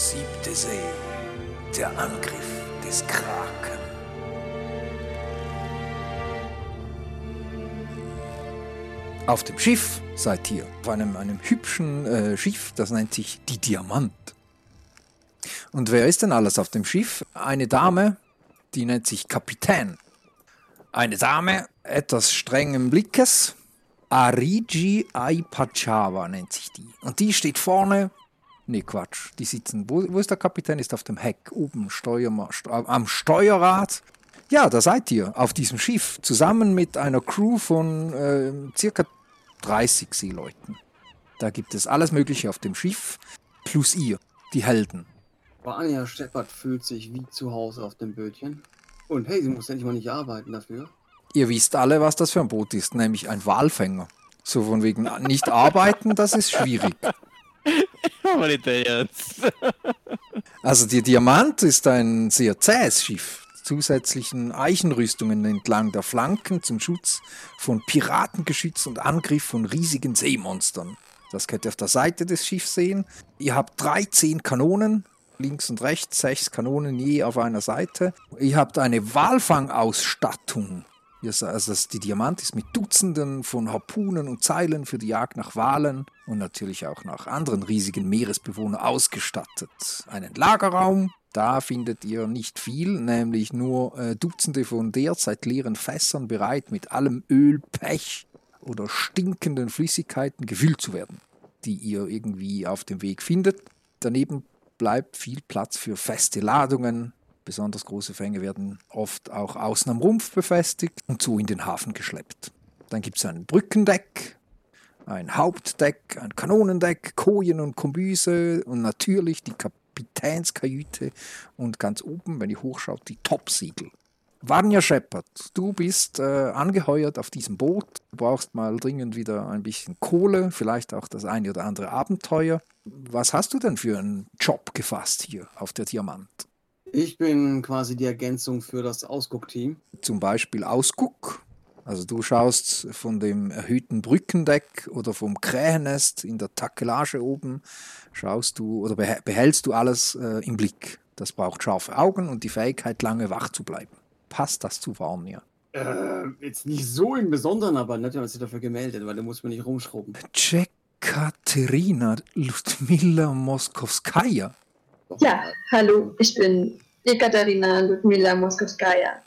Siebte See. Der Angriff des Kraken. Auf dem Schiff seid ihr, auf einem, einem hübschen äh, Schiff, das nennt sich die Diamant. Und wer ist denn alles auf dem Schiff? Eine Dame, die nennt sich Kapitän. Eine Dame etwas strengen Blickes, Ariji Aipachava nennt sich die. Und die steht vorne. Nee, Quatsch. Die sitzen. Wo, wo ist der Kapitän? Ist auf dem Heck, oben, Steuer, am Steuerrad. Ja, da seid ihr auf diesem Schiff, zusammen mit einer Crew von äh, circa 30 Seeleuten. Da gibt es alles Mögliche auf dem Schiff, plus ihr, die Helden. Vanya Shepard fühlt sich wie zu Hause auf dem Bötchen. Und hey, sie muss endlich mal nicht arbeiten dafür. Ihr wisst alle, was das für ein Boot ist, nämlich ein Walfänger. So von wegen nicht arbeiten, das ist schwierig. Aber nicht jetzt. Also die Diamant ist ein sehr zähes Schiff. Zusätzlichen Eichenrüstungen entlang der Flanken zum Schutz von Piratengeschütz und Angriff von riesigen Seemonstern. Das könnt ihr auf der Seite des Schiffs sehen. Ihr habt 13 Kanonen, links und rechts, sechs Kanonen je auf einer Seite. Ihr habt eine Walfangausstattung also die Diamant ist mit Dutzenden von Harpunen und Zeilen für die Jagd nach Walen und natürlich auch nach anderen riesigen Meeresbewohnern ausgestattet. Einen Lagerraum, da findet ihr nicht viel, nämlich nur äh, Dutzende von derzeit leeren Fässern bereit, mit allem Öl, Pech oder stinkenden Flüssigkeiten gefüllt zu werden, die ihr irgendwie auf dem Weg findet. Daneben bleibt viel Platz für feste Ladungen, Besonders große Fänge werden oft auch außen am Rumpf befestigt und so in den Hafen geschleppt. Dann gibt es ein Brückendeck, ein Hauptdeck, ein Kanonendeck, Kojen und Kombüse und natürlich die Kapitänskajüte und ganz oben, wenn ihr hochschaut, die Topsiegel. Vanya Shepard, du bist äh, angeheuert auf diesem Boot. Du brauchst mal dringend wieder ein bisschen Kohle, vielleicht auch das eine oder andere Abenteuer. Was hast du denn für einen Job gefasst hier auf der Diamant? Ich bin quasi die Ergänzung für das Ausguckteam. Zum Beispiel Ausguck. Also du schaust von dem erhöhten Brückendeck oder vom Krähennest in der Takelage oben, schaust du oder behältst du alles äh, im Blick. Das braucht scharfe Augen und die Fähigkeit, lange wach zu bleiben. Passt das zu Varnia? Äh, jetzt nicht so im Besonderen, aber natürlich hat sich dafür gemeldet, weil da muss man nicht rumschrauben. Katerina Ludmila Moskowskaja. Ja, hallo, ich bin Ekaterina Ludmila Moskowskaja.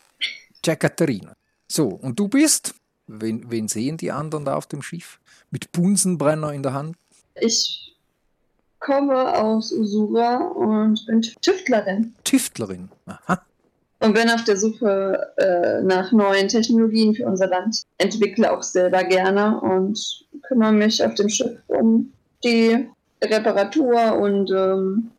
Katerina. So, und du bist? Wen, wen sehen die anderen da auf dem Schiff? Mit Bunsenbrenner in der Hand? Ich komme aus Usura und bin Tüftlerin. Tüftlerin, aha. Und bin auf der Suche äh, nach neuen Technologien für unser Land. Entwickle auch selber gerne und kümmere mich auf dem Schiff um die Reparatur und ähm,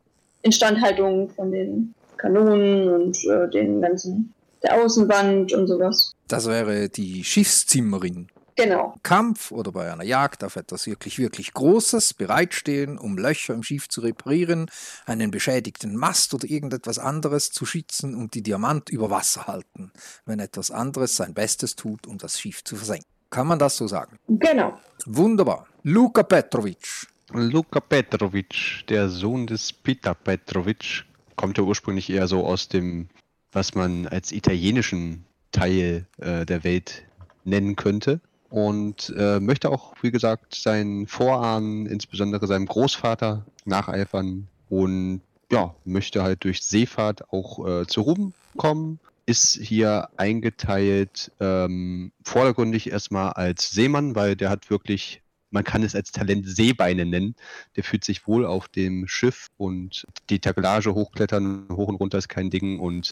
Instandhaltung von den Kanonen und äh, den ganzen, der Außenwand und sowas. Das wäre die Schiffszimmerin. Genau. Kampf oder bei einer Jagd auf etwas wirklich, wirklich Großes bereitstehen, um Löcher im Schiff zu reparieren, einen beschädigten Mast oder irgendetwas anderes zu schützen und die Diamant über Wasser halten, wenn etwas anderes sein Bestes tut, um das Schiff zu versenken. Kann man das so sagen? Genau. Wunderbar. Luka Petrovic, Luka Petrovic, der Sohn des Peter Petrovic, kommt ja ursprünglich eher so aus dem, was man als italienischen Teil äh, der Welt nennen könnte. Und äh, möchte auch, wie gesagt, seinen Vorahnen, insbesondere seinem Großvater, nacheifern und ja, möchte halt durch Seefahrt auch äh, zu Ruhm kommen. Ist hier eingeteilt ähm, vordergründig erstmal als Seemann, weil der hat wirklich man kann es als Talent Seebeine nennen. Der fühlt sich wohl auf dem Schiff und die Takelage hochklettern, hoch und runter ist kein Ding und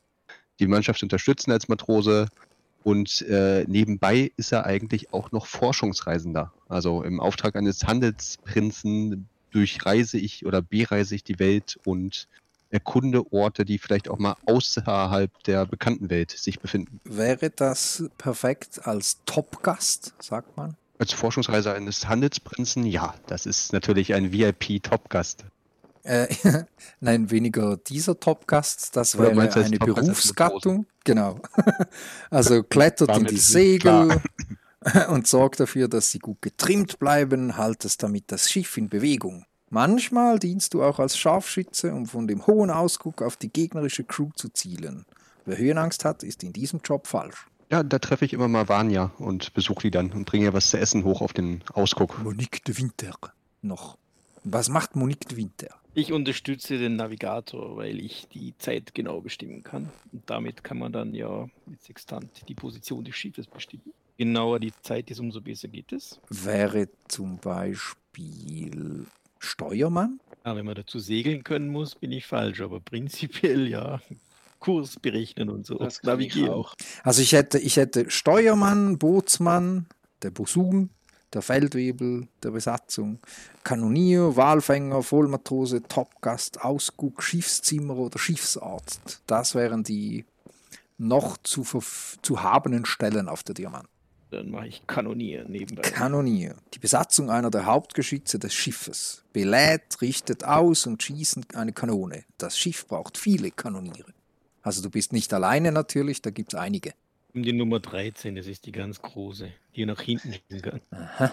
die Mannschaft unterstützen als Matrose. Und äh, nebenbei ist er eigentlich auch noch Forschungsreisender. Also im Auftrag eines Handelsprinzen durchreise ich oder bereise ich die Welt und erkunde Orte, die vielleicht auch mal außerhalb der bekannten Welt sich befinden. Wäre das perfekt als Topgast, sagt man? Als Forschungsreise eines Handelsprinzen, ja, das ist natürlich ein VIP-Topgast. Äh, nein, weniger dieser Topgast, das wäre eine Berufsgattung. Genau. also klettert in die Segel und sorgt dafür, dass sie gut getrimmt bleiben, haltet damit das Schiff in Bewegung. Manchmal dienst du auch als Scharfschütze, um von dem hohen Ausguck auf die gegnerische Crew zu zielen. Wer Höhenangst hat, ist in diesem Job falsch. Ja, da treffe ich immer mal Vanya und besuche die dann und bringe ihr was zu essen hoch auf den Ausguck. Monique de Winter noch. Was macht Monique de Winter? Ich unterstütze den Navigator, weil ich die Zeit genau bestimmen kann. Und damit kann man dann ja mit Sextant die Position des Schiffes bestimmen. Genauer die Zeit ist, umso besser geht es. Wäre zum Beispiel Steuermann? Aber wenn man dazu segeln können muss, bin ich falsch. Aber prinzipiell ja. Kurs berechnen und so. Das kann ich auch. Also ich hätte, ich hätte Steuermann, Bootsmann, der Bosun, der Feldwebel der Besatzung, Kanonier, Walfänger, Vollmatrose, Topgast, Ausguck, Schiffszimmer oder Schiffsarzt. Das wären die noch zu, zu habenden Stellen auf der Diamant. Dann mache ich Kanonier nebenbei. Kanonier, die Besatzung einer der Hauptgeschütze des Schiffes, belädt, richtet aus und schießt eine Kanone. Das Schiff braucht viele Kanoniere. Also du bist nicht alleine natürlich, da gibt es einige. Die Nummer 13, das ist die ganz große, die nach hinten kann.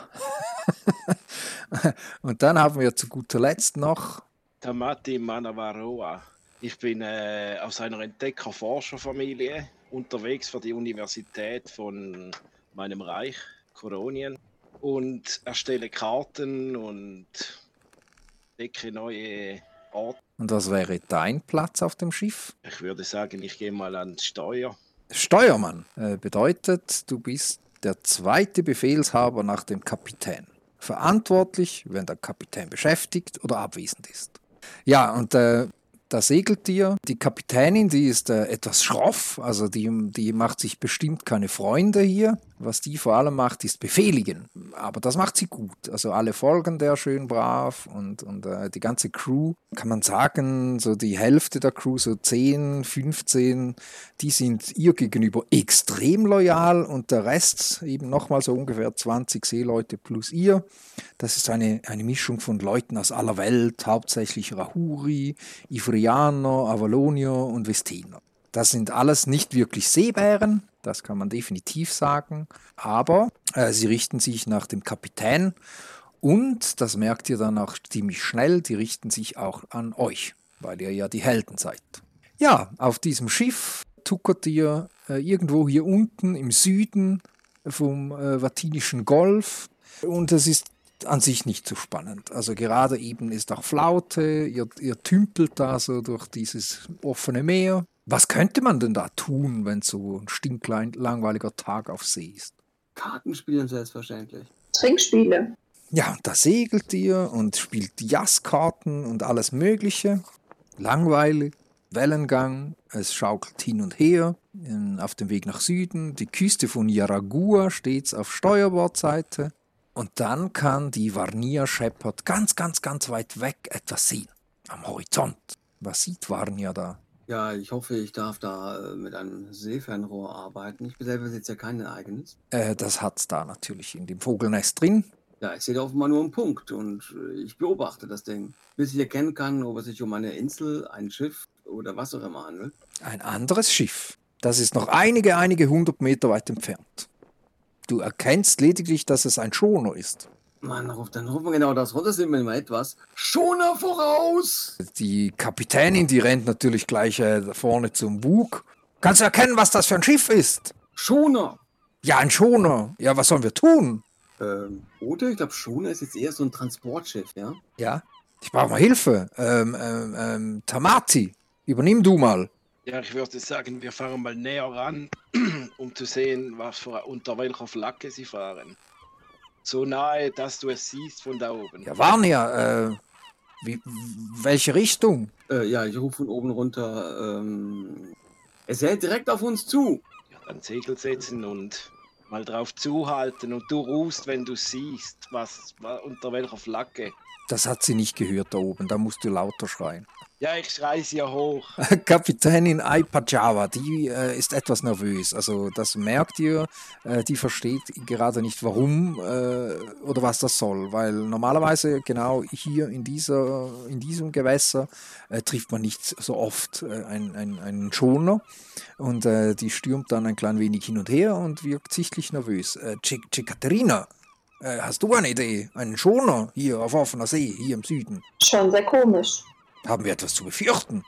Und dann haben wir zu guter Letzt noch Tamati Manavaroa. Ich bin äh, aus einer Entdecker-Forscherfamilie unterwegs für die Universität von meinem Reich, Koronien, und erstelle Karten und decke neue Orte. Und was wäre dein Platz auf dem Schiff? Ich würde sagen, ich gehe mal ans Steuer. Steuermann äh, bedeutet, du bist der zweite Befehlshaber nach dem Kapitän. Verantwortlich, wenn der Kapitän beschäftigt oder abwesend ist. Ja, und äh, da segelt dir die Kapitänin, die ist äh, etwas schroff, also die, die macht sich bestimmt keine Freunde hier. Was die vor allem macht, ist befehligen. Aber das macht sie gut. Also alle folgen der schön brav und, und äh, die ganze Crew, kann man sagen, so die Hälfte der Crew, so 10, 15, die sind ihr gegenüber extrem loyal und der Rest, eben nochmal so ungefähr 20 Seeleute plus ihr. Das ist eine, eine Mischung von Leuten aus aller Welt, hauptsächlich Rahuri, Ivrianer, Avalonier und Vestener. Das sind alles nicht wirklich Seebären, das kann man definitiv sagen, aber äh, sie richten sich nach dem Kapitän und, das merkt ihr dann auch ziemlich schnell, die richten sich auch an euch, weil ihr ja die Helden seid. Ja, auf diesem Schiff tuckert ihr äh, irgendwo hier unten im Süden vom äh, Vatinischen Golf und es ist an sich nicht so spannend. Also gerade eben ist auch Flaute, ihr, ihr tümpelt da so durch dieses offene Meer. Was könnte man denn da tun, wenn so ein stinklein langweiliger Tag auf See ist? Kartenspielen selbstverständlich. Trinkspiele. Ja, da segelt ihr und spielt Jazzkarten und alles Mögliche. Langweilig, Wellengang, es schaukelt hin und her in, auf dem Weg nach Süden. Die Küste von Yaragua steht auf Steuerbordseite. Und dann kann die Varnia Shepard ganz, ganz, ganz weit weg etwas sehen. Am Horizont. Was sieht Varnia da? Ja, ich hoffe, ich darf da äh, mit einem Seefernrohr arbeiten. Ich selber besitze ja kein eigenes. Äh, das hat's da natürlich in dem Vogelnest drin. Ja, ich sehe da offenbar nur einen Punkt und äh, ich beobachte das Ding, bis ich erkennen kann, ob es sich um eine Insel, ein Schiff oder was auch immer handelt. Ein anderes Schiff. Das ist noch einige, einige hundert Meter weit entfernt. Du erkennst lediglich, dass es ein Schoner ist. Mann, ruft dann rufen wir genau das runter, sind wir mal etwas. Schoner voraus! Die Kapitänin, die rennt natürlich gleich äh, vorne zum Bug. Kannst du erkennen, was das für ein Schiff ist? Schoner! Ja, ein Schoner. Ja, was sollen wir tun? Ähm, oder? Ich glaube, Schoner ist jetzt eher so ein Transportschiff, ja? Ja, ich brauche mal Hilfe. Ähm, ähm, ähm, Tamati, übernimm du mal. Ja, ich würde sagen, wir fahren mal näher ran, um zu sehen, was für, unter welcher Flagge sie fahren. So nahe, dass du es siehst von da oben. Ja, Warnia, äh, wie, welche Richtung? Äh, ja, ich rufe von oben runter. Ähm, es hält direkt auf uns zu. Ja, dann Segel setzen und mal drauf zuhalten und du rufst, wenn du siehst, was, wa- unter welcher Flagge. Das hat sie nicht gehört da oben, da musst du lauter schreien. Ja, ich schrei sie ja hoch. Kapitänin Aipajava, die äh, ist etwas nervös. Also das merkt ihr, äh, die versteht gerade nicht warum äh, oder was das soll. Weil normalerweise genau hier in, dieser, in diesem Gewässer äh, trifft man nicht so oft äh, einen, einen, einen Schoner. Und äh, die stürmt dann ein klein wenig hin und her und wirkt sichtlich nervös. Äh, Che- Che Katerina, Äh, hast du eine Idee? Einen Schoner hier auf offener See, hier im Süden? Schon sehr komisch. Haben wir etwas zu befürchten?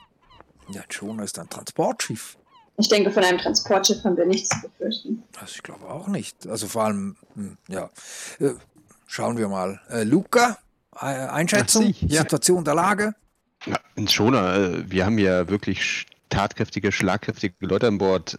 Ja, ein Schoner ist ein Transportschiff. Ich denke, von einem Transportschiff haben wir nichts zu befürchten. Also ich glaube auch nicht. Also vor allem, hm, ja. Äh, schauen wir mal. Äh, Luca, äh, Einschätzung, ja. Situation der Lage? Ja, Schoner. äh, Wir haben ja wirklich tatkräftige, schlagkräftige Leute an Bord.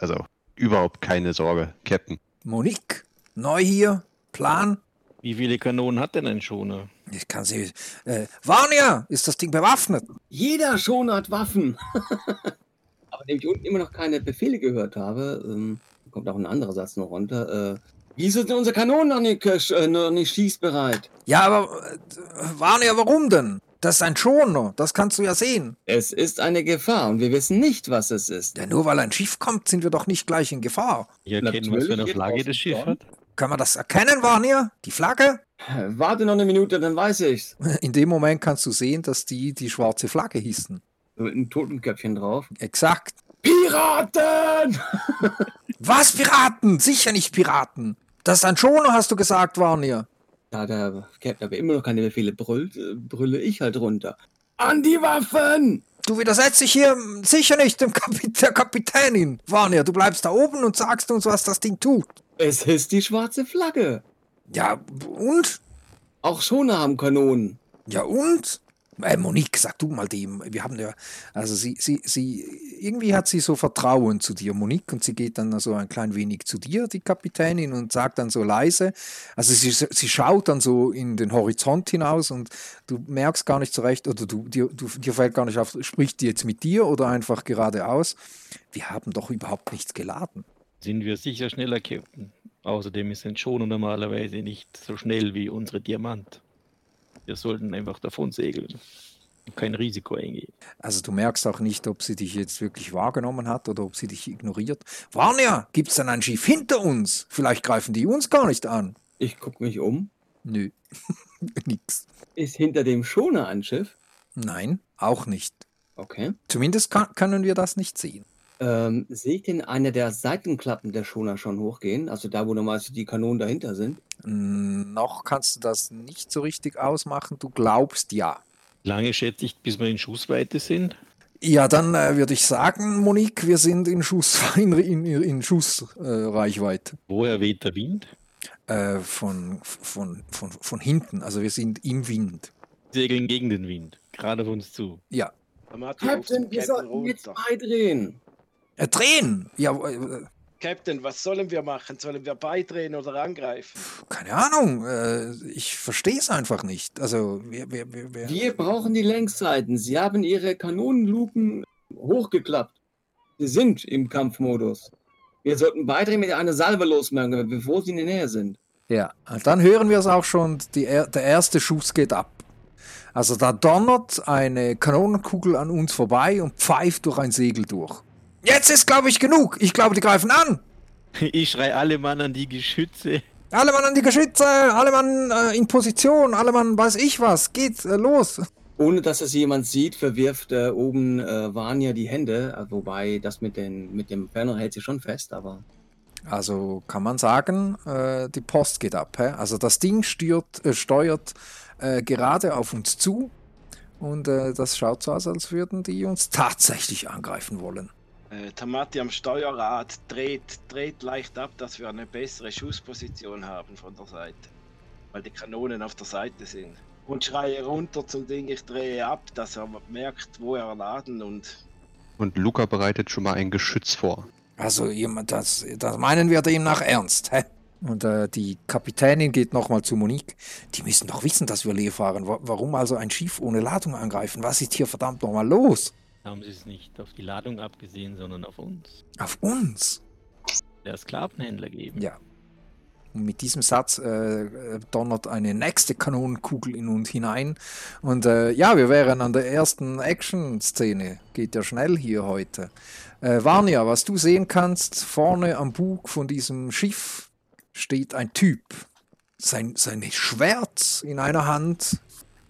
Also überhaupt keine Sorge, Captain. Monique, neu hier, Plan? Wie viele Kanonen hat denn ein Schoner? Ich kann sie. Äh, Warnia, ist das Ding bewaffnet? Jeder schon hat Waffen. Aber nachdem ich unten immer noch keine Befehle gehört habe, ähm, kommt auch ein anderer Satz noch runter. Äh, wieso sind unsere Kanonen noch nicht, äh, noch nicht schießbereit? Ja, aber äh, Warnia, warum denn? Das ist ein Schoner, das kannst du ja sehen. Es ist eine Gefahr und wir wissen nicht, was es ist. Ja, nur weil ein Schiff kommt, sind wir doch nicht gleich in Gefahr. Hier erkennen, was für eine Natürlich, Flagge das Schiff hat. Kann man das erkennen, Warnia? Die Flagge? Äh, Warte noch eine Minute, dann weiß ich's. In dem Moment kannst du sehen, dass die die schwarze Flagge hießen. Mit einem Totenköpfchen drauf. Exakt. Piraten! Was, Piraten? Sicher nicht Piraten. Das ist ein Schoner, hast du gesagt, Warnia. Da der Captain aber immer noch keine Befehle brüllt, brülle ich halt runter. An die Waffen! Du widersetzt dich hier sicher nicht dem Kapit der Kapitänin. Warnia, du bleibst da oben und sagst uns, was das Ding tut. Es ist die schwarze Flagge. Ja, und? Auch Schoner haben Kanonen. Ja, und? Äh, Monique, sag du mal dem. Wir haben ja, also sie, sie, sie, irgendwie hat sie so Vertrauen zu dir, Monique, und sie geht dann so ein klein wenig zu dir, die Kapitänin, und sagt dann so leise, also sie, sie schaut dann so in den Horizont hinaus und du merkst gar nicht so recht, oder du, dir, du, dir fällt gar nicht auf, spricht die jetzt mit dir oder einfach geradeaus. Wir haben doch überhaupt nichts geladen. Sind wir sicher schneller, Captain. Außerdem ist ein Schoner normalerweise nicht so schnell wie unsere Diamant. Wir sollten einfach davon segeln und kein Risiko eingehen. Also du merkst auch nicht, ob sie dich jetzt wirklich wahrgenommen hat oder ob sie dich ignoriert. Warnia, gibt's dann ein Schiff hinter uns? Vielleicht greifen die uns gar nicht an. Ich guck mich um. Nö, nix. Ist hinter dem Schoner ein Schiff? Nein, auch nicht. Okay. Zumindest kann, können wir das nicht sehen. Ähm, sehe ich denn eine der Seitenklappen der Schoner schon hochgehen? Also da, wo normalerweise die Kanonen dahinter sind? Mm, noch kannst du das nicht so richtig ausmachen. Du glaubst ja. Lange schätze ich, bis wir in Schussweite sind. Ja, dann äh, würde ich sagen, Monique, wir sind in, Schuss, in, in, in Schussreichweite. Äh. Woher weht der Wind? äh, von, von, von, von hinten. Also wir sind im Wind. Segeln gegen den Wind, gerade auf uns zu. Ja. Captain, wir sollten jetzt beidrehen. Äh, drehen! Ja, äh, Captain, was sollen wir machen? Sollen wir beidrehen oder angreifen? keine Ahnung. Äh, ich verstehe es einfach nicht. Also, wir, wir, wir, wir Wir brauchen die Längsseiten. Sie haben ihre Kanonenluken hochgeklappt. Sie sind im Kampfmodus. Wir sollten beidrehen mit einer Salve losmachen, bevor sie in der Nähe sind. Ja, dann hören wir es auch schon, die, er- der erste Schuss geht ab. Also da donnert eine Kanonenkugel an uns vorbei und pfeift durch ein Segel durch. Jetzt ist, glaube ich, genug. Ich glaube, die greifen an. Ich schrei alle Mann an die Geschütze. Alle Mann an die Geschütze, alle Mann äh, in Position, alle Mann weiß ich was. Geht äh, los. Ohne dass es jemand sieht, verwirft äh, oben äh, Vanya die Hände. Äh, wobei das mit, den, mit dem Ferner hält sie schon fest, aber. Also kann man sagen, äh, die Post geht ab. Hä? Also das Ding steuert, äh, steuert äh, gerade auf uns zu und äh, das schaut so aus, als würden die uns tatsächlich angreifen wollen. Äh, Tamati am Steuerrad dreht, dreht leicht ab, dass wir eine bessere Schussposition haben von der Seite. Weil die Kanonen auf der Seite sind. Und schreie runter zum Ding, ich drehe ab, dass er merkt, wo er laden und Und Luca bereitet schon mal ein Geschütz vor. Also jemand, das, das meinen wir demnach ernst. Hä? Und äh, die Kapitänin geht nochmal zu Monique. Die müssen doch wissen, dass wir leer fahren. Wa- Warum also ein Schiff ohne Ladung angreifen? Was ist hier verdammt nochmal los? Haben sie es nicht auf die Ladung abgesehen, sondern auf uns. Auf uns. Der Sklavenhändler geben. Ja. Und mit diesem Satz äh, donnert eine nächste Kanonenkugel in uns hinein. Und äh, ja, wir wären an der ersten Action-Szene. Geht ja schnell hier heute. Äh, Vanya, was du sehen kannst, vorne am Bug von diesem Schiff steht ein Typ. Sein, sein Schwert in einer Hand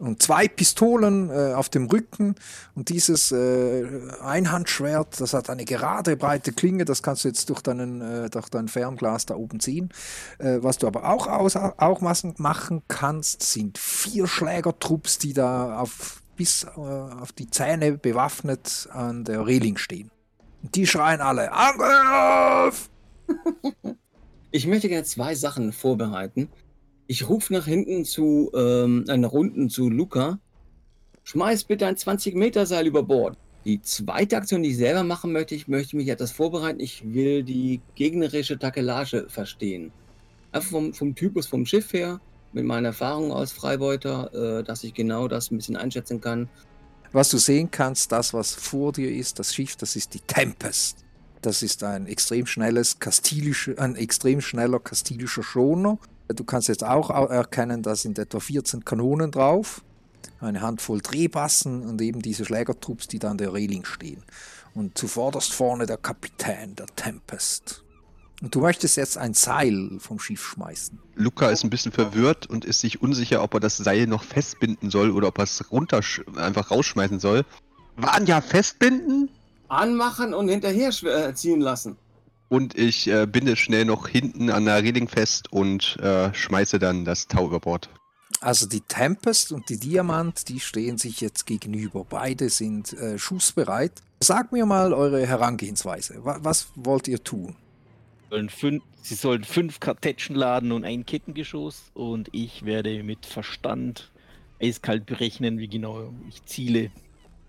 und zwei Pistolen äh, auf dem Rücken und dieses äh, Einhandschwert, das hat eine gerade, breite Klinge, das kannst du jetzt durch, deinen, äh, durch dein Fernglas da oben ziehen. Äh, was du aber auch, aus, auch machen kannst, sind vier Schlägertrupps, die da auf, bis äh, auf die Zähne bewaffnet an der Reling stehen. Und die schreien alle, Angriff! Ich möchte gerne zwei Sachen vorbereiten. Ich rufe nach hinten zu, ähm, äh, nach unten zu Luca. Schmeiß bitte ein 20-Meter-Seil über Bord. Die zweite Aktion, die ich selber machen möchte, ich möchte mich etwas vorbereiten. Ich will die gegnerische Takelage verstehen. Einfach vom, vom Typus vom Schiff her, mit meiner Erfahrung als Freibeuter, äh, dass ich genau das ein bisschen einschätzen kann. Was du sehen kannst, das, was vor dir ist, das Schiff, das ist die Tempest. Das ist ein extrem schnelles kastilische, ein extrem schneller kastilischer Schoner. Du kannst jetzt auch erkennen, da sind etwa 14 Kanonen drauf, eine Handvoll Drehbassen und eben diese Schlägertrupps, die da an der Reling stehen. Und zuvorderst vorne der Kapitän der Tempest. Und du möchtest jetzt ein Seil vom Schiff schmeißen. Luca ist ein bisschen verwirrt und ist sich unsicher, ob er das Seil noch festbinden soll oder ob er es runter einfach rausschmeißen soll. Waren ja festbinden? Anmachen und hinterher äh, ziehen lassen. Und ich äh, binde schnell noch hinten an der Reling fest und äh, schmeiße dann das Tau über Bord. Also die Tempest und die Diamant, die stehen sich jetzt gegenüber. Beide sind äh, schussbereit. Sag mir mal eure Herangehensweise. Was, was wollt ihr tun? Sie sollen fünf Kartätschen laden und ein Kettengeschoss und ich werde mit Verstand eiskalt berechnen, wie genau ich ziele.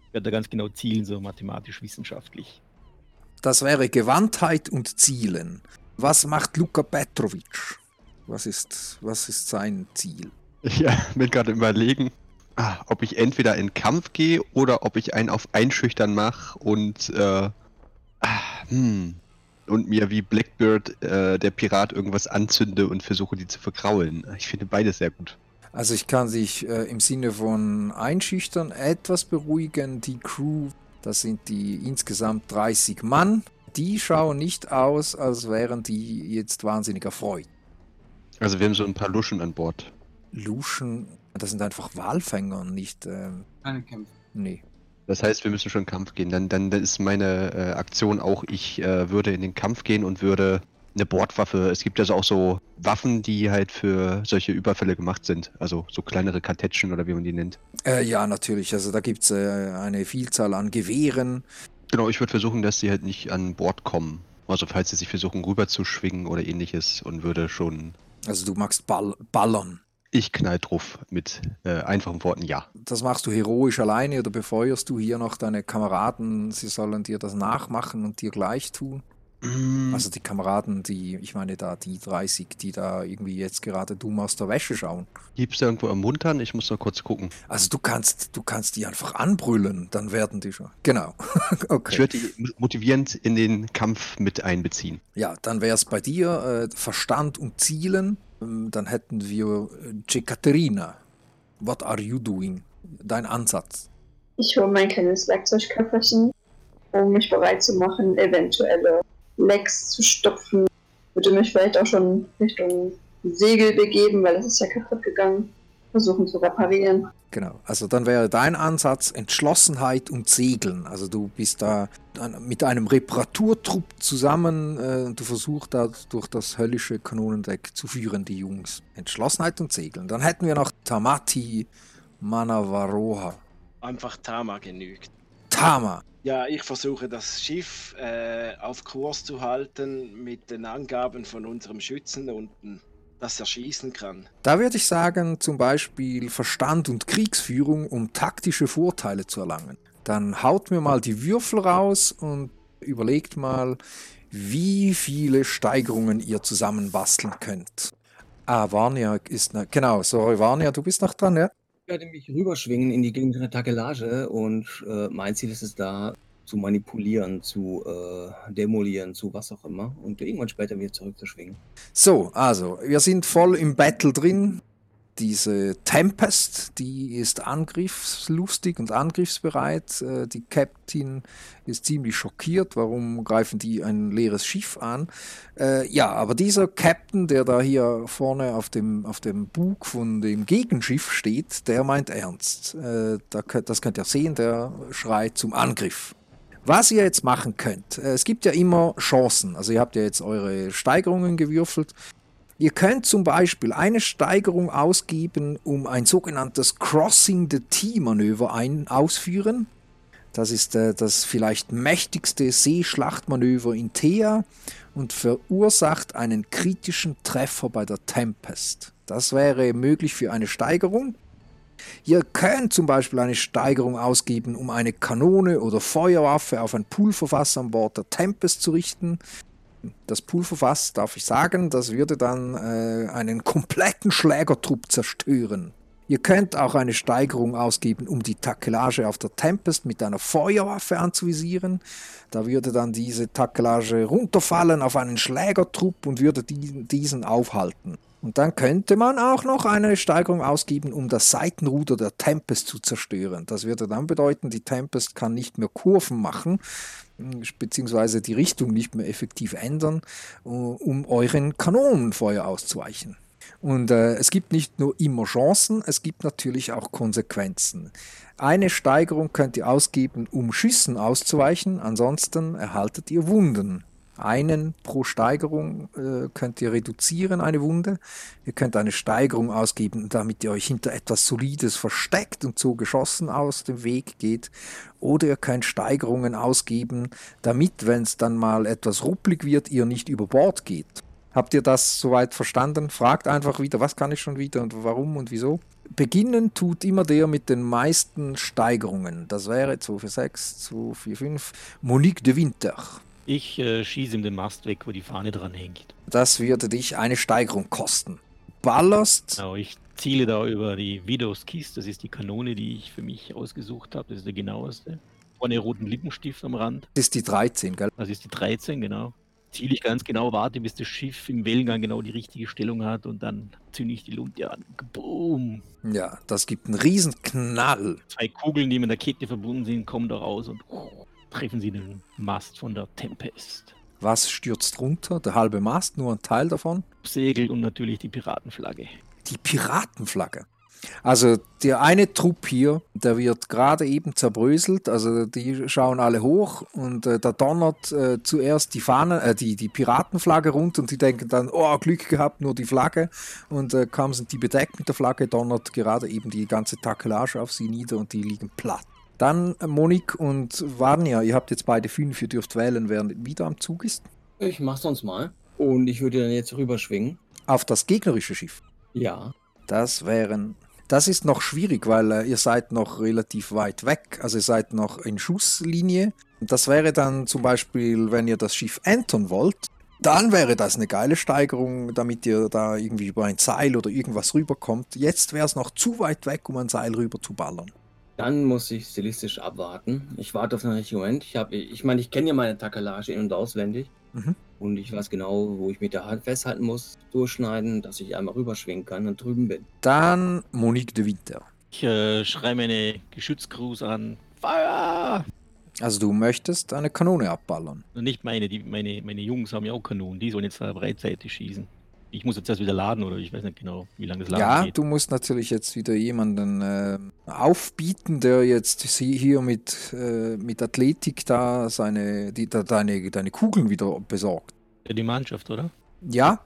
Ich werde da ganz genau zielen, so mathematisch-wissenschaftlich. Das wäre Gewandtheit und Zielen. Was macht Luka Petrovic? Was ist, was ist sein Ziel? Ja, bin gerade überlegen, ah, ob ich entweder in Kampf gehe oder ob ich einen auf Einschüchtern mache und, äh, ah, hm, und mir wie Blackbird, äh, der Pirat, irgendwas anzünde und versuche, die zu verkraulen. Ich finde beides sehr gut. Also ich kann sich äh, im Sinne von Einschüchtern etwas beruhigen. Die Crew das sind die insgesamt 30 Mann. Die schauen nicht aus, als wären die jetzt wahnsinnig erfreut. Also wir haben so ein paar Luschen an Bord. Luschen, das sind einfach Walfänger, nicht... Ähm, Keine Kämpfe. Nee. Das heißt, wir müssen schon Kampf gehen. Dann, dann ist meine äh, Aktion auch, ich äh, würde in den Kampf gehen und würde eine Bordwaffe. Es gibt also auch so Waffen, die halt für solche Überfälle gemacht sind. Also so kleinere Kartätschen oder wie man die nennt. Äh, ja, natürlich. Also da gibt es äh, eine Vielzahl an Gewehren. Genau, ich würde versuchen, dass sie halt nicht an Bord kommen. Also falls sie sich versuchen rüberzuschwingen oder ähnliches und würde schon... Also du magst Ball ballern. Ich knall drauf mit äh, einfachen Worten ja. Das machst du heroisch alleine oder befeuerst du hier noch deine Kameraden, sie sollen dir das nachmachen und dir gleich tun? Mm. Also die Kameraden, die, ich meine da, die 30, die da irgendwie jetzt gerade dumm aus der Wäsche schauen. Gibt's da irgendwo ermuntern? Ich muss noch kurz gucken. Also du kannst, du kannst die einfach anbrüllen, dann werden die schon. Genau. okay. Ich würde die motivierend in den Kampf mit einbeziehen. Ja, dann wäre es bei dir äh, Verstand und Zielen. Ähm, dann hätten wir Jekaterina. Äh, What are you doing? Dein Ansatz. Ich hole mein kleines Werkzeugköfferchen, um mich bereit zu machen, eventuelle Lecks zu stopfen. Würde mich vielleicht auch schon Richtung Segel begeben, weil es ist ja kaputt gegangen. Versuchen zu reparieren. Genau, also dann wäre dein Ansatz Entschlossenheit und Segeln. Also du bist da mit einem Reparaturtrupp zusammen äh, und du versuchst da durch das höllische Kanonendeck zu führen, die Jungs. Entschlossenheit und Segeln. Dann hätten wir noch Tamati Manavaroha. Einfach Tama genügt. Tama. Ja, ich versuche das Schiff äh, auf Kurs zu halten mit den Angaben von unserem Schützen unten, das er schießen kann. Da würde ich sagen, zum Beispiel Verstand und Kriegsführung, um taktische Vorteile zu erlangen. Dann haut mir mal die Würfel raus und überlegt mal, wie viele Steigerungen ihr zusammenbasteln könnt. Ah, Vanya ist, genau, sorry, Vanya, du bist noch dran, ja? Ich werde mich rüberschwingen in die gegnerische Takelage und äh, mein Ziel ist es da, zu manipulieren, zu äh, demolieren, zu was auch immer und irgendwann später wieder zurückzuschwingen. So, also, wir sind voll im Battle drin. Diese Tempest, die ist angriffslustig und angriffsbereit. Äh, die Captain ist ziemlich schockiert. Warum greifen die ein leeres Schiff an? Äh, ja, aber dieser Captain, der da hier vorne auf dem, auf dem Bug von dem Gegenschiff steht, der meint ernst. Äh, das könnt ihr sehen, der schreit zum Angriff. Was ihr jetzt machen könnt, es gibt ja immer Chancen. Also ihr habt ja jetzt eure Steigerungen gewürfelt. Ihr könnt zum Beispiel eine Steigerung ausgeben, um ein sogenanntes Crossing the T-Manöver ausführen. Das ist äh, das vielleicht mächtigste Seeschlachtmanöver in Thea und verursacht einen kritischen Treffer bei der Tempest. Das wäre möglich für eine Steigerung. Ihr könnt zum Beispiel eine Steigerung ausgeben, um eine Kanone oder Feuerwaffe auf ein Pulverfass an Bord der Tempest zu richten das Pulverfass, darf ich sagen, das würde dann äh, einen kompletten Schlägertrupp zerstören. Ihr könnt auch eine Steigerung ausgeben, um die Takelage auf der Tempest mit einer Feuerwaffe anzuvisieren. Da würde dann diese Takelage runterfallen auf einen Schlägertrupp und würde diesen aufhalten. Und dann könnte man auch noch eine Steigerung ausgeben, um das Seitenruder der Tempest zu zerstören. Das würde dann bedeuten, die Tempest kann nicht mehr Kurven machen, beziehungsweise die Richtung nicht mehr effektiv ändern, äh, um euren Kanonenfeuer auszuweichen. Und äh, es gibt nicht nur immer Chancen, es gibt natürlich auch Konsequenzen. Eine Steigerung könnt ihr ausgeben, um Schüssen auszuweichen, ansonsten erhaltet ihr Wunden einen pro Steigerung äh, könnt ihr reduzieren, eine Wunde. Ihr könnt eine Steigerung ausgeben, damit ihr euch hinter etwas Solides versteckt und so geschossen aus dem Weg geht. Oder ihr könnt Steigerungen ausgeben, damit, wenn es dann mal etwas rupplig wird, ihr nicht über Bord geht. Habt ihr das soweit verstanden? Fragt einfach wieder, was kann ich schon wieder und warum und wieso. Beginnen tut immer der mit den meisten Steigerungen. Das wäre 2 für 6, 2 für 5. Monique de Winter. Ich äh, schieße ihm den Mast weg, wo die Fahne dran hängt. Das würde dich eine Steigerung kosten. Ballerst. Genau, ich ziele da über die Widows Kiss. Das ist die Kanone, die ich für mich ausgesucht habe. Das ist der genaueste. Vorne roten Lippenstift am Rand. Das ist die 13, gell? Das ist die 13, genau. Ziele ich ganz genau, warte, bis das Schiff im Wellengang genau die richtige Stellung hat und dann zünde ich die Lunte an. Boom! Ja, das gibt einen riesen Knall. Zwei Kugeln, die mit der Kette verbunden sind, kommen da raus und treffen sie den Mast von der Tempest. Was stürzt runter? Der halbe Mast, nur ein Teil davon? Segel und natürlich die Piratenflagge. Die Piratenflagge. Also der eine Trupp hier, der wird gerade eben zerbröselt, also die schauen alle hoch und äh, da donnert äh, zuerst die Fahne, äh, die, die Piratenflagge runter und die denken dann, oh, Glück gehabt, nur die Flagge und äh, kaum sind die bedeckt mit der Flagge, donnert gerade eben die ganze Takelage auf sie nieder und die liegen platt. Dann Monik und Vanya, ihr habt jetzt beide fünf, ihr dürft wählen, wer wieder am Zug ist. Ich mach's sonst mal. Und ich würde dann jetzt rüberschwingen. Auf das gegnerische Schiff? Ja. Das wären. Das ist noch schwierig, weil äh, ihr seid noch relativ weit weg. Also ihr seid noch in Schusslinie. Das wäre dann zum Beispiel, wenn ihr das Schiff entern wollt, dann wäre das eine geile Steigerung, damit ihr da irgendwie über ein Seil oder irgendwas rüberkommt. Jetzt wäre es noch zu weit weg, um ein Seil rüber zu ballern. Dann muss ich stilistisch abwarten. Ich warte auf einen richtigen Moment. Ich, ich meine, ich kenne ja meine Takelage in- und auswendig. Mhm. Und ich weiß genau, wo ich mit der Hand festhalten muss, durchschneiden, dass ich einmal rüberschwingen kann und drüben bin. Dann Monique de Winter. Ich äh, schreibe meine Geschützcrews an. Feuer! Also du möchtest eine Kanone abballern? Nicht meine, die, meine, meine Jungs haben ja auch Kanonen, die sollen jetzt breitseitig schießen ich muss jetzt erst wieder laden oder ich weiß nicht genau, wie lange das Laden ja, geht. Ja, du musst natürlich jetzt wieder jemanden äh, aufbieten, der jetzt hier mit, äh, mit Athletik da seine, die, da deine, deine Kugeln wieder besorgt. Ja, die Mannschaft, oder? Ja,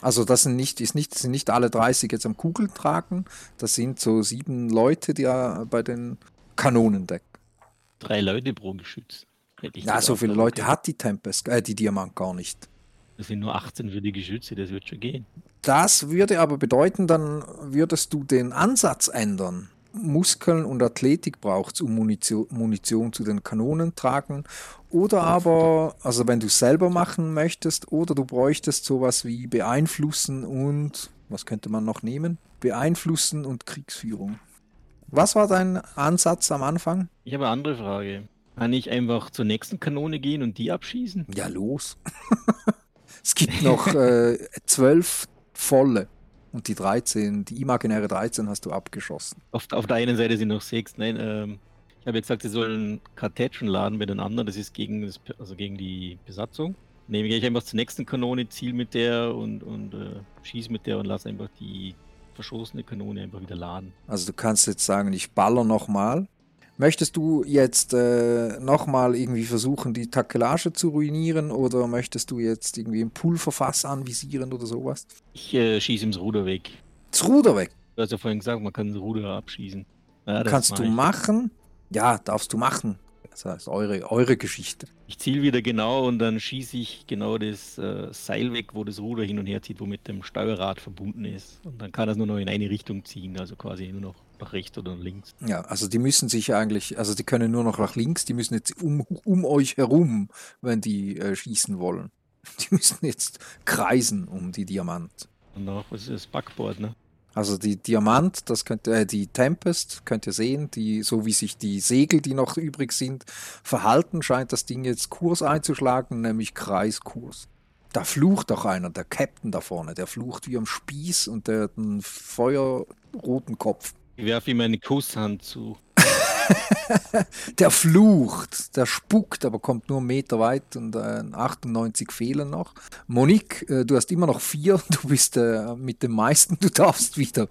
also das sind nicht, ist nicht, sind nicht alle 30 jetzt am Kugeln tragen. Das sind so sieben Leute, die ja bei den Kanonen decken. Drei Leute pro Geschütz. Na, so viele Leute hat die Tempest, äh, die Diamant gar nicht. Das sind nur 18 für die Geschütze, das wird schon gehen. Das würde aber bedeuten, dann würdest du den Ansatz ändern. Muskeln und Athletik braucht es, um Munition, Munition, zu den Kanonen tragen. Oder aber, also wenn du es selber machen möchtest, oder du bräuchtest sowas wie beeinflussen und, was könnte man noch nehmen? Beeinflussen und Kriegsführung. Was war dein Ansatz am Anfang? Ich habe eine andere Frage. Kann ich einfach zur nächsten Kanone gehen und die abschießen? Ja, los. Es gibt noch äh, zwölf volle. Und die 13, die imaginäre 13 hast du abgeschossen. Auf, auf der einen Seite sind noch sechs. Nein, ähm, ich habe ja gesagt, sie sollen Kartätschen laden mit den anderen. Das ist gegen, das, also gegen die Besatzung. Nehme ich einfach zur nächsten Kanone, ziel mit der und, und äh, schieß mit der und lass einfach die verschossene Kanone einfach wieder laden. Also du kannst jetzt sagen, ich baller nochmal. Möchtest du jetzt äh, nochmal irgendwie versuchen, die Takelage zu ruinieren oder möchtest du jetzt irgendwie ein Pulverfass anvisieren oder sowas? Ich äh, schieße ihm das Ruder weg. Das Ruder weg. Du hast ja vorhin gesagt, man kann das Ruder abschießen. Ja, Kannst mach du machen? Ja, darfst du machen. Das heißt, eure, eure Geschichte. Ich ziele wieder genau und dann schieße ich genau das äh, Seil weg, wo das Ruder hin und her zieht, wo mit dem Steuerrad verbunden ist. Und dann kann das nur noch in eine Richtung ziehen, also quasi nur noch nach rechts oder nach links. Ja, also die müssen sich eigentlich, also die können nur noch nach links, die müssen jetzt um, um euch herum, wenn die äh, schießen wollen. Die müssen jetzt kreisen um die Diamant. Und noch, was ist das Backboard, ne? Also die Diamant, das könnt äh, die Tempest, könnt ihr sehen, die, so wie sich die Segel, die noch übrig sind, verhalten, scheint das Ding jetzt Kurs einzuschlagen, nämlich Kreiskurs. Da flucht auch einer, der Captain da vorne, der flucht wie am Spieß und der hat einen feuerroten Kopf. Ich werfe ihm eine Kusshand zu. Der flucht, der spuckt, aber kommt nur einen Meter weit und äh, 98 fehlen noch. Monique, äh, du hast immer noch vier, du bist äh, mit den meisten, du darfst wieder.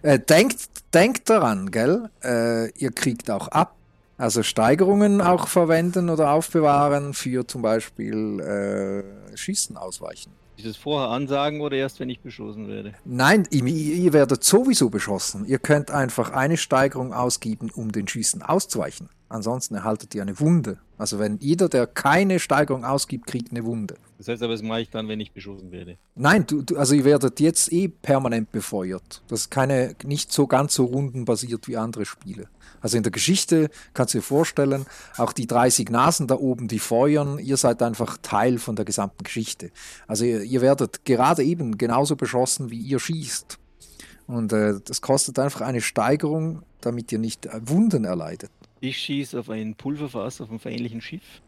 Äh, denkt, denkt daran, gell? Äh, ihr kriegt auch ab. Also Steigerungen auch verwenden oder aufbewahren für zum Beispiel äh, Schießen ausweichen. Ich das vorher ansagen oder erst, wenn ich beschossen werde? Nein, ihr, ihr werdet sowieso beschossen. Ihr könnt einfach eine Steigerung ausgeben, um den Schießen auszuweichen. Ansonsten erhaltet ihr eine Wunde. Also wenn jeder, der keine Steigerung ausgibt, kriegt eine Wunde. Das heißt aber, das mache ich dann, wenn ich beschossen werde. Nein, du, du, also ihr werdet jetzt eh permanent befeuert. Das ist keine, nicht so ganz so rundenbasiert wie andere Spiele. Also in der Geschichte kannst du dir vorstellen, auch die 30 Nasen da oben, die feuern, ihr seid einfach Teil von der gesamten Geschichte. Also ihr, ihr werdet gerade eben genauso beschossen, wie ihr schießt. Und äh, das kostet einfach eine Steigerung, damit ihr nicht äh, Wunden erleidet. Ich schieße auf ein Pulverfass auf einem feindlichen Schiff.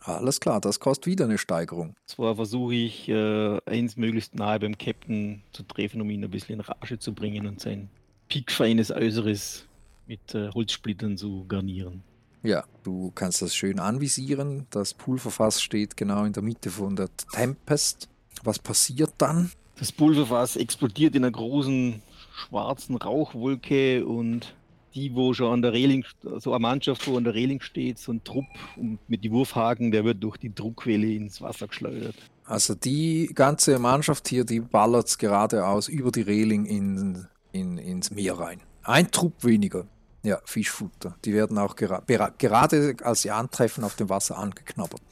Alles klar, das kostet wieder eine Steigerung. Zwar versuche ich, äh, eins möglichst nahe beim Captain zu treffen, um ihn ein bisschen in Rage zu bringen und sein piekfeines Äußeres mit äh, Holzsplittern zu garnieren. Ja, du kannst das schön anvisieren. Das Pulverfass steht genau in der Mitte von der Tempest. Was passiert dann? Das Pulverfass explodiert in einer großen schwarzen Rauchwolke und die, wo schon an der Reling, so eine Mannschaft, wo an der Reling steht, so ein Trupp und mit die Wurfhaken, der wird durch die Druckwelle ins Wasser geschleudert. Also die ganze Mannschaft hier, die ballert geradeaus über die Reling in, in, ins Meer rein. Ein Trupp weniger. Ja, Fischfutter. Die werden auch gera gerade als sie antreffen auf dem Wasser angeknabbert.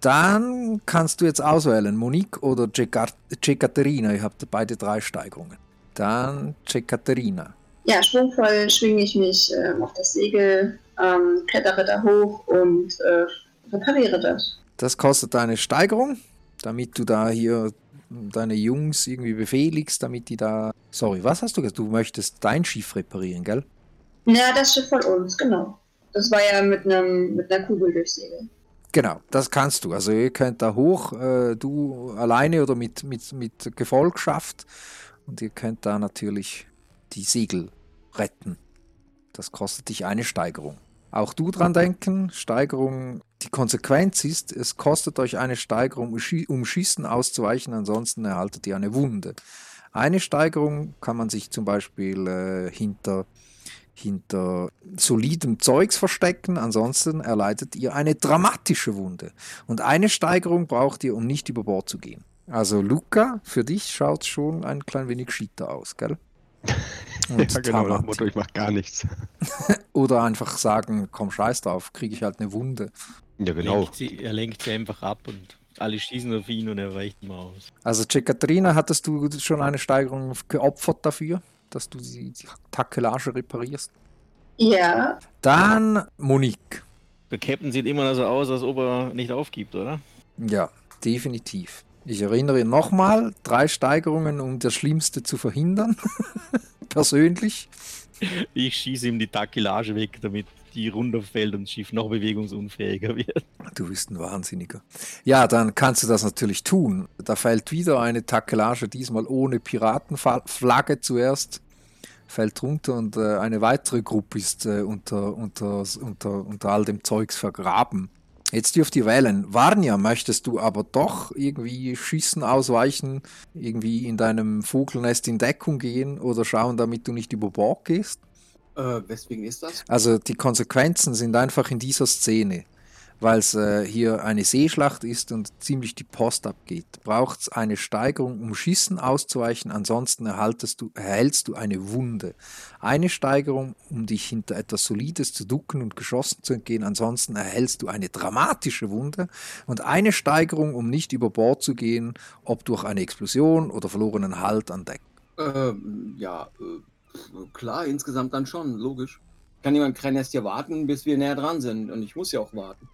Dann kannst du jetzt auswählen, Monique oder Cekaterina. Ihr habt beide drei Steigerungen. Dann Cekaterina. Ja, schwungvoll schwinge ich mich ähm, auf das Segel, ähm, klettere da hoch und äh, repariere das. Das kostet eine Steigerung, damit du da hier deine Jungs irgendwie befehligst, damit die da. Sorry, was hast du gesagt? Du möchtest dein Schiff reparieren, gell? Ja, das Schiff von uns, genau. Das war ja mit einem mit einer Kugel durchsegeln. Genau, das kannst du. Also ihr könnt da hoch, äh, du alleine oder mit, mit, mit Gefolgschaft. Und ihr könnt da natürlich die Segel retten. Das kostet dich eine Steigerung. Auch du dran denken, Steigerung, die Konsequenz ist, es kostet euch eine Steigerung, um um Schießen auszuweichen, ansonsten erhaltet ihr eine Wunde. Eine Steigerung kann man sich zum Beispiel äh, hinter, hinter solidem Zeugs verstecken, ansonsten erleidet ihr eine dramatische Wunde. Und eine Steigerung braucht ihr, um nicht über Bord zu gehen. Also Luca, für dich schaut schon ein klein wenig schitter aus, gell? Und ja, genau, nach Motto, ich mach gar nichts. Oder einfach sagen, komm, scheiß drauf, kriege ich halt eine Wunde. Ja, genau. Lenkt sie, er lenkt sie einfach ab und alle schießen auf ihn und er weicht immer aus. Also Cekaterina, hattest du schon eine Steigerung geopfert dafür, dass du die, die Takelage reparierst? Ja, Dann Monique. Der Captain sieht immer noch so aus, als ob er nicht aufgibt, oder? Ja, definitiv. Ich erinnere nochmal, drei Steigerungen, um das Schlimmste zu verhindern. Persönlich. Ich schieße ihm die Takilage weg, damit die runterfällt und das Schiff noch bewegungsunfähiger wird. Du bist ein Wahnsinniger. Ja, dann kannst du das natürlich tun. Da fällt wieder eine Takelage, diesmal ohne Piratenflagge zuerst. Fällt runter und äh, eine weitere Gruppe ist äh, unter, unter, unter, unter all dem Zeugs vergraben. Jetzt dürft ihr wählen. Varnia, möchtest du aber doch irgendwie Schüssen ausweichen, irgendwie in deinem Vogelnest in Deckung gehen oder schauen, damit du nicht über Bord gehst? Äh, weswegen ist das? Also die Konsequenzen sind einfach in dieser Szene weil es äh, hier eine Seeschlacht ist und ziemlich die Post abgeht, braucht es eine Steigerung, um Schießen auszuweichen, ansonsten erhaltest du, erhältst du eine Wunde. Eine Steigerung, um dich hinter etwas Solides zu ducken und geschossen zu entgehen, ansonsten erhältst du eine dramatische Wunde und eine Steigerung, um nicht über Bord zu gehen, ob durch eine Explosion oder verlorenen Halt an Deck. Ähm, ja, äh, klar, insgesamt dann schon, logisch. Kann jemand kein erst hier warten, bis wir näher dran sind und ich muss ja auch warten.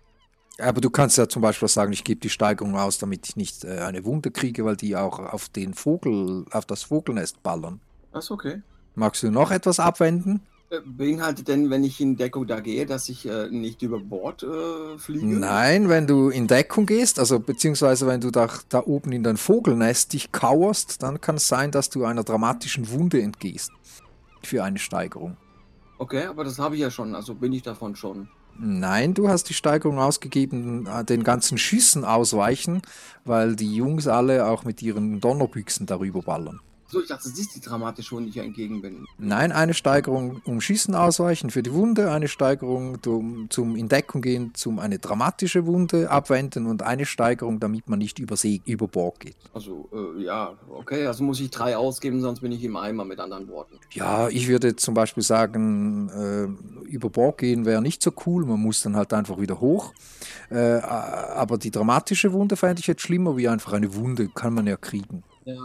Aber du kannst ja zum Beispiel sagen, ich gebe die Steigerung aus, damit ich nicht äh, eine Wunde kriege, weil die auch auf den Vogel, auf das Vogelnest ballern. Das ist okay. Magst du noch etwas abwenden? Äh, beinhaltet denn, wenn ich in Deckung da gehe, dass ich äh, nicht über Bord äh, fliege? Nein, wenn du in Deckung gehst, also beziehungsweise wenn du da, da oben in dein Vogelnest dich kauerst, dann kann es sein, dass du einer dramatischen Wunde entgehst. Für eine Steigerung. Okay, aber das habe ich ja schon, also bin ich davon schon. Nein, du hast die Steigerung ausgegeben, äh, den ganzen Schüssen ausweichen, weil die Jungs alle auch mit ihren Donnerbüchsen darüber ballern. So, ich dachte, das ist die dramatische Wunde, die ich entgegen bin. Nein, eine Steigerung um Schießen ausweichen für die Wunde, eine Steigerung zum, zum in Deckung gehen, zum eine dramatische Wunde abwenden und eine Steigerung, damit man nicht über See, über Bord geht. Also, äh, ja, okay, also muss ich drei ausgeben, sonst bin ich im Eimer mit anderen Worten. Ja, ich würde zum Beispiel sagen, äh, über Bord gehen wäre nicht so cool, man muss dann halt einfach wieder hoch. Äh, aber die dramatische Wunde fände ich jetzt schlimmer, wie einfach eine Wunde kann man ja kriegen. Ja,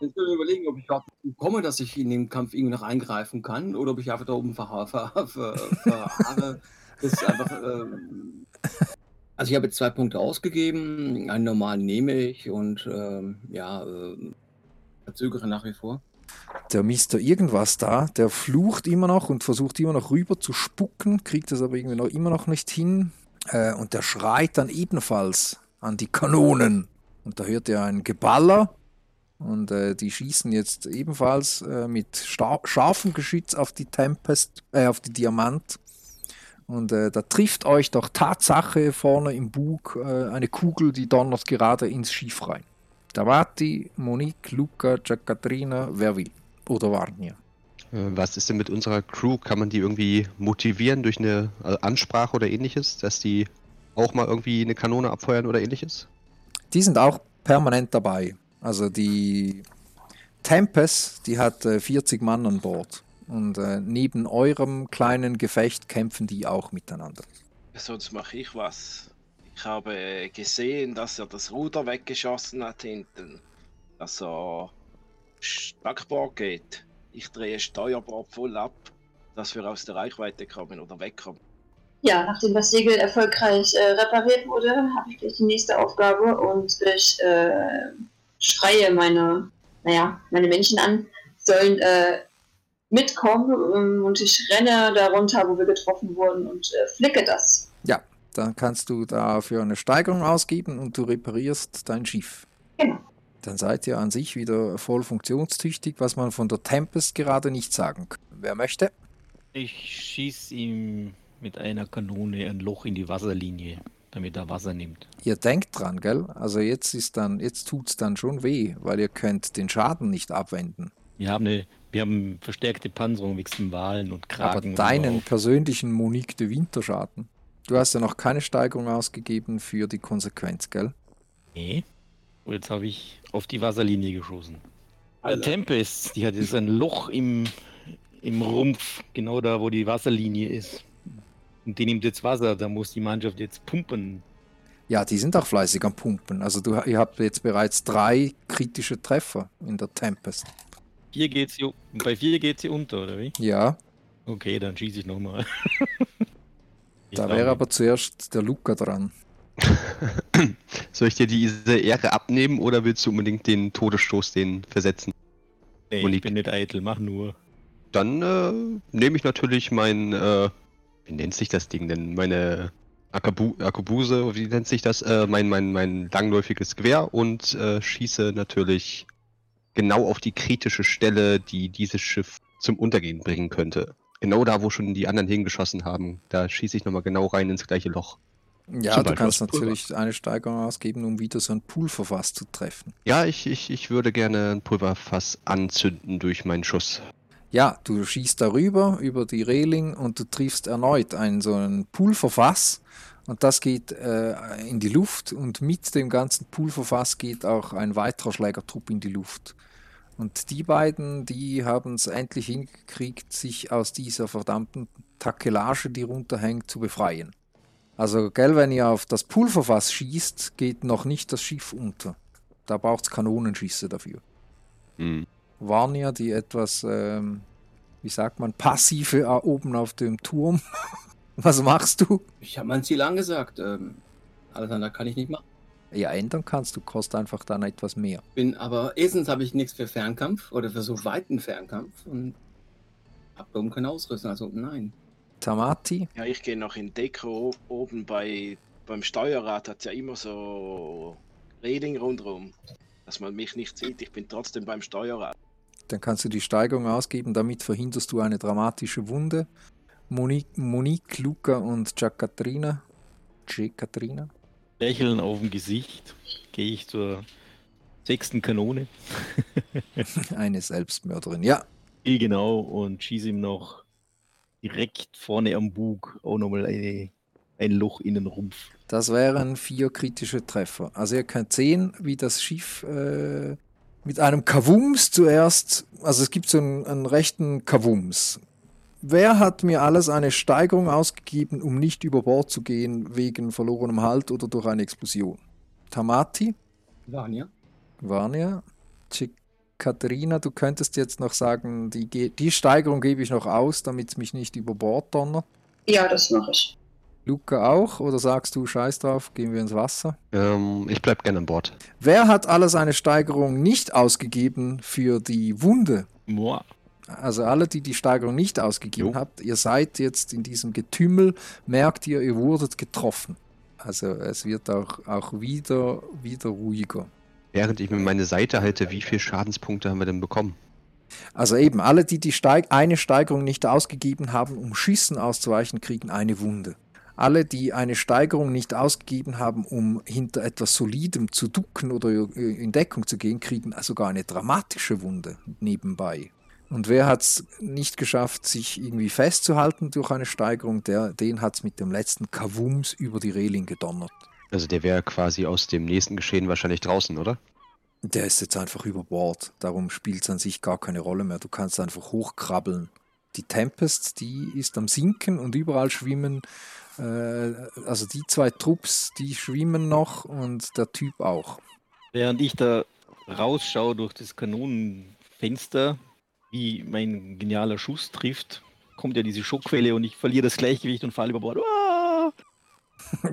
Jetzt will ich überlegen, ob ich überhaupt komme, dass ich in den Kampf irgendwie noch eingreifen kann oder ob ich einfach da oben verharre. Ver, ver, verharre. das ist einfach. Ähm, also ich habe jetzt zwei Punkte ausgegeben. Einen normalen nehme ich und ähm, ja, äh, verzögere nach wie vor. Der Mister irgendwas da, der flucht immer noch und versucht immer noch rüber zu spucken, kriegt es aber irgendwie noch immer noch nicht hin. Äh, und der schreit dann ebenfalls an die Kanonen. Und da hört er ein Geballer und äh, die schießen jetzt ebenfalls äh, mit scharfem Geschütz auf die Tempest, äh, auf die Diamant. Und äh, da trifft euch doch Tatsache vorne im Bug äh, eine Kugel, die donnert gerade ins Schiff rein. Davati, Monique, Luca, Giacatrina, wer will. Oder Varnia. Äh, was ist denn mit unserer Crew? Kann man die irgendwie motivieren durch eine Ansprache oder ähnliches, dass die auch mal irgendwie eine Kanone abfeuern oder ähnliches? Die sind auch permanent dabei. Also die Tempest, die hat äh, 40 Mann an Bord. Und äh, neben eurem kleinen Gefecht kämpfen die auch miteinander. Sonst mache ich was. Ich habe äh, gesehen, dass er das Ruder weggeschossen hat hinten. Dass er Backbord geht. Ich drehe Steuerbord voll ab, dass wir aus der Reichweite kommen oder wegkommen. Ja, nachdem das Segel erfolgreich äh, repariert wurde, habe ich gleich die nächste Aufgabe und ich äh, schreie meine, naja, meine Menschen an, sollen äh, mitkommen ähm, und ich renne darunter, wo wir getroffen wurden und äh, flicke das. Ja, dann kannst du dafür eine Steigerung ausgeben und du reparierst dein Schiff. Genau. Dann seid ihr an sich wieder voll funktionstüchtig, was man von der Tempest gerade nicht sagen kann. Wer möchte? Ich schieße ihm mit einer Kanone ein Loch in die Wasserlinie damit er Wasser nimmt. Ihr denkt dran, gell? Also jetzt ist dann, jetzt tut's dann schon weh, weil ihr könnt den Schaden nicht abwenden. Wir haben eine, wir haben verstärkte Panzerung wegen Walen und Kragen. Aber deinen persönlichen Monique de Winterschaden. Du hast ja noch keine Steigerung ausgegeben für die Konsequenz, gell? Nee. Und jetzt habe ich auf die Wasserlinie geschossen. Der Tempest, die hat jetzt ein Loch im, im Rumpf, genau da, wo die Wasserlinie ist. Und die nimmt jetzt Wasser, da muss die Mannschaft jetzt pumpen. Ja, die sind auch fleißig am Pumpen. Also du, ihr habt jetzt bereits drei kritische Treffer in der Tempest. Vier geht sie, bei vier geht sie unter, oder wie? Ja. Okay, dann schieße ich nochmal. da wäre aber zuerst der Luca dran. Soll ich dir diese Ehre abnehmen oder willst du unbedingt den Todesstoß den versetzen? Nee, ich bin nicht eitel, mach nur. Dann äh, nehme ich natürlich mein, äh, wie nennt sich das Ding denn? Meine Akabu Akubuse, wie nennt sich das? Äh, mein, mein, mein langläufiges Gewehr und äh, schieße natürlich genau auf die kritische Stelle, die dieses Schiff zum Untergehen bringen könnte. Genau da, wo schon die anderen hingeschossen haben. Da schieße ich nochmal genau rein ins gleiche Loch. Ja, Zum du kannst aus Pulver. natürlich eine Steigerung ausgeben, um wieder so ein Pulverfass zu treffen. Ja, ich, ich, ich würde gerne ein Pulverfass anzünden durch meinen Schuss. Ja, du schießt darüber, über die Reling und du triffst erneut ein so ein Pulverfass und das geht äh, in die Luft und mit dem ganzen Pulverfass geht auch ein weiterer Schlägertrupp in die Luft. Und die beiden, die haben es endlich hingekriegt, sich aus dieser verdammten Takelage, die runterhängt, zu befreien. Also, gell, wenn ihr auf das Pulverfass schießt, geht noch nicht das Schiff unter. Da braucht es Kanonenschüsse dafür. Hm. Warnia, die etwas, ähm, wie sagt man, passive oben auf dem Turm. Was machst du? Ich habe mein Ziel angesagt. Ähm, alles andere kann ich nicht machen. Ja, ändern kannst du, kostet einfach dann etwas mehr. Bin aber erstens habe ich nichts für Fernkampf oder für so weiten Fernkampf und hab da oben keine Ausrüstung. Also nein. Tamati, Ja, ich gehe noch in Deko oben bei beim Steuerrad hat ja immer so Reling rundherum, dass man mich nicht sieht. Ich bin trotzdem beim Steuerrad. Dann kannst du die Steigerung ausgeben, damit verhinderst du eine dramatische Wunde. Monique, Monique Luca und Giacatrina. Giacatrina. Lächeln auf dem Gesicht gehe ich zur sechsten Kanone. Eine Selbstmörderin. Ja, genau und schieße ihm noch direkt vorne am Bug auch nochmal eine, ein Loch in den Rumpf. das wären vier kritische Treffer. Also ihr könnt sehen, wie das Schiff äh, mit einem Kavums zuerst, also es gibt so einen, einen rechten Kavums. Wer hat mir alles eine Steigerung ausgegeben, um nicht über Bord zu gehen wegen verlorenem Halt oder durch eine Explosion? Tamati, Vanya? Vanya, Katharina, du könntest jetzt noch sagen, die, die Steigerung gebe ich noch aus, damit es mich nicht über Bord donnert. Ja, das mache ich. Luca auch? Oder sagst du, scheiß drauf, gehen wir ins Wasser? Ähm, ich bleib gerne an Bord. Wer hat alles eine Steigerung nicht ausgegeben für die Wunde? Moa. Also alle, die die Steigerung nicht ausgegeben Jo. habt, ihr seid jetzt in diesem Getümmel, merkt ihr, ihr wurdet getroffen. Also es wird auch, auch wieder, wieder ruhiger. Während ich mir meine Seite halte, wie viele Schadenspunkte haben wir denn bekommen? Also eben, alle, die, die Steig eine Steigerung nicht ausgegeben haben, um Schüssen auszuweichen, kriegen eine Wunde. Alle, die eine Steigerung nicht ausgegeben haben, um hinter etwas Solidem zu ducken oder in Deckung zu gehen, kriegen sogar eine dramatische Wunde nebenbei. Und wer hat es nicht geschafft, sich irgendwie festzuhalten durch eine Steigerung, der, den hat es mit dem letzten Kavums über die Reling gedonnert. Also der wäre quasi aus dem nächsten Geschehen wahrscheinlich draußen, oder? Der ist jetzt einfach über Bord. Darum spielt es an sich gar keine Rolle mehr. Du kannst einfach hochkrabbeln. Die Tempest, die ist am Sinken und überall schwimmen, also die zwei Trupps, die schwimmen noch und der Typ auch. Während ich da rausschaue durch das Kanonenfenster, wie mein genialer Schuss trifft, kommt ja diese Schockwelle und ich verliere das Gleichgewicht und falle über Bord. Ah!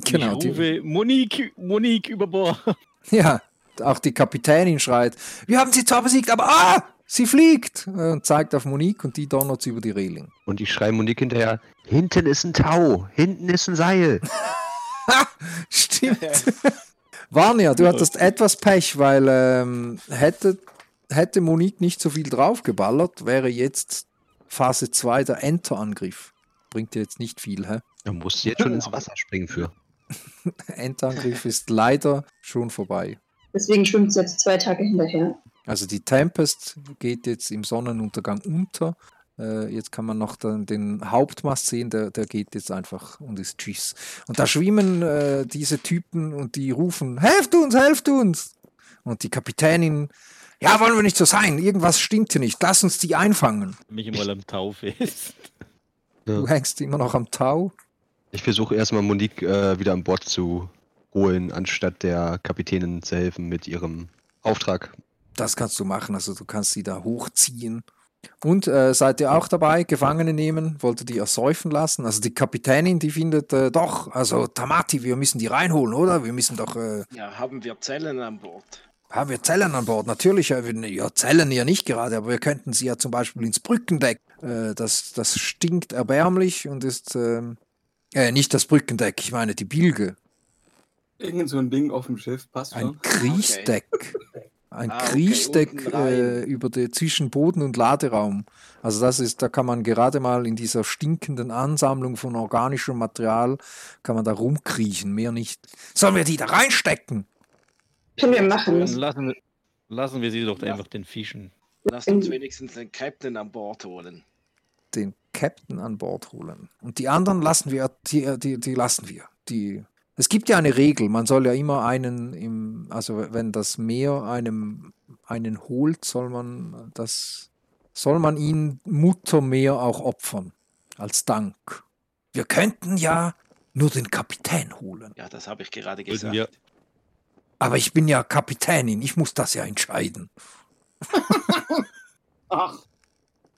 Genau, ich die, rufe, Monique, Monique über Bord. ja, auch die Kapitänin schreit, wir haben sie zwar besiegt, aber ah, sie fliegt und zeigt auf Monique und die donnert sie über die Reling. Und ich schreie Monique hinterher, hinten ist ein Tau, hinten ist ein Seil. Stimmt. Vanya, du hattest etwas Pech, weil ähm, hätte, hätte Monique nicht so viel draufgeballert, wäre jetzt Phase 2 der Enterangriff. Bringt dir jetzt nicht viel, hä? Da musst du jetzt schon ins Wasser springen für. Enterangriff ist leider schon vorbei. Deswegen schwimmt es jetzt zwei Tage hinterher. Also die Tempest geht jetzt im Sonnenuntergang unter. Äh, jetzt kann man noch den, den Hauptmast sehen, der, der geht jetzt einfach und ist tschüss. Und da schwimmen äh, diese Typen und die rufen, helft uns, helft uns! Und die Kapitänin, ja, wollen wir nicht so sein, irgendwas stimmt hier nicht, lass uns die einfangen. Mich mal am Tau fest. Du hängst immer noch am Tau. Ich versuche erstmal Monique äh, wieder an Bord zu holen, anstatt der Kapitänin zu helfen mit ihrem Auftrag. Das kannst du machen, also du kannst sie da hochziehen. Und äh, seid ihr auch dabei, Gefangene nehmen? Wollt ihr die ersäufen lassen? Also die Kapitänin, die findet äh, doch, also Tamati, wir müssen die reinholen, oder? Wir müssen doch, äh, Ja, haben wir Zellen an Bord? haben wir Zellen an Bord? Natürlich, wir- ja, Zellen ja nicht gerade, aber wir könnten sie ja zum Beispiel ins Brückendeck. Äh, das, das stinkt erbärmlich und ist, ähm, äh, nicht das Brückendeck, ich meine die Bilge. Irgend so ein Ding auf dem Schiff, passt Ein. Kriechdeck. Ein Ah, okay, Kriechdeck rein. äh, über den zwischen Boden und Laderaum. Also das ist, da kann man gerade mal in dieser stinkenden Ansammlung von organischem Material, kann man da rumkriechen, mehr nicht. Sollen wir die da reinstecken? Können wir machen. Dann lassen, wir- lassen wir sie doch einfach den Fischen. Lasst uns wenigstens den Captain an Bord holen. Den Captain an Bord holen. Und die anderen lassen wir, die, die, die lassen wir. Die, es gibt ja eine Regel, man soll ja immer einen im, also wenn das Meer einem einen holt, soll man das, soll man ihn Muttermeer auch opfern. Als Dank. Wir könnten ja nur den Kapitän holen. Ja, das habe ich gerade gesagt. wir- Aber ich bin ja Kapitänin, ich muss das ja entscheiden. Ach,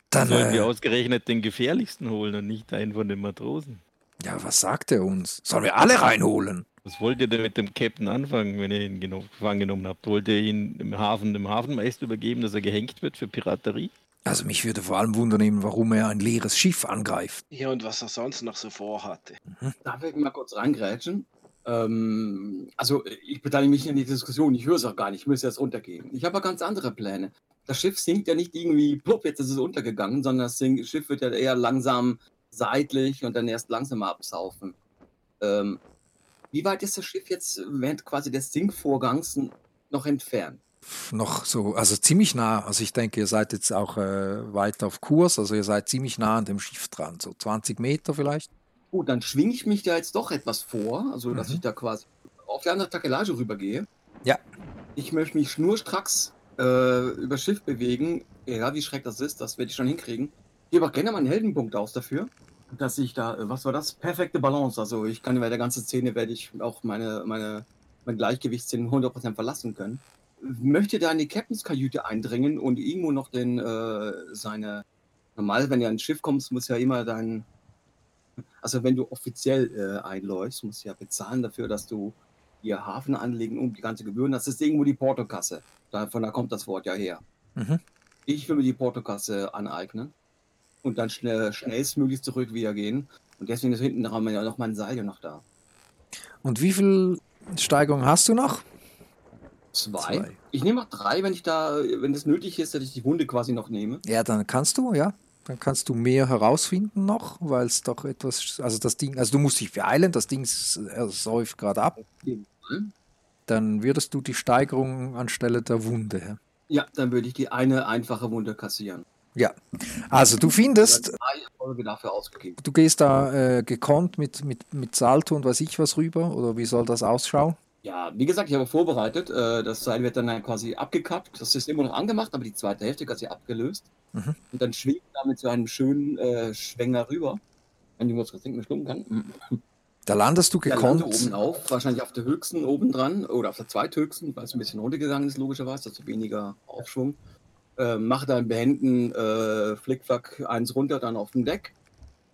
Dann, Sollen wir äh, ausgerechnet den gefährlichsten holen und nicht einen von den Matrosen? Ja, was sagt er uns? Sollen wir alle reinholen? Was wollt ihr denn mit dem Captain anfangen, wenn ihr ihn gefangen genommen habt? Wollt ihr ihn im Hafen dem Hafenmeister übergeben, dass er gehängt wird für Piraterie? Also mich würde vor allem wundern, warum er ein leeres Schiff angreift. Ja, und was er sonst noch so vorhatte. darf ich mal kurz reingrätschen? Ähm, also, ich beteilige mich in die Diskussion, ich höre es auch gar nicht, ich müsste jetzt runtergehen. Ich habe aber ganz andere Pläne. Das Schiff sinkt ja nicht irgendwie, plupp, jetzt ist es untergegangen, sondern das Schiff wird ja eher langsam seitlich und dann erst langsam absaufen. Ähm, wie weit ist das Schiff jetzt während quasi des Sinkvorgangs noch entfernt? Noch so, also ziemlich nah. Also ich denke, ihr seid jetzt auch äh, weit auf Kurs. Also ihr seid ziemlich nah an dem Schiff dran. So 20 Meter vielleicht. Gut, dann schwinge ich mich da jetzt doch etwas vor, also dass Mhm. ich da quasi auf die andere Takelage rübergehe. Ja. Ich möchte mich schnurstracks äh, über Schiff bewegen, egal wie schreck das ist, das werde ich schon hinkriegen. Ich gebe auch gerne meinen Heldenpunkt aus dafür, dass ich da, äh, was war das? Perfekte Balance. Also ich kann bei der ganzen Szene werde ich auch meine, meine, mein Gleichgewichtssinn 100% verlassen können. Möchte da in die Captains Kajüte eindringen und irgendwo noch den, äh, seine, normal, wenn du an ein Schiff kommst, muss ja immer dein, also wenn du offiziell äh, einläufst, musst du ja bezahlen dafür, dass du hier Hafen anlegen und die ganze Gebühren. Das ist irgendwo die Portokasse. Davon da kommt das Wort ja her. Mhm. Ich will mir die Portokasse aneignen und dann schnell, schnellstmöglich zurück wieder gehen. Und deswegen ist hinten ja noch mein Seil noch da. Und wie viel Steigerung hast du noch? Zwei. Zwei. Ich nehme auch drei, wenn ich da, wenn es nötig ist, dass ich die Wunde quasi noch nehme. Ja, dann kannst du, ja. Dann kannst du mehr herausfinden noch, weil es doch etwas, also das Ding, also du musst dich beeilen, das Ding er säuft gerade ab. Dann würdest du die Steigerung anstelle der Wunde. Ja, dann würde ich die eine einfache Wunde kassieren. Ja. Also du findest, du gehst da äh, gekonnt mit, mit, mit Salto und weiß ich was rüber, oder wie soll das ausschauen? Ja, wie gesagt, ich habe vorbereitet. Äh, das Seil wird dann quasi abgekappt. Das ist immer noch angemacht, aber die zweite Hälfte quasi abgelöst. Mhm. Und dann schwingt damit so einen schönen äh, Schwenger rüber. Wenn ich kurz denken, schlucken kann. Da landest du gekonnt. oben auf, wahrscheinlich auf der höchsten oben dran oder auf der zweithöchsten, weil es ein bisschen runtergegangen ist, logischerweise, also weniger Aufschwung. Äh, mache dann behenden äh, Flickflack eins runter, dann auf dem Deck.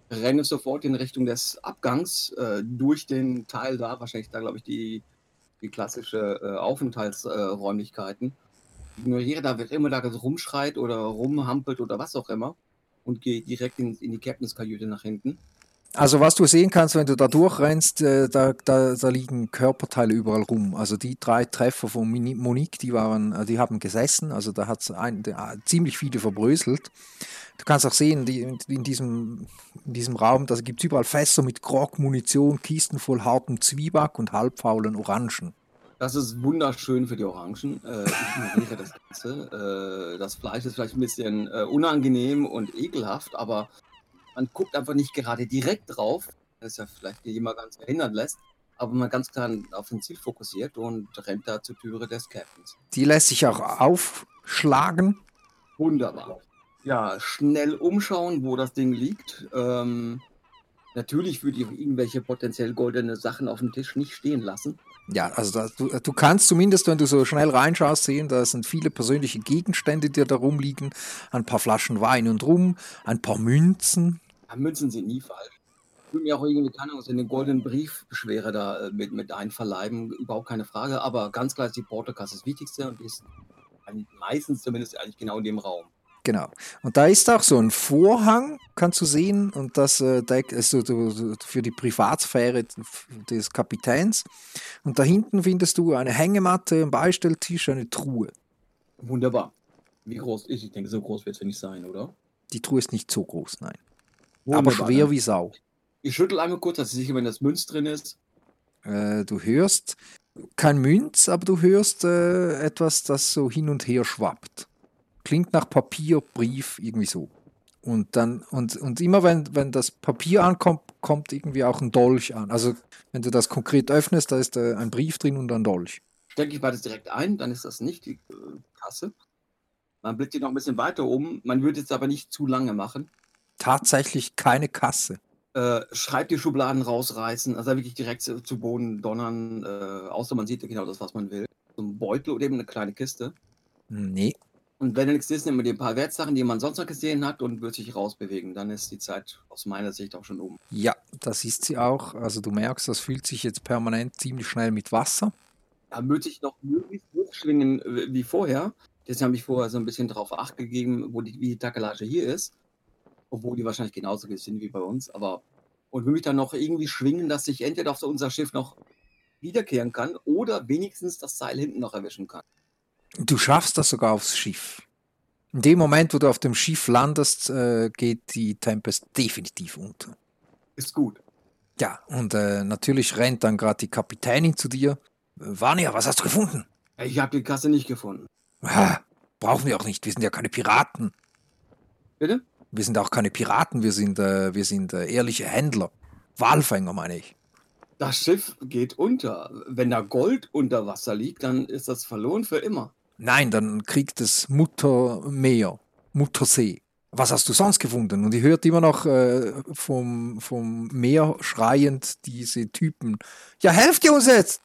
Renne sofort in Richtung des Abgangs äh, durch den Teil da, wahrscheinlich da, glaube ich, die, die klassische äh, Aufenthaltsräumlichkeiten. Ignoriere da, wer immer da rumschreit oder rumhampelt oder was auch immer und gehe direkt in, in die Captain's-Kajüte nach hinten. Also was du sehen kannst, wenn du da durchrennst, äh, da, da, da liegen Körperteile überall rum. Also die drei Treffer von Monique, die waren, äh, die haben gesessen, also da hat es ziemlich viele verbröselt. Du kannst auch sehen, die, in, diesem, in diesem Raum, da gibt es überall Fässer mit Grog, Munition, Kisten voll hartem Zwieback und halbfaulen Orangen. Das ist wunderschön für die Orangen. Äh, ich ignoriere das Ganze. Äh, das Fleisch ist vielleicht ein bisschen äh, unangenehm und ekelhaft, aber man guckt einfach nicht gerade direkt drauf, das ja vielleicht jemand ganz verhindern lässt, aber man ganz klar auf ein Ziel fokussiert und rennt da zur Türe des Captains. Die lässt sich auch aufschlagen. Wunderbar. Ja, schnell umschauen, wo das Ding liegt. Ähm, Natürlich würde ich irgendwelche potenziell goldene Sachen auf dem Tisch nicht stehen lassen. Ja, also da, du, du kannst zumindest, wenn du so schnell reinschaust, sehen, da sind viele persönliche Gegenstände, die da rumliegen. Ein paar Flaschen Wein und Rum, ein paar Münzen. Ja, Münzen sind nie falsch. Ich würde mir auch irgendwie, keine Ahnung, so eine goldenen Briefbeschwere da äh, mit, mit einverleiben, überhaupt keine Frage. Aber ganz klar ist die Portokasse das Wichtigste und ist meistens zumindest eigentlich genau in dem Raum. Genau. Und da ist auch so ein Vorhang, kannst du sehen, und das äh, also für die Privatsphäre des Kapitäns. Und da hinten findest du eine Hängematte, einen Beistelltisch, eine Truhe. Wunderbar. Wie groß ist? Ich denke, so groß wird es nicht sein, oder? Die Truhe ist nicht so groß, nein. Aber Wunderbar, schwer dann- wie Sau. Ich schüttel einmal kurz, dass ich sicher, wenn das Münz drin ist. Äh, du hörst kein Münz, aber du hörst äh, etwas, das so hin und her schwappt. Klingt nach Papier, Brief, irgendwie so. Und dann, und, und immer wenn, wenn das Papier ankommt, kommt irgendwie auch ein Dolch an. Also wenn du das konkret öffnest, da ist äh, ein Brief drin und ein Dolch. Stecke ich beides direkt ein, dann ist das nicht die äh, Kasse. Man blickt hier noch ein bisschen weiter oben. Man würde jetzt aber nicht zu lange machen. Tatsächlich keine Kasse. Äh, schreibt die Schubladen rausreißen, also wirklich direkt zu, Boden donnern, äh, außer man sieht genau das, was man will. So ein Beutel oder eben eine kleine Kiste. Nee. Und wenn nichts ist, nimmt man die paar Wertsachen, die man sonst noch gesehen hat und wird sich rausbewegen. Dann ist die Zeit aus meiner Sicht auch schon um. Ja, das ist sie auch. Also du merkst, das fühlt sich jetzt permanent ziemlich schnell mit Wasser. Da würde ich noch möglichst hochschwingen äh, wie vorher. Deswegen habe ich vorher so ein bisschen darauf Acht gegeben, wo die, wie die Takelage hier ist. Obwohl die wahrscheinlich genauso sind wie bei uns. Aber und will mich dann noch irgendwie schwingen, dass ich entweder auf unser Schiff noch wiederkehren kann oder wenigstens das Seil hinten noch erwischen kann. Du schaffst das sogar aufs Schiff. In dem Moment, wo du auf dem Schiff landest, äh, geht die Tempest definitiv unter. Ist gut. Ja, und äh, natürlich rennt dann gerade die Kapitänin zu dir. Äh, Vanya, was hast du gefunden? Ich habe die Kasse nicht gefunden. Ah, brauchen wir auch nicht. Wir sind ja keine Piraten. Bitte? Wir sind auch keine Piraten. Wir sind, äh, wir sind äh, ehrliche Händler. Walfänger, meine ich. Das Schiff geht unter. Wenn da Gold unter Wasser liegt, dann ist das verloren für immer. Nein, dann kriegt es Muttermeer, Muttersee. Was hast du sonst gefunden? Und ihr hört immer noch äh, vom, vom Meer schreiend diese Typen. Ja, helft ihr uns jetzt!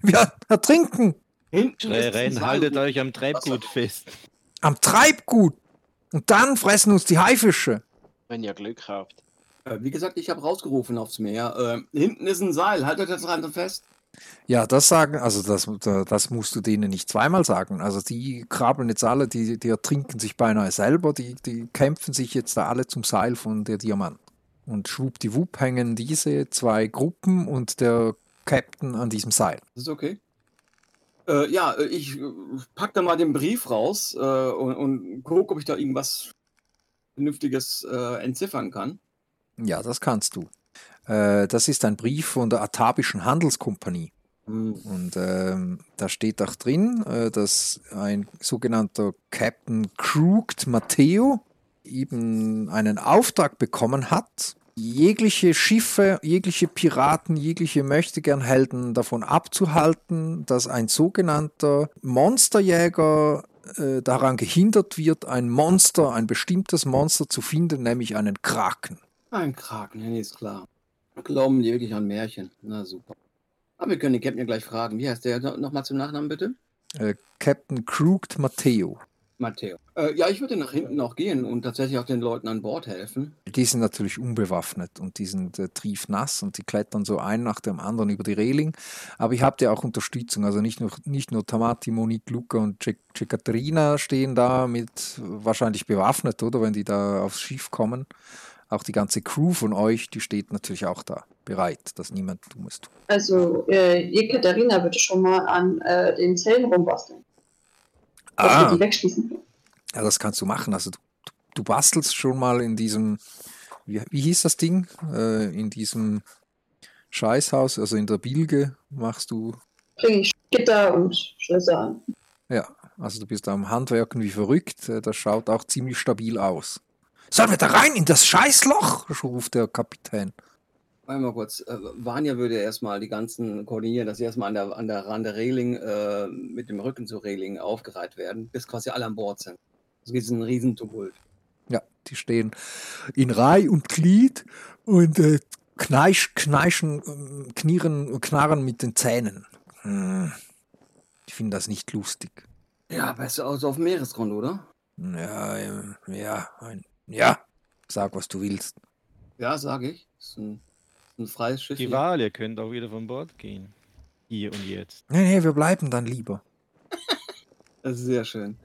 Wir ertrinken! Hinten rein, haltet euch am Treibgut fest. Am Treibgut! Und dann fressen uns die Haifische. Wenn ihr Glück habt. Äh, Wie gesagt, ich habe rausgerufen aufs Meer. Äh, hinten ist ein Seil, haltet das dran fest. Ja, das sagen, also das, das musst du denen nicht zweimal sagen. Also die krabbeln jetzt alle, die, die ertrinken sich beinahe selber, die, die kämpfen sich jetzt da alle zum Seil von der Diamant. Und schwuppdiwupp hängen diese zwei Gruppen und der Captain an diesem Seil. Das ist okay. Äh, ja, ich äh, pack da mal den Brief raus äh, und, und gucke, ob ich da irgendwas Vernünftiges äh, entziffern kann. Ja, das kannst du. Äh, das ist ein Brief von der Atabischen Handelskompanie. Hm, Und ähm, da steht auch drin, äh, dass ein sogenannter Captain Crooked Matteo eben einen Auftrag bekommen hat, jegliche Schiffe, jegliche Piraten, jegliche Möchtegern-Helden davon abzuhalten, dass ein sogenannter Monsterjäger äh, daran gehindert wird, ein Monster, ein bestimmtes Monster zu finden, nämlich einen Kraken. Ein Kraken, nee, ist klar. Glauben die wirklich an Märchen? Na super. Aber wir können den Captain ja gleich fragen. Wie heißt der no- nochmal zum Nachnamen bitte? Äh, Captain Crooked Matteo. Matteo. Äh, ja, ich würde nach hinten noch gehen und tatsächlich auch den Leuten an Bord helfen. Die sind natürlich unbewaffnet und die sind äh, triefnass und die klettern so ein nach dem anderen über die Reling. Aber ich habe ja auch Unterstützung. Also nicht nur, nicht nur Tamati, Monique, Luca und Cekaterina stehen da mit wahrscheinlich bewaffnet, oder? Wenn die da aufs Schiff kommen. Auch die ganze Crew von euch, die steht natürlich auch da, bereit, dass niemand Dummes tut. Also, äh, Jekaterina würde schon mal an äh, den Zellen rumbasteln. Dass wir Ah, die wegschließen können. ja, das kannst du machen. Also du, du bastelst schon mal in diesem, wie, wie hieß das Ding? Äh, in diesem Scheißhaus, also in der Bilge machst du Bringe ich Gitter und Schlösser an. Ja, also du bist am Handwerken wie verrückt. Äh, Das schaut auch ziemlich stabil aus. Sollen wir da rein in das Scheißloch? ruft der Kapitän. Warte mal kurz. Äh, Vanya würde erstmal die ganzen koordinieren, dass sie erstmal an der, an der, an der Reling äh, mit dem Rücken zur Reling aufgereiht werden, bis quasi alle an Bord sind. Also gibt es einen riesen Tumult. Ja, die stehen in Reih und Glied und äh, Kneisch, kneischen, ähm, knieren, knarren mit den Zähnen. Hm. Ich finde das nicht lustig. Ja, besser aus auf dem Meeresgrund, oder? Ja, ja, ein, ja. Sag, was du willst. Ja, sage ich. Ist ein, ein freies Schiff. Die hier. Wahl, ihr könnt auch wieder von Bord gehen. Hier und jetzt. Nee, nee, wir bleiben dann lieber. Das ist sehr schön.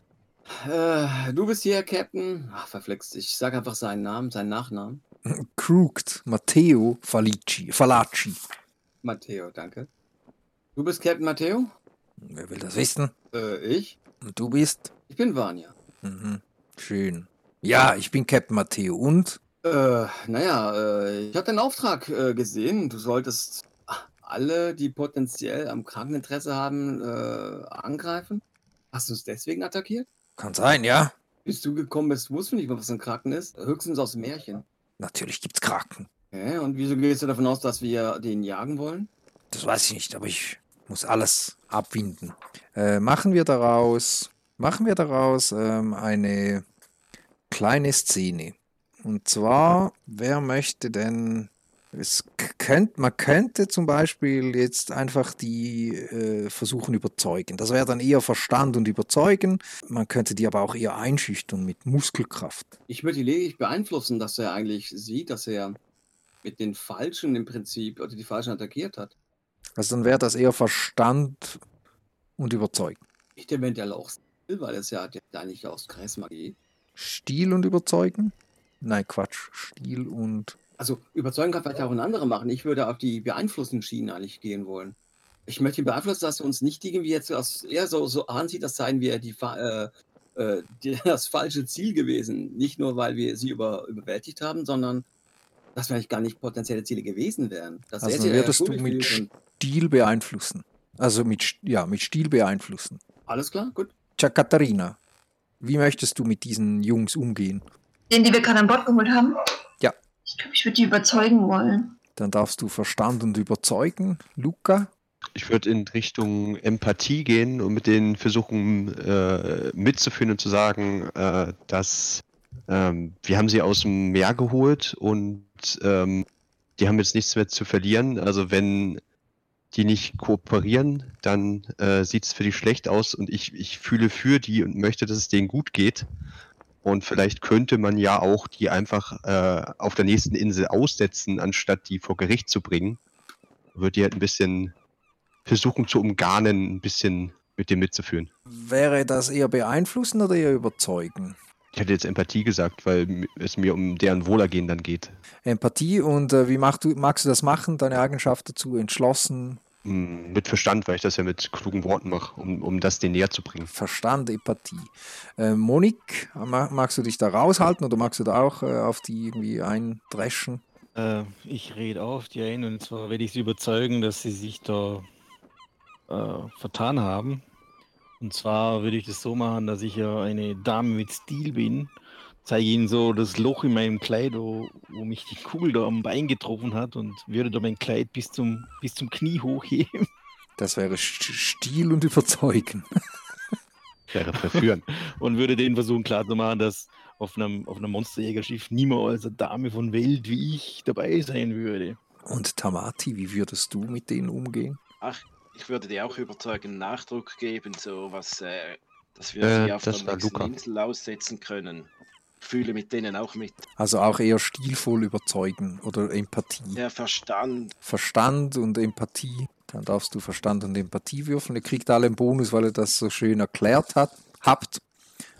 Äh, du bist hier, Captain. Ach, verflixt. Ich sag einfach seinen Namen, seinen Nachnamen. Crooked, Matteo Falici, Falacci. Matteo, danke. Du bist Captain Matteo? Wer will das wissen? Äh, ich? Und du bist? Ich bin Vanya. Mhm. Schön. Ja, ich bin Captain Matteo und? Äh, naja, äh, ich habe deinen Auftrag äh, gesehen. Du solltest alle, die potenziell am Krankeninteresse haben, äh, angreifen. Hast du es deswegen attackiert? Kann sein, ja. Bis du gekommen bist, wussten wir nicht mal, was ein Kraken ist. Höchstens aus Märchen. Natürlich gibt's Kraken. Okay, und wieso gehst du davon aus, dass wir den jagen wollen? Das weiß ich nicht, aber ich muss alles abwinden. Äh, machen wir daraus, machen wir daraus ähm, eine kleine Szene. Und zwar, wer möchte denn es könnt, man könnte zum Beispiel jetzt einfach die äh, versuchen überzeugen. Das wäre dann eher Verstand und Überzeugen. Man könnte die aber auch eher einschüchtern mit Muskelkraft. Ich würde die lediglich beeinflussen, dass er eigentlich sieht, dass er mit den Falschen im Prinzip, oder die Falschen attackiert hat. Also dann wäre das eher Verstand und Überzeugen. Nicht eventuell auch Stil, weil es ja eigentlich aus Kreismagie. Stil und Überzeugen? Nein, Quatsch. Stil und. Also überzeugen kann vielleicht auch ein anderer machen. Ich würde auf die beeinflussenden Schienen eigentlich gehen wollen. Ich möchte ihn beeinflussen, dass er uns nicht irgendwie jetzt aus, eher so, so ansieht, als seien wir die, äh, äh, die, das falsche Ziel gewesen. Nicht nur, weil wir sie über, überwältigt haben, sondern dass wir eigentlich gar nicht potenzielle Ziele gewesen wären. Dass Also würdest du mit Stil beeinflussen. Also mit, ja, mit Stil beeinflussen. Alles klar, gut. Tja, Katharina, wie möchtest du mit diesen Jungs umgehen? Den, die wir gerade an Bord geholt haben? Ja. Ich glaube, ich würde die überzeugen wollen. Dann darfst du Verstand und Überzeugen. Luca? Ich würde in Richtung Empathie gehen und mit denen versuchen äh, mitzuführen und zu sagen, äh, dass ähm, wir haben sie aus dem Meer geholt und ähm, die haben jetzt nichts mehr zu verlieren. Also wenn die nicht kooperieren, dann äh, sieht es für die schlecht aus und ich, ich fühle für die und möchte, dass es denen gut geht. Und vielleicht könnte man ja auch die einfach äh, auf der nächsten Insel aussetzen, anstatt die vor Gericht zu bringen. Würde die halt ein bisschen versuchen zu umgarnen, ein bisschen mit dem mitzuführen. Wäre das eher beeinflussen oder eher überzeugen? Ich hätte jetzt Empathie gesagt, weil es mir um deren Wohlergehen dann geht. Empathie und äh, wie machst du, magst du das machen? Deine Eigenschaft dazu? Entschlossen, Mit Verstand, weil ich das ja mit klugen Worten mache, um, um das denen näher zu bringen. Verstand, Empathie. Äh, Monik, ma- magst du dich da raushalten oder magst du da auch äh, auf die irgendwie eindreschen? Äh, ich rede auf die ein und zwar werde ich sie überzeugen, dass sie sich da äh, vertan haben. Und zwar würde ich das so machen, dass ich ja eine Dame mit Stil bin. Zeige ihnen so das Loch in meinem Kleid, wo, wo mich die Kugel da am Bein getroffen hat und würde da mein Kleid bis zum, bis zum Knie hochheben. Das wäre St- Stil und Überzeugen. Wäre verführen. und würde denen versuchen klarzumachen, dass auf einem, auf einem Monsterjägerschiff niemals eine Dame von Welt wie ich dabei sein würde. Und Tamati, wie würdest du mit denen umgehen? Ach, ich würde dir auch überzeugend Nachdruck geben, so was, äh, dass wir Äh, sie auf das der nächsten. Insel aussetzen können. Fühle mit denen auch mit. Also auch eher stilvoll überzeugen oder Empathie. Der Verstand, Verstand und Empathie. Dann darfst du Verstand und Empathie würfeln. Ihr kriegt alle einen Bonus, weil ihr das so schön erklärt hat, habt.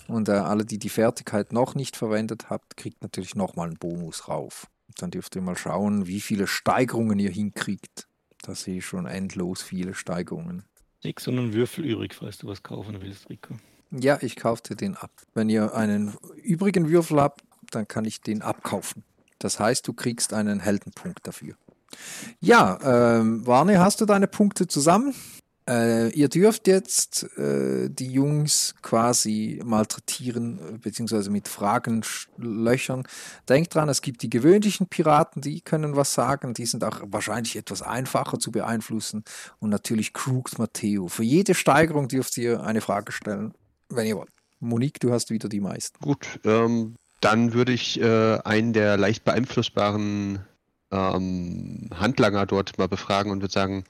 Und äh, alle, die die Fertigkeit noch nicht verwendet habt, kriegt natürlich nochmal einen Bonus rauf. Dann dürft ihr mal schauen, wie viele Steigerungen ihr hinkriegt. Da sehe ich schon endlos viele Steigerungen. Nix und ein Würfel übrig, falls du was kaufen willst, Rico. Ja, ich kaufte den ab. Wenn ihr einen übrigen Würfel habt, dann kann ich den abkaufen. Das heißt, du kriegst einen Heldenpunkt dafür. Ja, ähm, Warne, hast du deine Punkte zusammen? Äh, ihr dürft jetzt äh, die Jungs quasi malträtieren, äh, beziehungsweise mit Fragen löchern. Denkt dran, es gibt die gewöhnlichen Piraten, die können was sagen, die sind auch wahrscheinlich etwas einfacher zu beeinflussen. Und natürlich Crooks Matteo. Für jede Steigerung dürft ihr eine Frage stellen, wenn ihr wollt. Monique, du hast wieder die meisten. Gut, ähm, dann würde ich äh, einen der leicht beeinflussbaren ähm, Handlanger dort mal befragen und würde sagen,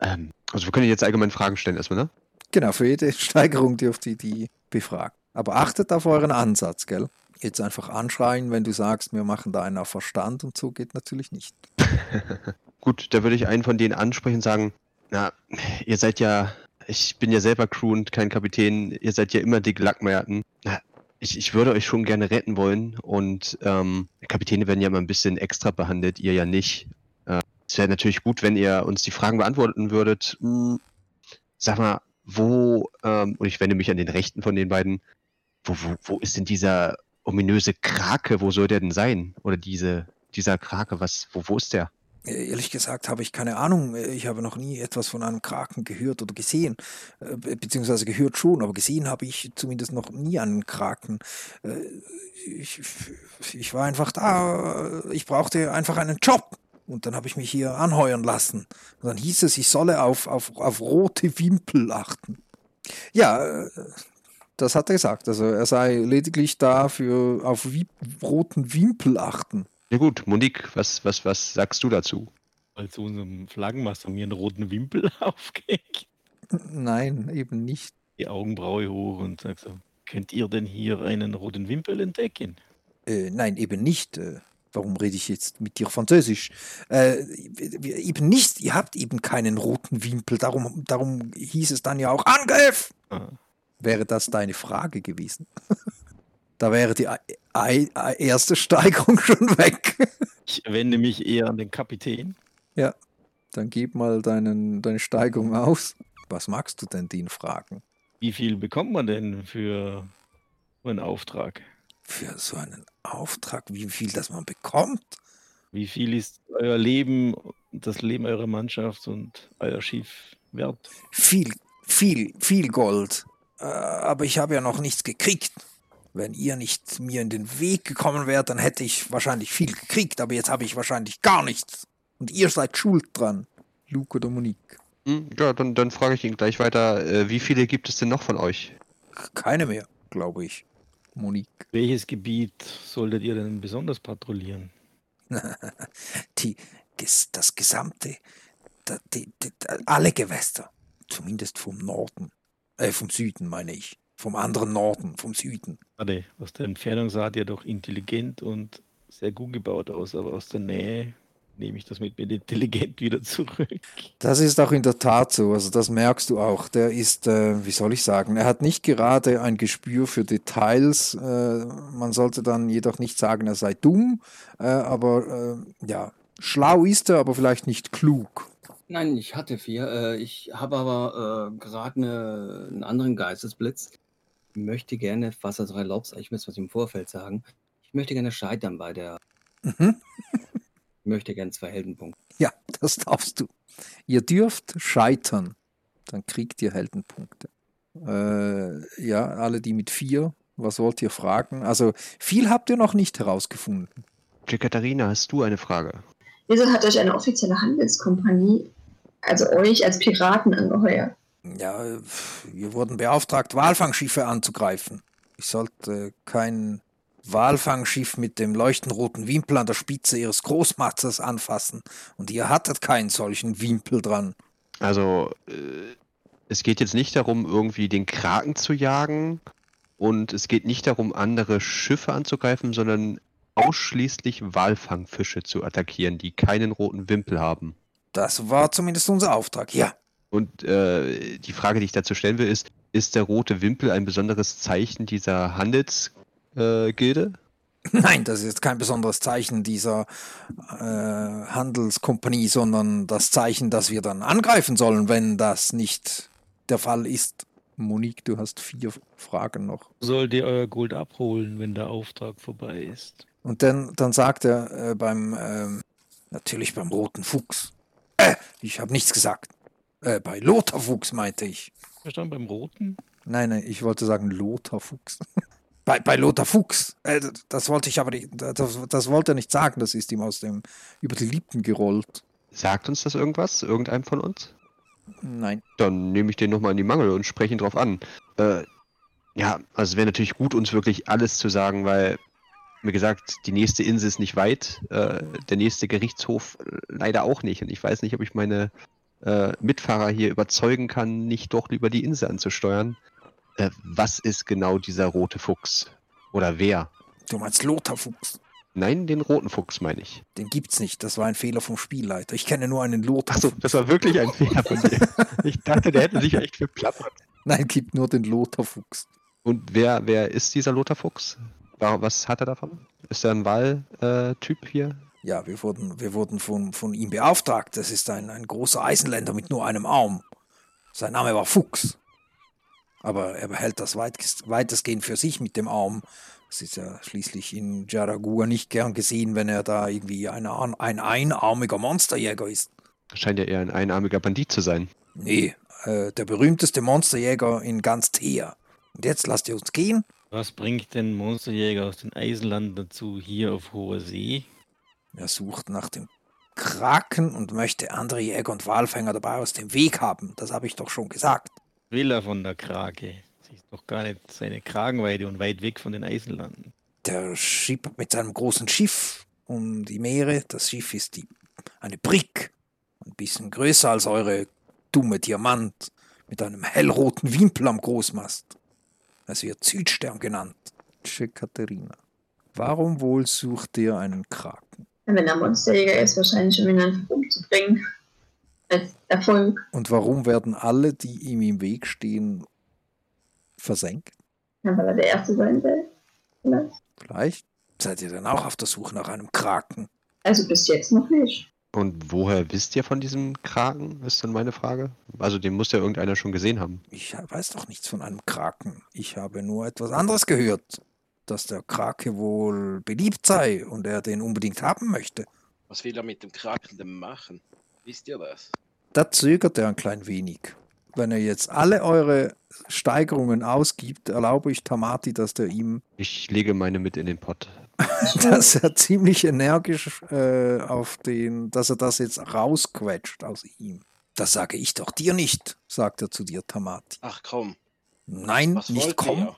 ähm, also wir können jetzt allgemein Fragen stellen erstmal, ne? Genau, für jede Steigerung dürft ihr die befragen. Aber achtet auf euren Ansatz, gell? Jetzt einfach anschreien, wenn du sagst, wir machen da einen auf Verstand und so geht natürlich nicht. Gut, da würde ich einen von denen ansprechen und sagen, na, ihr seid ja, ich bin ja selber Crew und kein Kapitän, ihr seid ja immer die Gelackmeierten. Na, ich, ich würde euch schon gerne retten wollen und ähm, Kapitäne werden ja immer ein bisschen extra behandelt, ihr ja nicht. Äh, es wäre natürlich gut, wenn ihr uns die Fragen beantworten würdet. Hm, sag mal, wo, ähm, und ich wende mich an den Rechten von den beiden, wo, wo, wo ist denn dieser ominöse Krake, wo soll der denn sein? Oder diese, dieser Krake, was, wo, wo ist der? Äh, Ehrlich gesagt habe ich keine Ahnung. Äh, Ich habe noch nie etwas von einem Kraken gehört oder gesehen. Äh, be- Beziehungsweise gehört schon, aber gesehen habe ich zumindest noch nie einen Kraken. Ich, ich war einfach da. Ich brauchte einfach einen Job. Und dann habe ich mich hier anheuern lassen. Und dann hieß es, ich solle auf, auf, auf rote Wimpel achten. Ja, das hat er gesagt. Also er sei lediglich da für auf roten Wimpel achten. Ja gut, Monique, was, was, was sagst du dazu? Weil zu unserem Flaggenmast haben wir einen roten Wimpel aufgehängt. Nein, eben nicht. Die Augenbraue hoch und sagt so, könnt ihr denn hier einen roten Wimpel entdecken? Äh, nein, eben nicht. Äh, warum rede ich jetzt mit dir Französisch? Äh, eben nicht. Ihr habt eben keinen roten Wimpel. Darum, darum hieß es dann ja auch Angriff. Ah, Wäre das deine Frage gewesen? da wäre die erste Steigerung schon weg. Ich wende mich eher an den Kapitän. Dann gib mal deinen, deine Steigerung aus. Was magst du denn den fragen? Wie viel bekommt man denn für so einen Auftrag? Für so einen Auftrag, wie viel das man bekommt? Wie viel ist euer Leben, das Leben eurer Mannschaft und euer Schiff wert? Viel, viel, viel Gold. Äh, aber ich habe ja noch nichts gekriegt. Wenn ihr nicht mir in den Weg gekommen wärt, dann hätte ich wahrscheinlich viel gekriegt, aber jetzt habe ich wahrscheinlich gar nichts. Und ihr seid schuld dran. Luke oder Monique. Hm, ja, dann, dann frage ich ihn gleich weiter, äh, wie viele gibt es denn noch von euch? Keine mehr, glaube ich. Monique. Welches Gebiet solltet ihr denn besonders patrouillieren? Die, das gesamte, die, die, alle Gewässer. Zumindest vom Norden. Äh, vom Süden, meine ich. Vom anderen Norden, vom Süden. Warte, aus der Entfernung sah ihr doch intelligent und sehr gut gebaut aus, aber aus der Nähe nehme ich das mit mit intelligent wieder zurück. Das ist auch in der Tat so, also das merkst du auch. Der ist, äh, wie soll ich sagen, er hat nicht gerade ein Gespür für Details. Äh, man sollte dann jedoch nicht sagen, er sei dumm, äh, aber äh, ja, schlau ist er, aber vielleicht nicht klug. Nein, ich hatte vier. Äh, ich habe aber äh, gerade eine, einen anderen Geistesblitz. Ich möchte gerne, was du erlaubst, ich müsste was im Vorfeld sagen. Ich möchte gerne scheitern bei der. Mhm. Ich möchte gerne zwei Heldenpunkte. Ja, das darfst du. Ihr dürft scheitern, dann kriegt ihr Heldenpunkte. Äh, ja, alle die mit vier, was wollt ihr fragen? Also viel habt ihr noch nicht herausgefunden. Katharina, hast du eine Frage? Wieso hat euch eine offizielle Handelskompanie, also euch als Piraten angeheuert? Ja, wir wurden beauftragt, Walfangschiffe anzugreifen. Ich sollte kein Walfangschiff mit dem leuchtend roten Wimpel an der Spitze ihres Großmasters anfassen. Und ihr hattet keinen solchen Wimpel dran. Also, äh, es geht jetzt nicht darum, irgendwie den Kraken zu jagen und es geht nicht darum, andere Schiffe anzugreifen, sondern ausschließlich Walfangfische zu attackieren, die keinen roten Wimpel haben. Das war zumindest unser Auftrag, ja. Und äh, die Frage, die ich dazu stellen will, ist, ist der rote Wimpel ein besonderes Zeichen dieser Handelsgilde? Äh? Nein, das ist kein besonderes Zeichen dieser äh, Handelskompanie, sondern das Zeichen, dass wir dann angreifen sollen, wenn das nicht der Fall ist. Monique, du hast vier Fragen noch. Sollt ihr euer Gold abholen, wenn der Auftrag vorbei ist? Und dann, dann sagt er äh, beim, ähm, natürlich beim Roten Fuchs. Äh, ich habe nichts gesagt. Äh, bei Lothar Fuchs meinte ich. Verstanden beim Roten? Nein, nein, ich wollte sagen Lothar Fuchs. bei, bei Lothar Fuchs. Äh, das wollte ich aber nicht, das, das wollte er nicht sagen. Das ist ihm aus dem, über die Lippen gerollt. Sagt uns das irgendwas? Irgendeinem von uns? Nein. Dann nehme ich den nochmal in die Mangel und spreche ihn drauf an. Äh, ja, also es wäre natürlich gut, uns wirklich alles zu sagen, weil Mir gesagt, die nächste Insel ist nicht weit, äh, der nächste Gerichtshof leider auch nicht. Und ich weiß nicht, ob ich meine äh, Mitfahrer hier überzeugen kann, nicht doch lieber die Insel anzusteuern. Äh, was ist genau dieser rote Fuchs? Oder wer? Du meinst Lothar Fuchs? Nein, den roten Fuchs meine ich. Den gibt's nicht. Das war ein Fehler vom Spielleiter. Ich kenne nur einen Lothar Achso, das war wirklich ein Fehler von dir. Ich dachte, der hätte sich echt verplappert. Nein, gibt nur den Lothar Fuchs. Und wer, wer ist dieser Lothar Fuchs? Wa- Was hat er davon? Ist er ein Wahltyp hier? Ja, wir wurden, wir wurden von, von ihm beauftragt. Das ist ein, ein großer Eisenländer mit nur einem Arm. Sein Name war Fuchs. Aber er behält das weitgest, weitestgehend für sich mit dem Arm. Es ist ja schließlich in Jaragua nicht gern gesehen, wenn er da irgendwie ein, ein einarmiger Monsterjäger ist. Scheint ja eher ein einarmiger Bandit zu sein. Nee, äh, der berühmteste Monsterjäger in ganz Thea. Und jetzt lasst ihr uns gehen? Was bringt den Monsterjäger aus den Eisenlanden dazu, hier auf hoher See? Er sucht nach dem Kraken und möchte andere Jäger und Walfänger dabei aus dem Weg haben. Das habe ich doch schon gesagt. Will er von der Krake? Sie ist doch gar nicht seine Kragenweite und weit weg von den Eisenlanden. Der schippert mit seinem großen Schiff um die Meere. Das Schiff ist die, eine Brick, ein bisschen größer als eure dumme Diamant, mit einem hellroten Wimpel am Großmast. Es wird Südstern genannt. Tschö, Katharina. Warum wohl sucht ihr einen Kraken? Wenn er Monsterjäger ist, wahrscheinlich um ihn einfach umzubringen. Als Erfolg. Und warum werden alle, die ihm im Weg stehen, versenkt? Ja, weil er der Erste sein will. Vielleicht. Vielleicht seid ihr dann auch auf der Suche nach einem Kraken. Also bis jetzt noch nicht. Und woher wisst ihr von diesem Kraken, ist dann meine Frage. Also den muss ja irgendeiner schon gesehen haben. Ich weiß doch nichts von einem Kraken. Ich habe nur etwas anderes gehört, dass der Krake wohl beliebt sei und er den unbedingt haben möchte. Was will er mit dem Kraken denn machen? Wisst ihr das? Da zögert er ein klein wenig. Wenn er jetzt alle eure Steigerungen ausgibt, erlaube ich Tamati, dass der ihm, Ich lege meine mit in den Pott. dass er ziemlich energisch äh, auf den, dass er das jetzt rausquetscht aus ihm. Das sage ich doch dir nicht, sagt er zu dir, Tamati. Ach komm, Nein, was nicht kommen. ihr?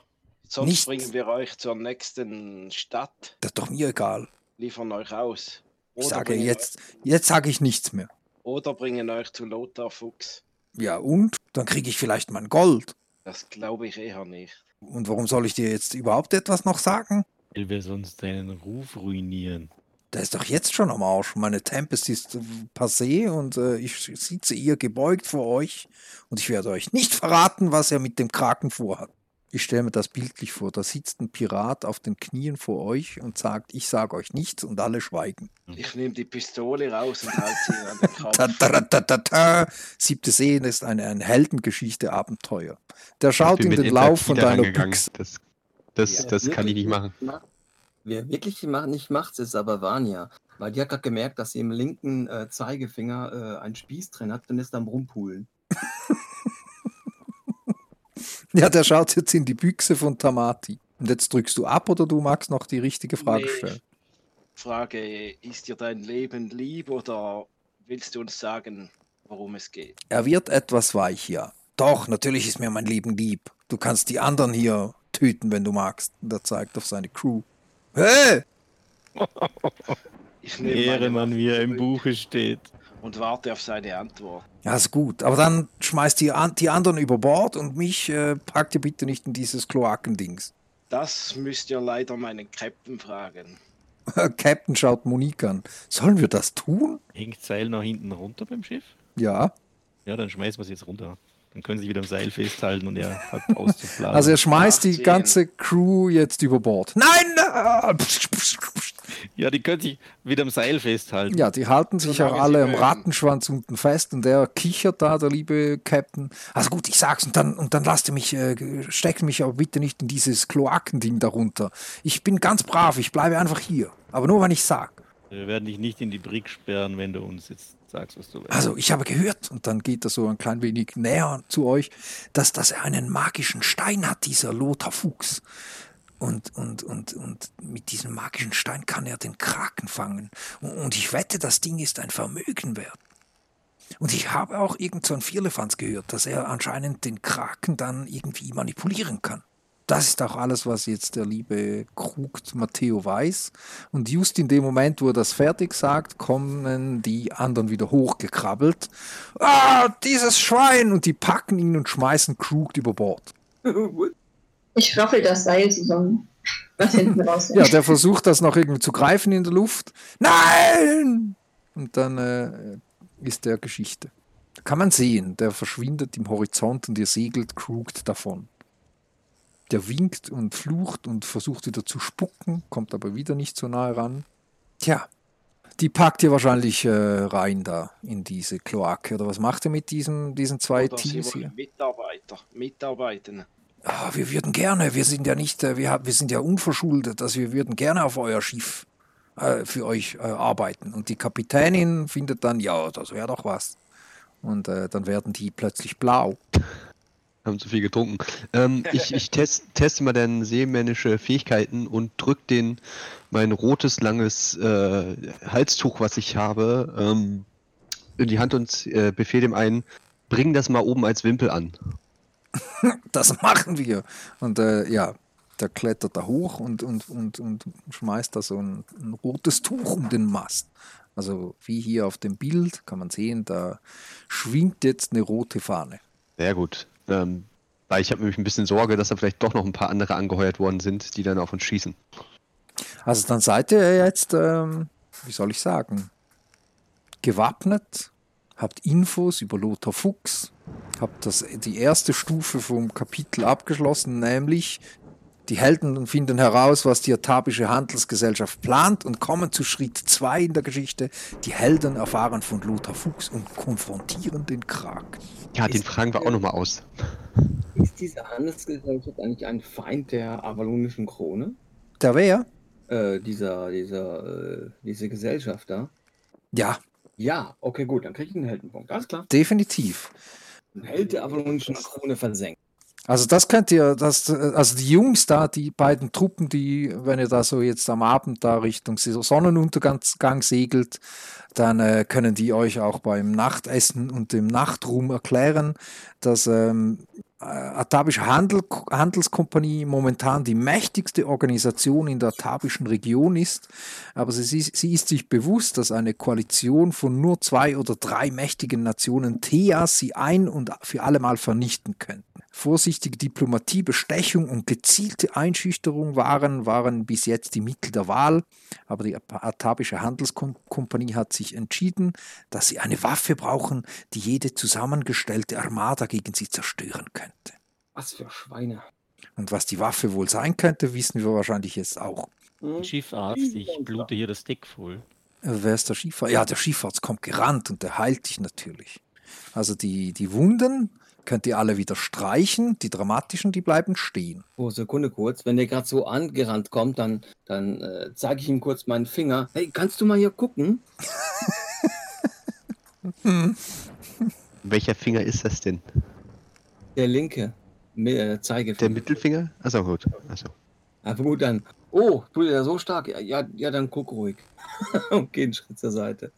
Sonst Nicht. bringen wir euch zur nächsten Stadt, Das ist doch mir egal. liefern euch aus. Ich sage jetzt, jetzt sage ich nichts mehr. Oder bringen euch zu Lothar Fuchs. Ja, und? Dann kriege ich vielleicht mein Gold. Das glaube ich eher nicht. Und warum soll ich dir jetzt überhaupt etwas noch sagen? Weil wir sonst deinen Ruf ruinieren. Der ist doch jetzt schon am Arsch. Meine Tempest ist äh, passé und äh, ich sitze ihr gebeugt vor euch und ich werde euch nicht verraten, was er mit dem Kraken vorhat. Ich stelle mir das bildlich vor. Da sitzt ein Pirat auf den Knien vor euch und sagt, ich sage euch nichts und alle schweigen. Ich nehme die Pistole raus und halte sie an den Kopf. Ta -ta -ta -ta -ta. Siebte Sehen ist eine, eine Heldengeschichte, Abenteuer. Der schaut in mit den Lauf von deiner. Büchse. Das, das, Ja, das kann ich nicht machen. ma- Wer wirklich nicht macht, ist aber Vanya. Weil die hat gerade gemerkt, dass sie im linken äh, Zeigefinger äh, einen Spieß drin hat und ist am Rumpulen. Ja, der schaut jetzt in die Büchse von Tamati. Und jetzt drückst du ab oder du magst noch die richtige Frage Nee. stellen? Frage, ist dir dein Leben lieb oder willst du uns sagen, worum es geht? Er wird etwas weich, ja. Doch, natürlich ist mir mein Leben lieb. Du kannst die anderen hier töten, wenn du magst. Und er zeigt auf seine Crew. Hey! Ich nehme Ehrenmann, wie er im Buche steht. Und warte auf seine Antwort. Ja, ist gut. Aber dann schmeißt ihr an, die anderen über Bord und mich äh, packt ihr bitte nicht in dieses Kloakendings. Das müsst ihr leider meinen Captain fragen. Captain schaut Monique an. Sollen wir das tun? Hängt Seil nach hinten runter beim Schiff? Ja. Ja, dann schmeißen wir es jetzt runter. Dann können sie wieder am Seil festhalten und er hat auszuflagen. Also er schmeißt die 18. ganze Crew jetzt über Bord. Nein! äh, ja, die können sich wieder am Seil festhalten. Ja, die halten sich auch Solange alle am. Rattenschwanz unten fest und der kichert da, der liebe Captain. Also gut, ich sag's und dann, und dann lasst ihr mich, äh, steckt mich aber bitte nicht in dieses Kloakending darunter. Ich bin ganz brav, ich bleibe einfach hier. Aber nur, wenn ich sag. Wir werden dich nicht in die Brick sperren, wenn du uns jetzt sagst, was du willst. Also ich habe gehört, und dann geht er so ein klein wenig näher zu euch, dass, dass er einen magischen Stein hat, dieser Lothar Fuchs. Und, und, und, und mit diesem magischen Stein kann er den Kraken fangen. Und, ich wette, das Ding ist ein Vermögen wert. Und ich habe auch irgend so ein Vierlefanz gehört, dass er anscheinend den Kraken dann irgendwie manipulieren kann. Das ist auch alles, was jetzt der liebe Krugt Matteo weiß. Und just in dem Moment, wo er das fertig sagt, kommen die anderen wieder hochgekrabbelt. Ah, dieses Schwein! Und die packen ihn und schmeißen Krugt über Bord. Ich raffel das Seil zusammen, was hinten raus Ja, der versucht das noch irgendwie zu greifen in der Luft. Nein! Und dann äh, ist der Geschichte. Kann man sehen, der verschwindet im Horizont und ihr segelt Kruged davon. Der winkt und flucht und versucht wieder zu spucken, kommt aber wieder nicht so nahe ran. Tja, die packt ihr wahrscheinlich äh, rein da in diese Kloake. Oder was macht ihr mit diesen, diesen zwei Oder Teams hier? Mitarbeiter, mitarbeiten. Ah, wir würden gerne, wir sind ja nicht, äh, wir, wir sind ja unverschuldet, also wir würden gerne auf euer Schiff äh, für euch äh, arbeiten. Und die Kapitänin findet dann, ja, das wäre doch was. Und äh, dann werden die plötzlich blau. Haben zu viel getrunken. Ähm, ich ich test, teste mal deine seemännische Fähigkeiten und drück den mein rotes, langes äh, Halstuch, was ich habe, ähm, in die Hand und äh, befehle dem einen, bring das mal oben als Wimpel an. Das machen wir. Und äh, ja, der klettert da hoch und, und, und, und schmeißt da so ein, ein rotes Tuch um den Mast. Also wie hier auf dem Bild kann man sehen, da schwingt jetzt eine rote Fahne. Sehr gut. Ähm, weil ich habe nämlich ein bisschen Sorge, dass da vielleicht doch noch ein paar andere angeheuert worden sind, die dann auf uns schießen. Also dann seid ihr jetzt, ähm, wie soll ich sagen, gewappnet, habt Infos über Lothar Fuchs, habt das, die erste Stufe vom Kapitel abgeschlossen, nämlich die Helden finden heraus, was die Atabische Handelsgesellschaft plant und kommen zu Schritt 2 in der Geschichte. Die Helden erfahren von Lothar Fuchs und konfrontieren den Kraken. Ja, den Ist- fragen wir auch nochmal aus. Ist diese Handelsgesellschaft eigentlich ein Feind der avalonischen Krone? Der wer? Äh, dieser, dieser, äh, diese Gesellschaft da? Ja, Ja, okay, gut, dann kriege ich einen Heldenpunkt. Alles klar. definitiv. Ein Held der avalonischen Krone versenkt. Also das könnt ihr, das, also die Jungs da, die beiden Truppen, die, wenn ihr da so jetzt am Abend da Richtung Sonnenuntergang Gang segelt, dann äh, können die euch auch beim Nachtessen und dem Nachtruhm erklären, dass ähm, äh, Atabische Handel, Handelskompanie momentan die mächtigste Organisation in der atabischen Region ist, aber sie, ist- sie ist sich bewusst, dass eine Koalition von nur zwei oder drei mächtigen Nationen Theas sie ein und für allemal vernichten könnten. Vorsichtige Diplomatie, Bestechung und gezielte Einschüchterung waren, waren bis jetzt die Mittel der Wahl, aber die Atabische Handelskompanie hat sich entschieden, dass sie eine Waffe brauchen, die jede zusammengestellte Armada gegen sie zerstören könnte. Was für Schweine. Und was die Waffe wohl sein könnte, wissen wir wahrscheinlich jetzt auch. Hm? Schiffarzt, ich blute hier das Deck voll. Wer ist der Skifahrer? Ja, der Skifahrts kommt gerannt und der heilt dich natürlich. Also die, die Wunden könnt ihr alle wieder streichen, die dramatischen, die bleiben stehen. Oh, Sekunde kurz. Wenn der gerade so angerannt kommt, dann, dann äh, zeige ich ihm kurz meinen Finger. Hey, kannst du mal hier gucken? Welcher Finger ist das denn? Der linke. Mi- äh, Der Zeigefinger. Mittelfinger? Achso, gut. Also, Aber gut, dann. Oh, tut er so stark? Ja, ja, ja, dann guck ruhig. Und geh einen Schritt zur Seite.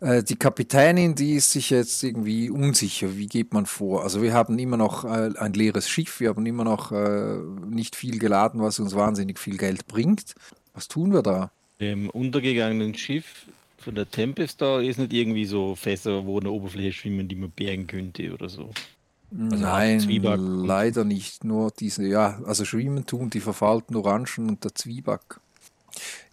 Äh, die Kapitänin, die ist sich jetzt irgendwie unsicher, wie geht man vor. Also wir haben immer noch äh, ein leeres Schiff, wir haben immer noch äh, nicht viel geladen, was uns wahnsinnig viel Geld bringt. Was tun wir da? Dem untergegangenen Schiff von der Tempest da ist nicht irgendwie so Fässer, wo in der Oberfläche schwimmen, die man bergen könnte oder so. Nein, Zwieback und- leider nicht. Nur diese, ja, also schwimmen tun die verfalten Orangen und der Zwieback.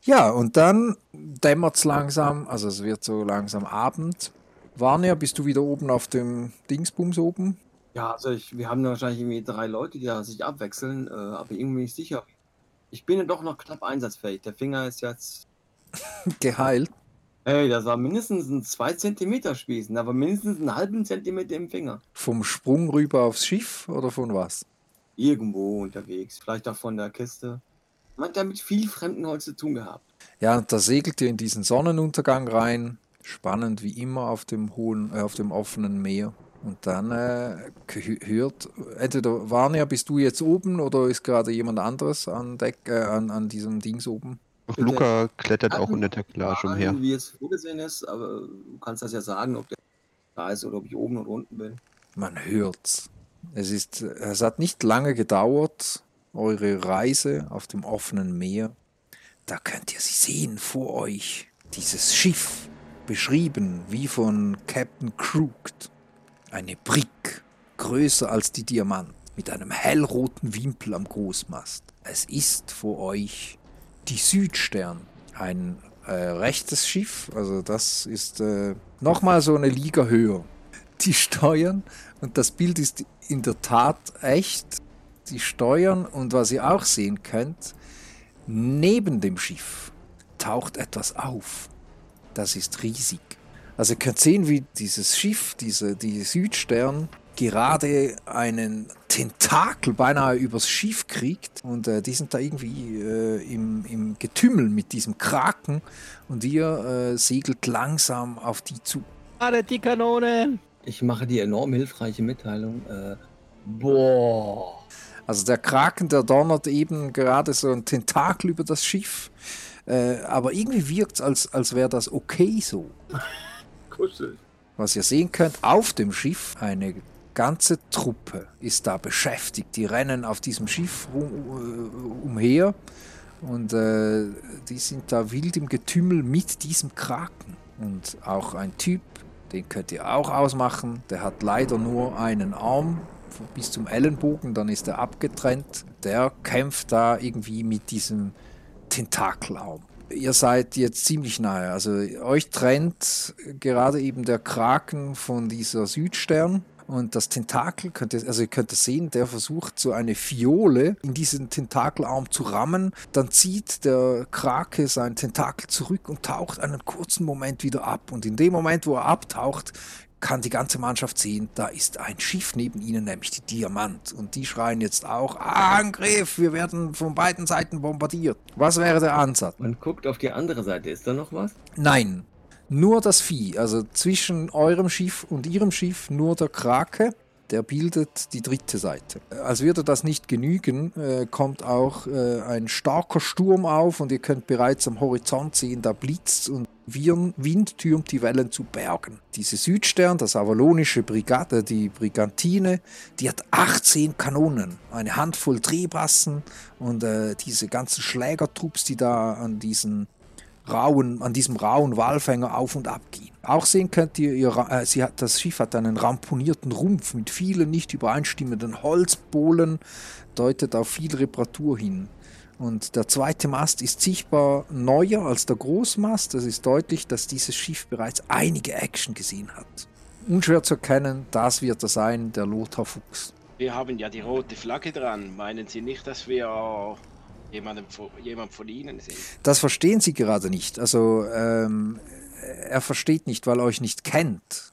Ja, und dann dämmert es langsam, also es wird so langsam Abend. Warner, bist du wieder oben auf dem Dingsbums oben? Ja, also ich, wir haben wahrscheinlich irgendwie drei Leute, die da sich abwechseln, äh, aber irgendwie nicht sicher. Ich bin ja doch noch knapp einsatzfähig. Der Finger ist jetzt. Geheilt. Ey, das war mindestens ein 2 Zentimeter Spießen, aber mindestens einen halben Zentimeter im Finger. Vom Sprung rüber aufs Schiff oder von was? Irgendwo unterwegs. Vielleicht auch von der Kiste. Man hat damit viel Fremdenholz zu tun gehabt. Ja, und da segelt ihr in diesen Sonnenuntergang rein. Spannend wie immer auf dem hohen, äh, auf dem offenen Meer. Und dann äh, hört, entweder Vania, bist du jetzt oben oder ist gerade jemand anderes an Deck, äh, an, an diesem Dings oben? Luca klettert auch in der Deckplage umher. Wie es vorgesehen ist, aber du kannst das ja sagen, ob der da ist oder ob ich oben oder unten bin. Man hört's. Es ist, es hat nicht lange gedauert, eure Reise auf dem offenen Meer. Da könnt ihr sie sehen vor euch. Dieses Schiff, beschrieben wie von Captain Crooked. Eine Brick, größer als die Diamant, mit einem hellroten Wimpel am Großmast. Es ist vor euch die Südstern, ein äh, rechtes Schiff, also das ist äh, nochmal so eine Liga höher. Die steuern, und das Bild ist in der Tat echt, die steuern und was ihr auch sehen könnt, neben dem Schiff taucht etwas auf. Das ist riesig. Also ihr könnt sehen, wie dieses Schiff, diese, die Südstern, gerade einen Tentakel beinahe übers Schiff kriegt und äh, die sind da irgendwie äh, im, im Getümmel mit diesem Kraken und ihr äh, segelt langsam auf die zu. Alle die Kanonen! Ich mache die enorm hilfreiche Mitteilung. Äh, boah. Also der Kraken, der donnert eben gerade so ein Tentakel über das Schiff, äh, aber irgendwie wirkt es, als, als wäre das okay so. Kuschel. Was ihr sehen könnt, auf dem Schiff eine ganze Truppe ist da beschäftigt. Die rennen auf diesem Schiff rum, äh, umher und äh, die sind da wild im Getümmel mit diesem Kraken. Und auch ein Typ, den könnt ihr auch ausmachen, der hat leider nur einen Arm bis zum Ellenbogen, dann ist er abgetrennt. Der kämpft da irgendwie mit diesem Tentakelarm. Ihr seid jetzt ziemlich nahe. Also euch trennt gerade eben der Kraken von dieser Südstern. Und das Tentakel, könnt ihr, also ihr könnt es sehen, der versucht so eine Fiole in diesen Tentakelarm zu rammen. Dann zieht der Krake sein Tentakel zurück und taucht einen kurzen Moment wieder ab. Und in dem Moment, wo er abtaucht, kann die ganze Mannschaft sehen, da ist ein Schiff neben ihnen, nämlich die Diamant. Und die schreien jetzt auch, Angriff, wir werden von beiden Seiten bombardiert. Was wäre der Ansatz? Man guckt auf die andere Seite. Ist da noch was? Nein, nur das Vieh, also zwischen eurem Schiff und ihrem Schiff nur der Krake, der bildet die dritte Seite. Als würde das nicht genügen, äh, kommt auch äh, ein starker Sturm auf und ihr könnt bereits am Horizont sehen, da blitzt und Wind türmt die Wellen zu Bergen. Diese Südstern, das avalonische Brigade, die Brigantine, die hat 18 Kanonen, eine Handvoll Drehbassen und äh, diese ganzen Schlägertrupps, die da an diesen rauen, an diesem rauen Walfänger auf und ab gehen. Auch sehen könnt ihr, ihr äh, sie hat, das Schiff hat einen ramponierten Rumpf mit vielen nicht übereinstimmenden Holzbohlen, deutet auf viel Reparatur hin. Und der zweite Mast ist sichtbar neuer als der Großmast. Es ist deutlich, dass dieses Schiff bereits einige Action gesehen hat. Unschwer zu erkennen, das wird er sein, der Lothar Fuchs. Wir haben ja die rote Flagge dran. Meinen Sie nicht, dass wir jemandem, jemand von Ihnen sind? Das verstehen Sie gerade nicht. Also ähm, er versteht nicht, weil er euch nicht kennt.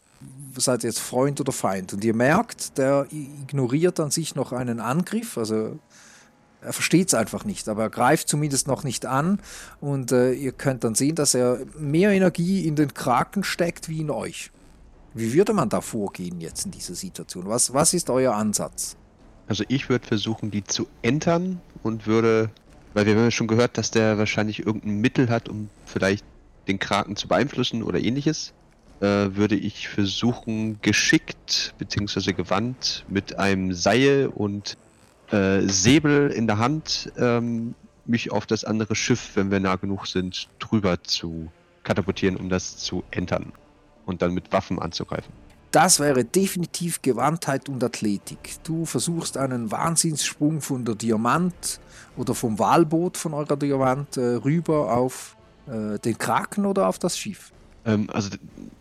Seid ihr jetzt Freund oder Feind? Und ihr merkt, der ignoriert an sich noch einen Angriff. Also er versteht es einfach nicht, aber er greift zumindest noch nicht an und äh, ihr könnt dann sehen, dass er mehr Energie in den Kraken steckt wie in euch. Wie würde man da vorgehen jetzt in dieser Situation? Was, was ist euer Ansatz? Also ich würde versuchen, die zu entern und würde, weil wir haben ja schon gehört, dass der wahrscheinlich irgendein Mittel hat, um vielleicht den Kraken zu beeinflussen oder ähnliches, äh, würde ich versuchen, geschickt bzw. gewandt mit einem Seil und äh, Säbel in der Hand ähm, mich auf das andere Schiff, wenn wir nah genug sind, drüber zu katapultieren, um das zu entern und dann mit Waffen anzugreifen. Das wäre definitiv Gewandtheit und Athletik. Du versuchst einen Wahnsinnssprung von der Diamant oder vom Walboot von eurer Diamant äh, rüber auf äh, den Kraken oder auf das Schiff. Ähm, also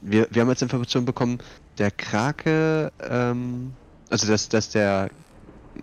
wir, wir haben jetzt Informationen bekommen, der Krake, ähm, also dass, dass der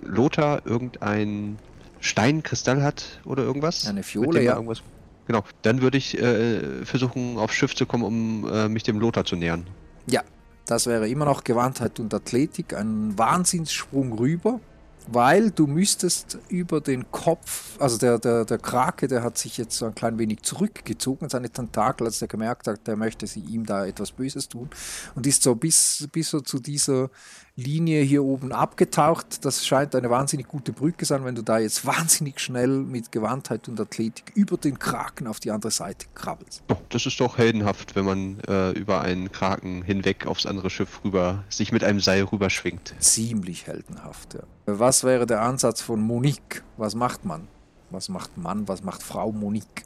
Lothar irgendein Steinkristall hat oder irgendwas. Eine Fiole, ja. Irgendwas... Genau, dann würde ich äh, versuchen, aufs Schiff zu kommen, um äh, mich dem Lothar zu nähern. Ja, das wäre immer noch Gewandtheit und Athletik, ein Wahnsinnssprung rüber, weil du müsstest über den Kopf, also der, der, der Krake, der hat sich jetzt so ein klein wenig zurückgezogen, seine Tentakel, als er gemerkt hat, der möchte sie ihm da etwas Böses tun. Und ist so bis, bis so zu dieser Linie hier oben abgetaucht. Das scheint eine wahnsinnig gute Brücke sein, wenn du da jetzt wahnsinnig schnell mit Gewandtheit und Athletik über den Kraken auf die andere Seite krabbelst. Oh, das ist doch heldenhaft, wenn man äh, über einen Kraken hinweg aufs andere Schiff rüber, sich mit einem Seil rüberschwingt. Ziemlich heldenhaft, ja. Was wäre der Ansatz von Monique? Was macht man? Was macht Mann? Was macht Frau Monique?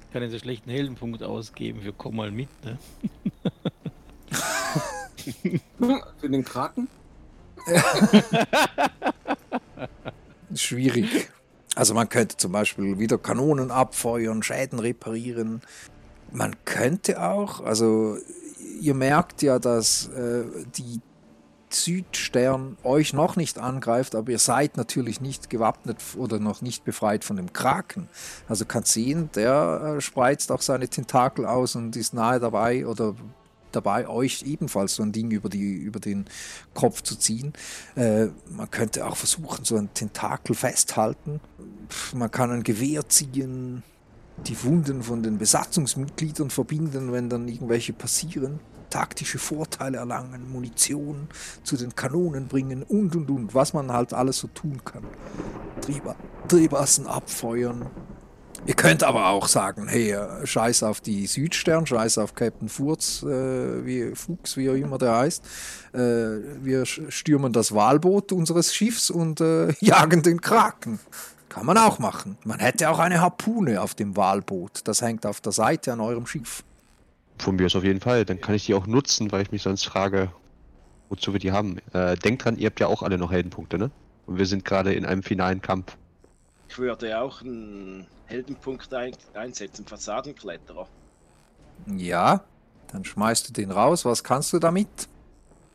Ich kann jetzt einen schlechten Heldenpunkt ausgeben für komm mal mit, ne? Für den Kraken? Schwierig. Also man könnte zum Beispiel wieder Kanonen abfeuern, Schäden reparieren. Man könnte auch, also ihr merkt ja, dass äh, die Südstern euch noch nicht angreift, aber ihr seid natürlich nicht gewappnet oder noch nicht befreit von dem Kraken. Also kannst sehen, der äh, spreizt auch seine Tentakel aus und ist nahe dabei oder dabei, euch ebenfalls so ein Ding über, die, über den Kopf zu ziehen. Äh, man könnte auch versuchen, so ein Tentakel festhalten. Man kann ein Gewehr ziehen, die Wunden von den Besatzungsmitgliedern verbinden, wenn dann irgendwelche passieren. Taktische Vorteile erlangen, Munition zu den Kanonen bringen und und und, was man halt alles so tun kann. Trieba Triebwassen abfeuern, Ihr könnt aber auch sagen, hey, äh, scheiß auf die Südstern, scheiß auf Captain Furz, äh, wie Fuchs, wie auch immer der heißt. Äh, wir stürmen das Walboot unseres Schiffs und äh, jagen den Kraken. Kann man auch machen. Man hätte auch eine Harpune auf dem Walboot. Das hängt auf der Seite an eurem Schiff. Von mir aus auf jeden Fall. Dann kann ich die auch nutzen, weil ich mich sonst frage, wozu wir die haben. Äh, denkt dran, ihr habt ja auch alle noch Heldenpunkte, ne? Und wir sind gerade in einem finalen Kampf. Ich würde auch einen Heldenpunkt ein einsetzen, Fassadenkletterer. Ja, dann schmeißt du den raus. Was kannst du damit?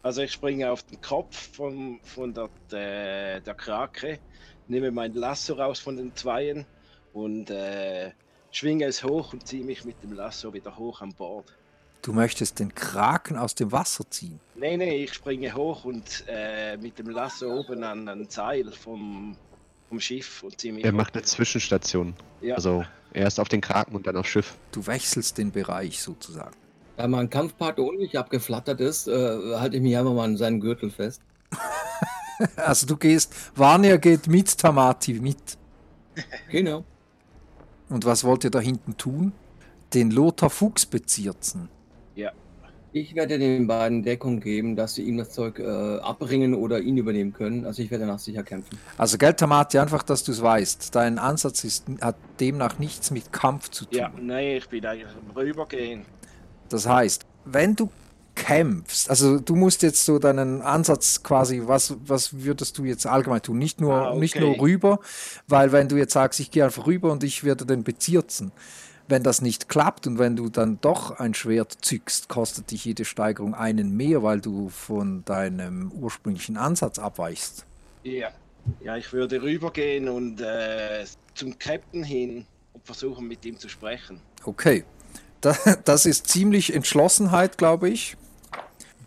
Also ich springe auf den Kopf von, von der, der, der Krake, nehme mein Lasso raus von den Zweien und äh, schwinge es hoch und ziehe mich mit dem Lasso wieder hoch an Bord. Du möchtest den Kraken aus dem Wasser ziehen. Nee, nee, ich springe hoch und äh, mit dem Lasso oben an ein Seil vom, vom Schiff und ziehe mich Er macht eine Zwischenstation. Ja, Also erst auf den Kraken und dann aufs Schiff. Du wechselst den Bereich sozusagen. Da mein Kampfpartner unten nicht abgeflattert ist, äh, halte ich mich einfach mal an seinen Gürtel fest. Also du gehst, Vanya geht mit Tamati mit. Genau. Und was wollt ihr da hinten tun? Den Lothar Fuchs bezirzen. Ich werde den beiden Deckung geben, dass sie ihm das Zeug äh, abbringen oder ihn übernehmen können. Also ich werde danach sicher kämpfen. Also gell, Tamati, einfach, dass du es weißt. Dein Ansatz ist, hat demnach nichts mit Kampf zu tun. ja, nee, ich bin eigentlich am Rübergehen. Das heißt, wenn du kämpfst, also du musst jetzt so deinen Ansatz quasi, was, was würdest du jetzt allgemein tun? Nicht nur, Ah, okay. nicht nur rüber, weil wenn du jetzt sagst, ich gehe einfach rüber und ich werde den bezirzen, wenn das nicht klappt und wenn du dann doch ein Schwert zückst, kostet dich jede Steigerung einen mehr, weil du von deinem ursprünglichen Ansatz abweichst. Ja, ja ich würde rübergehen und äh, zum Captain hin und versuchen mit ihm zu sprechen. Okay, da, das ist ziemlich Entschlossenheit, glaube ich.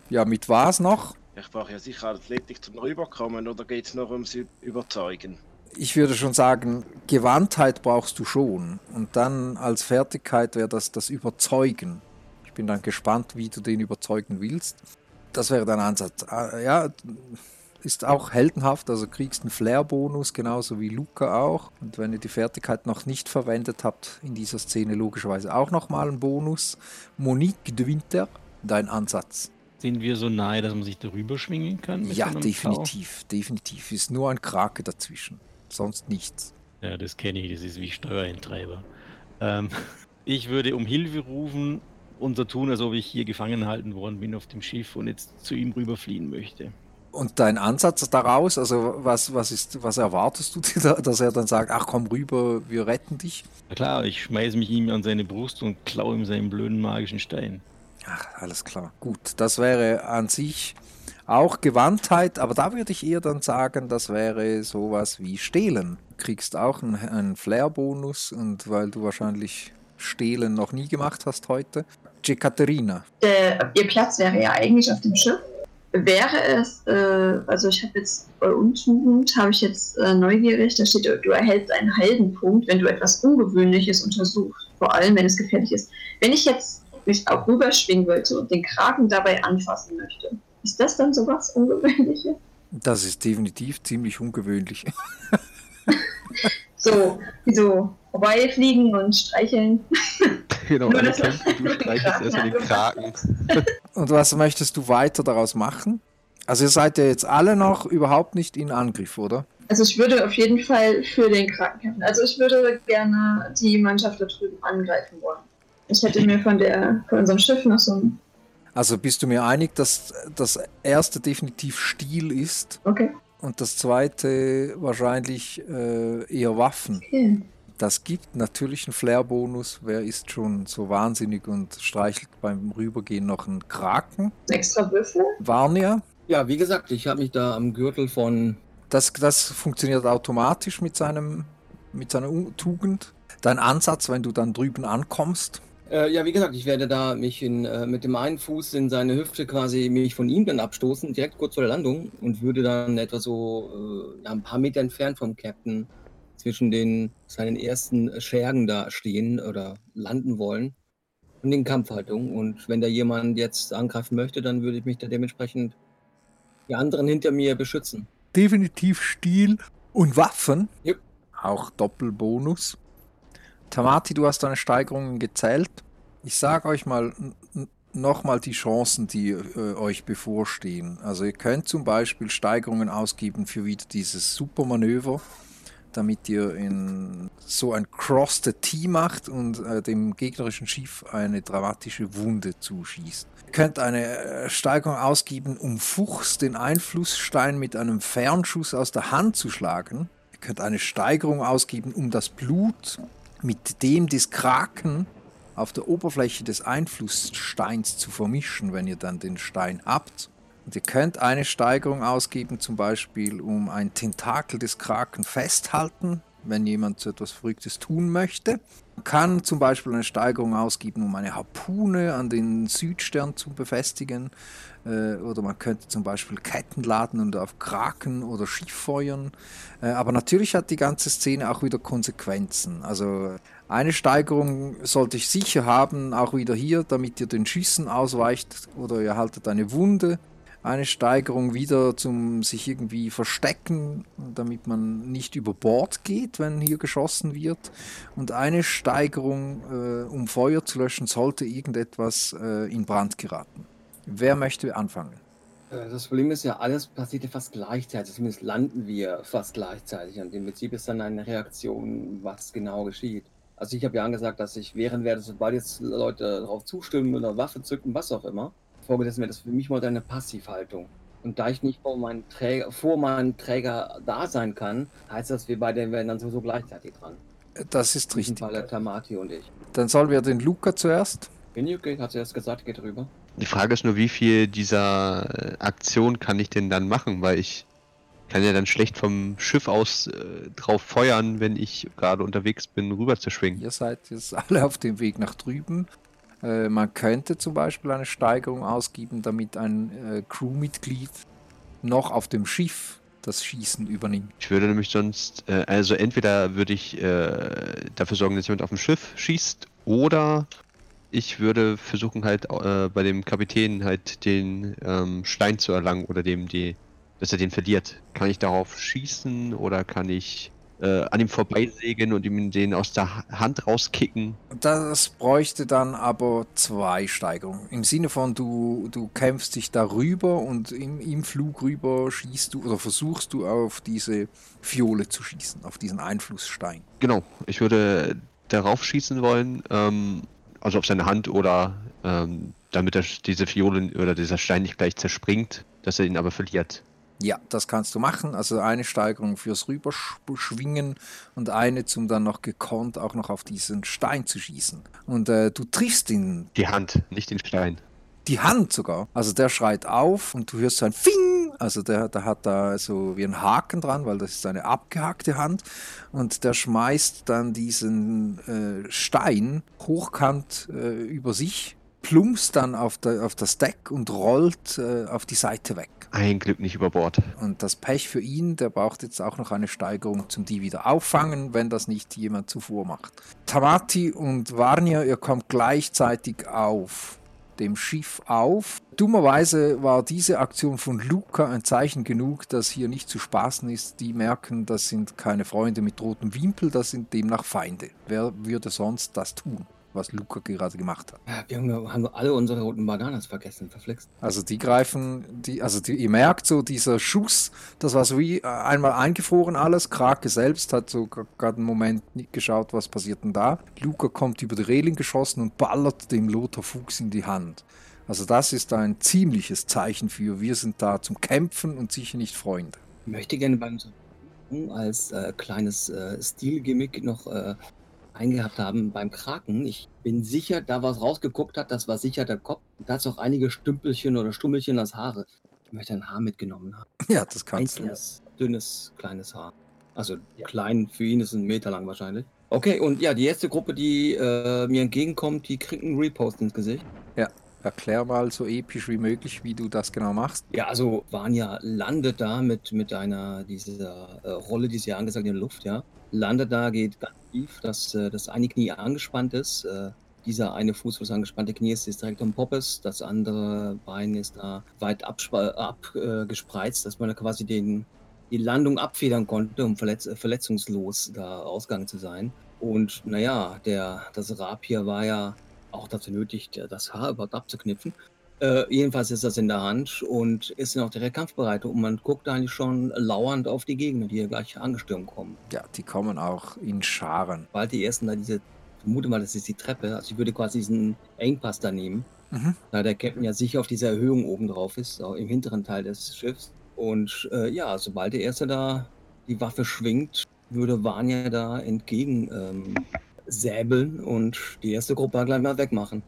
Ja, mit was noch? Ich brauche ja sicher Athletik zum Rüberkommen oder geht es nur ums Überzeugen? Ich würde schon sagen, Gewandtheit brauchst du schon. Und dann als Fertigkeit wäre das das Überzeugen. Ich bin dann gespannt, wie du den überzeugen willst. Das wäre dein Ansatz. Ah, Ja, ist auch heldenhaft, also kriegst einen Flair-Bonus, genauso wie Luca auch. Und wenn ihr die Fertigkeit noch nicht verwendet habt, in dieser Szene logischerweise auch nochmal einen Bonus. Monique de Winter, dein Ansatz. Sind wir so nahe, dass man sich darüber schwingen kann? Ja, definitiv, definitiv. Ist nur ein Krake dazwischen, sonst nichts. Ja, das kenne ich, das ist wie Steuereintreiber. Ähm, ich würde um Hilfe rufen und so tun, als ob ich hier gefangen gehalten worden bin auf dem Schiff und jetzt zu ihm rüberfliehen möchte. Und dein Ansatz daraus, also was, was, ist, was erwartest du dir da, dass er dann sagt, ach komm rüber, wir retten dich? Na klar, ich schmeiße mich ihm an seine Brust und klaue ihm seinen blöden magischen Stein. Ach, alles klar. Gut, das wäre an sich auch Gewandtheit, aber da würde ich eher dann sagen, das wäre sowas wie Stehlen. Du kriegst auch einen, einen Flair-Bonus und weil du wahrscheinlich Stehlen noch nie gemacht hast heute. Jekaterina. Ihr Platz wäre ja eigentlich auf dem Schiff. Wäre es, äh, also ich habe jetzt bei Untugend, habe ich jetzt äh, neugierig, da steht, du erhältst einen Heldenpunkt, wenn du etwas Ungewöhnliches untersuchst, vor allem wenn es gefährlich ist. Wenn ich jetzt mich auch rüberschwingen wollte und den Kraken dabei anfassen möchte, Ist das dann sowas Ungewöhnliches? Das ist definitiv ziemlich ungewöhnlich. So, wie so vorbeifliegen und streicheln. Genau, Nur alle das- kämpfen, du streichst erstmal den Kraken. Und was möchtest du weiter daraus machen? Also ihr seid ja jetzt alle noch überhaupt nicht in Angriff, oder? Also ich würde auf jeden Fall für den Kraken kämpfen. Also ich würde gerne die Mannschaft da drüben angreifen wollen. Ich hätte mir von der von unserem Schiff noch so ein. Also bist du mir einig, dass das erste definitiv Stil ist Okay. und das zweite wahrscheinlich äh, eher Waffen? okay. Das gibt natürlich einen Flair-Bonus. Wer ist schon so wahnsinnig und streichelt beim Rübergehen noch einen Kraken? Extra Würfel. Varnia, Ja, wie gesagt, ich habe mich da am Gürtel von. das, das funktioniert automatisch mit, seinem, mit seiner Tugend. Dein Ansatz, wenn du dann drüben ankommst, Äh, ja, wie gesagt, ich werde da mich in, äh, mit dem einen Fuß in seine Hüfte quasi mich von ihm dann abstoßen, direkt kurz vor der Landung und würde dann etwa so äh, ein paar Meter entfernt vom Captain zwischen den seinen ersten Schergen da stehen oder landen wollen und in Kampfhaltung. Und wenn da jemand jetzt angreifen möchte, dann würde ich mich da dementsprechend die anderen hinter mir beschützen. definitiv Stil und Waffen. Jupp. Auch Doppelbonus. Tamati, du hast deine Steigerungen gezählt. Ich sage euch mal nochmal die Chancen, die äh, euch bevorstehen. Also ihr könnt zum Beispiel Steigerungen ausgeben für wieder dieses Supermanöver, damit ihr in so ein Cross the T macht und äh, dem gegnerischen Schiff eine dramatische Wunde zuschießt. Ihr könnt eine äh, Steigerung ausgeben, um Fuchs den Einflussstein mit einem Fernschuss aus der Hand zu schlagen. Ihr könnt eine Steigerung ausgeben, um das Blut mit dem des Kraken auf der Oberfläche des Einflusssteins zu vermischen, wenn ihr dann den Stein habt. Und ihr könnt eine Steigerung ausgeben, zum Beispiel um ein Tentakel des Kraken festhalten, wenn jemand so etwas Verrücktes tun möchte. Man kann zum Beispiel eine Steigerung ausgeben, um eine Harpune an den Südstern zu befestigen. Äh, oder man könnte zum Beispiel Ketten laden und auf Kraken oder Schiff feuern. Äh, aber natürlich hat die ganze Szene auch wieder Konsequenzen. Also eine Steigerung sollte ich sicher haben, auch wieder hier, damit ihr den Schüssen ausweicht oder ihr haltet eine Wunde. Eine Steigerung wieder zum sich irgendwie verstecken, damit man nicht über Bord geht, wenn hier geschossen wird. Und eine Steigerung, äh, um Feuer zu löschen, sollte irgendetwas äh, in Brand geraten. Wer möchte anfangen? Äh, Das Problem ist ja, alles passiert ja fast gleichzeitig. Zumindest landen wir fast gleichzeitig. Und im Prinzip ist dann eine Reaktion, was genau geschieht. Also ich habe ja angesagt, dass ich wehren werde, sobald jetzt Leute darauf zustimmen oder Waffe zücken, was auch immer. Vorgesessen wäre das für mich mal eine Passivhaltung. Und da ich nicht vor meinem Träger, vor meinem Träger da sein kann, heißt das, wir beide werden dann sowieso gleichzeitig dran. Das ist richtig. Fall der Tamati und ich. Dann sollen wir den Luca zuerst. Bin ich okay? Hat sie erst gesagt, geht rüber. Die Frage ist nur, wie viel dieser äh, Aktion kann ich denn dann machen, weil ich kann ja dann schlecht vom Schiff aus äh, drauf feuern, wenn ich gerade unterwegs bin, rüber zu schwingen. Ihr seid jetzt alle auf dem Weg nach drüben. Äh, man könnte zum Beispiel eine Steigerung ausgeben, damit ein äh, Crewmitglied noch auf dem Schiff das Schießen übernimmt. Ich würde nämlich sonst, äh, also entweder würde ich äh, dafür sorgen, dass jemand auf dem Schiff schießt, oder ich würde versuchen halt äh, bei dem Kapitän halt den ähm, Stein zu erlangen oder dem die, dass er den verliert. Kann ich darauf schießen oder kann ich äh, an ihm vorbeisägen und ihm den aus der Ha- Hand rauskicken? Das bräuchte dann aber zwei Steigerungen. Im Sinne von, du, du kämpfst dich darüber und im, im Flug rüber schießt du oder versuchst du auf diese Fiole zu schießen, auf diesen Einflussstein. Genau, ich würde darauf schießen wollen, ähm, also auf seine Hand oder ähm, damit er diese Fiole oder dieser Stein nicht gleich zerspringt, dass er ihn aber verliert. Ja, das kannst du machen. Also eine Steigerung fürs Rüberschwingen und eine zum dann noch gekonnt auch noch auf diesen Stein zu schießen. Und äh, du triffst ihn, Die Hand, nicht den Stein. die Hand sogar. Also der schreit auf und du hörst so ein Fing. Also der, der hat da so wie einen Haken dran, weil das ist eine abgehackte Hand. Und der schmeißt dann diesen äh, Stein hochkant äh, über sich, plumpst dann auf, der, auf das Deck und rollt äh, auf die Seite weg. Ein Glück nicht über Bord. Und das Pech für ihn, der braucht jetzt auch noch eine Steigerung zum die wieder auffangen, wenn das nicht jemand zuvor macht. Tamati und Varnia, ihr kommt gleichzeitig auf. dem Schiff auf. Dummerweise war diese Aktion von Luca ein Zeichen genug, dass hier nicht zu spaßen ist. Die merken, das sind keine Freunde mit rotem Wimpel, das sind demnach Feinde. Wer würde sonst das tun? Was Luca gerade gemacht hat. Ja, wir haben, haben alle unsere roten Bananas vergessen, verflixt. Also die greifen, die, also die, ihr merkt so, dieser Schuss, das war so wie äh, einmal eingefroren alles. Krake selbst hat so gerade einen Moment nicht geschaut, was passiert denn da. Luca kommt über die Reling geschossen und ballert dem Lothar Fuchs in die Hand. Also das ist ein ziemliches Zeichen für, wir sind da zum Kämpfen und sicher nicht Freunde. Ich möchte gerne beim als äh, kleines äh, Stilgimmick noch äh, eingehabt haben beim Kraken. Ich bin sicher, da was rausgeguckt hat, das war sicher der Kopf. Da hat auch einige Stümpelchen oder Stummelchen als Haare. Ich möchte ein Haar mitgenommen haben. Ja, das kannst Einzelnes, du. dünnes, kleines Haar. Also ja. klein, für ihn ist ein Meter lang wahrscheinlich. Okay, und ja, die erste Gruppe, die äh, mir entgegenkommt, die kriegt einen Repost ins Gesicht. Ja, erklär mal so episch wie möglich, wie du das genau machst. Ja, also Vanya landet da mit, mit einer, dieser äh, Rolle, die ist ja angesagt in der Luft, ja. Landet da, geht ganz tief, dass äh, das eine Knie angespannt ist. Äh, dieser eine Fuß, wo das angespannte Knie ist, ist direkt am Poppes. Das andere Bein ist da weit abgespreizt, ab, äh, dass man da quasi den, die Landung abfedern konnte, um verletz verletzungslos da ausgegangen zu sein. Und naja, der, das Rapier war ja auch dazu nötig, das Haar überhaupt abzuknüpfen. Äh, jedenfalls ist das in der Hand und ist dann auch direkt kampfbereit. Und man guckt eigentlich schon lauernd auf die Gegner, die hier gleich angestürmt kommen. Ja, die kommen auch in Scharen. Bald die ersten da diese, ich vermute mal, das ist die Treppe. Also ich würde quasi diesen Engpass da nehmen. Mhm. Da der Captain ja sicher auf dieser Erhöhung oben drauf ist, auch im hinteren Teil des Schiffs. Und äh, ja, sobald der Erste da die Waffe schwingt, würde Vanya da entgegen ähm, säbeln und die erste Gruppe gleich mal wegmachen.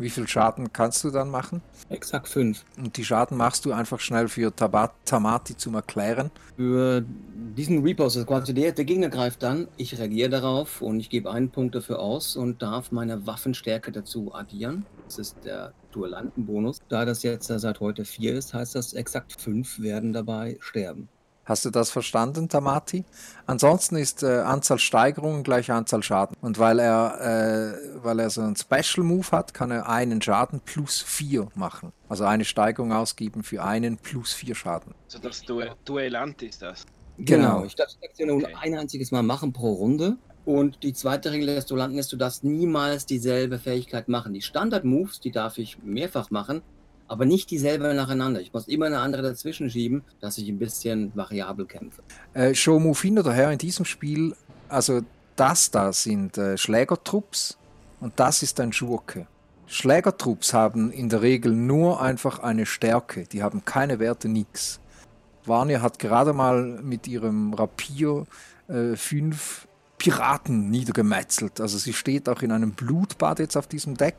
Wie viel Schaden kannst du dann machen? Exakt fünf. Und die Schaden machst du einfach schnell für Tabat Tamati zum Erklären? Für diesen Repost, also quasi der, der Gegner greift dann, ich reagiere darauf und ich gebe einen Punkt dafür aus und darf meine Waffenstärke dazu addieren. Das ist der Duellantenbonus. Da das jetzt seit heute vier ist, heißt das exakt fünf werden dabei sterben. Hast du das verstanden, Tamati? Ansonsten ist äh, Anzahl Steigerungen gleich Anzahl Schaden. Und weil er, äh, weil er so einen Special Move hat, kann er einen Schaden plus vier machen. Also eine Steigerung ausgeben für einen plus vier Schaden. Also das du Duellant ist das. Genau. genau. Ich darf die Aktion okay. nur ein einziges Mal machen pro Runde. Und die zweite Regel des Duellanten ist, du darfst niemals dieselbe Fähigkeit machen. Die Standard-Moves, die darf ich mehrfach machen, aber nicht dieselbe nacheinander. Ich muss immer eine andere dazwischen schieben, dass ich ein bisschen variabel kämpfe. Äh, Shomu findet daher in diesem Spiel, also das da sind äh, Schlägertrupps und das ist ein Schurke. Schlägertrupps haben in der Regel nur einfach eine Stärke, die haben keine Werte, nix. Vanya hat gerade mal mit ihrem Rapier äh, fünf Piraten niedergemetzelt. Also sie steht auch in einem Blutbad jetzt auf diesem Deck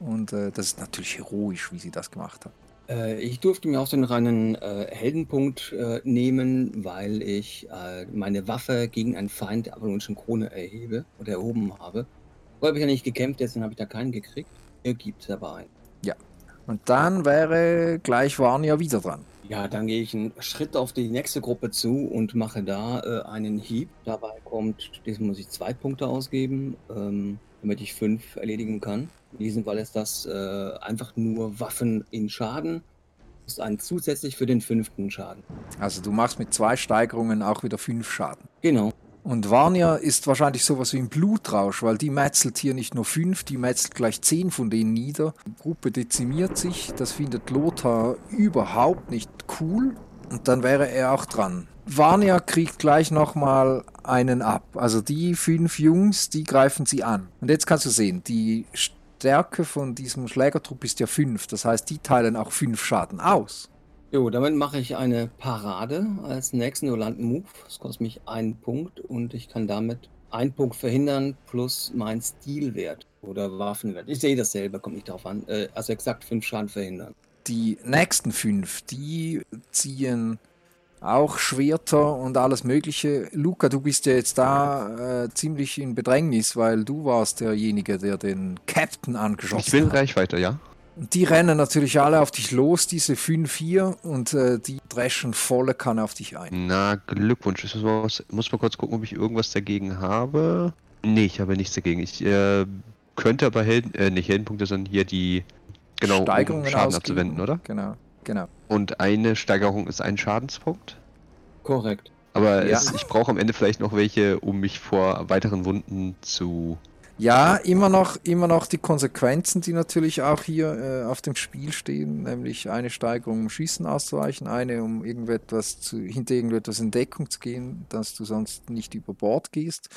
und äh, das ist natürlich heroisch, wie sie das gemacht hat. Äh, ich durfte mir auch einen reinen äh, Heldenpunkt äh, nehmen, weil ich äh, meine Waffe gegen einen Feind der Avalonischen Krone erhebe oder erhoben habe. Vorher habe ich ja nicht gekämpft, deswegen habe ich da keinen gekriegt. Hier gibt es aber einen. Ja. Und dann wäre gleich Warnia wieder dran. Ja, dann gehe ich einen Schritt auf die nächste Gruppe zu und mache da äh, einen Hieb. Dabei kommt, diesmal muss ich zwei Punkte ausgeben, ähm, damit ich fünf erledigen kann. In diesem Fall ist das äh, einfach nur Waffen in Schaden. Das ist ein zusätzlich für den fünften Schaden. Also du machst mit zwei Steigerungen auch wieder fünf Schaden. Genau. Und Vanya ist wahrscheinlich sowas wie ein Blutrausch, weil die metzelt hier nicht nur fünf, die metzelt gleich zehn von denen nieder. Die Gruppe dezimiert sich, das findet Lothar überhaupt nicht cool. Und dann wäre er auch dran. Vanya kriegt gleich nochmal einen ab. Also die fünf Jungs, die greifen sie an. Und jetzt kannst du sehen, die Stärke von diesem Schlägertrupp ist ja 5. Das heißt, die teilen auch 5 Schaden aus. Jo, damit mache ich eine Parade als nächsten Nolanten-Move. Das kostet mich einen Punkt und ich kann damit einen Punkt verhindern plus mein Stilwert oder Waffenwert. Ich sehe dasselbe, kommt nicht darauf an. Äh, also exakt 5 Schaden verhindern. Die nächsten 5, die ziehen auch Schwerter und alles Mögliche. Luca, du bist ja jetzt da äh, ziemlich in Bedrängnis, weil du warst derjenige, der den Captain angeschossen hat. Ich bin Reichweite, ja. Die rennen natürlich alle auf dich los, diese 5-4, und äh, die dreschen volle Kanne auf dich ein. Na, Glückwunsch. Ich muss, muss mal kurz gucken, ob ich irgendwas dagegen habe. Nee, ich habe nichts dagegen. Ich äh, könnte aber Helden, äh, nicht Heldenpunkte, sondern hier die Genau, um Steigerungen Schaden ausgeben. abzuwenden, oder? Genau, genau. Und eine Steigerung ist ein Schadenspunkt. Korrekt. Aber Ja. es, ich brauche am Ende vielleicht noch welche, um mich vor weiteren Wunden zu. Ja, immer noch, immer noch die Konsequenzen, die natürlich auch hier äh, auf dem Spiel stehen, nämlich eine Steigerung, um Schießen auszuweichen, eine, um irgendetwas zu, hinter irgendetwas in Deckung zu gehen, dass du sonst nicht über Bord gehst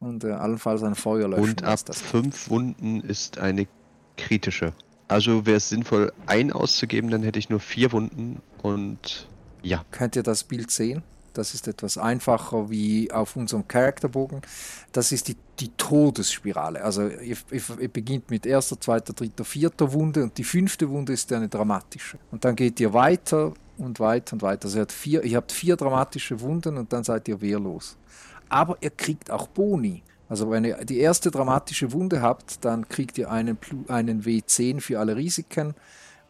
und äh, allenfalls ein Feuer löschen. Und ab fünf Wunden ist eine kritische. Also wäre es sinnvoll, ein auszugeben, dann hätte ich nur vier Wunden und ja. Könnt ihr das Bild sehen? Das ist etwas einfacher wie auf unserem Charakterbogen. Das ist die, die Todesspirale. Also ihr, beginnt mit erster, zweiter, dritter, vierter Wunde und die fünfte Wunde ist eine dramatische. Und dann geht ihr weiter und weiter und weiter. Also ihr habt vier, ihr habt vier dramatische Wunden und dann seid ihr wehrlos. Aber ihr kriegt auch Boni. Also wenn ihr die erste dramatische Wunde habt, dann kriegt ihr einen, einen W10 für alle Risiken.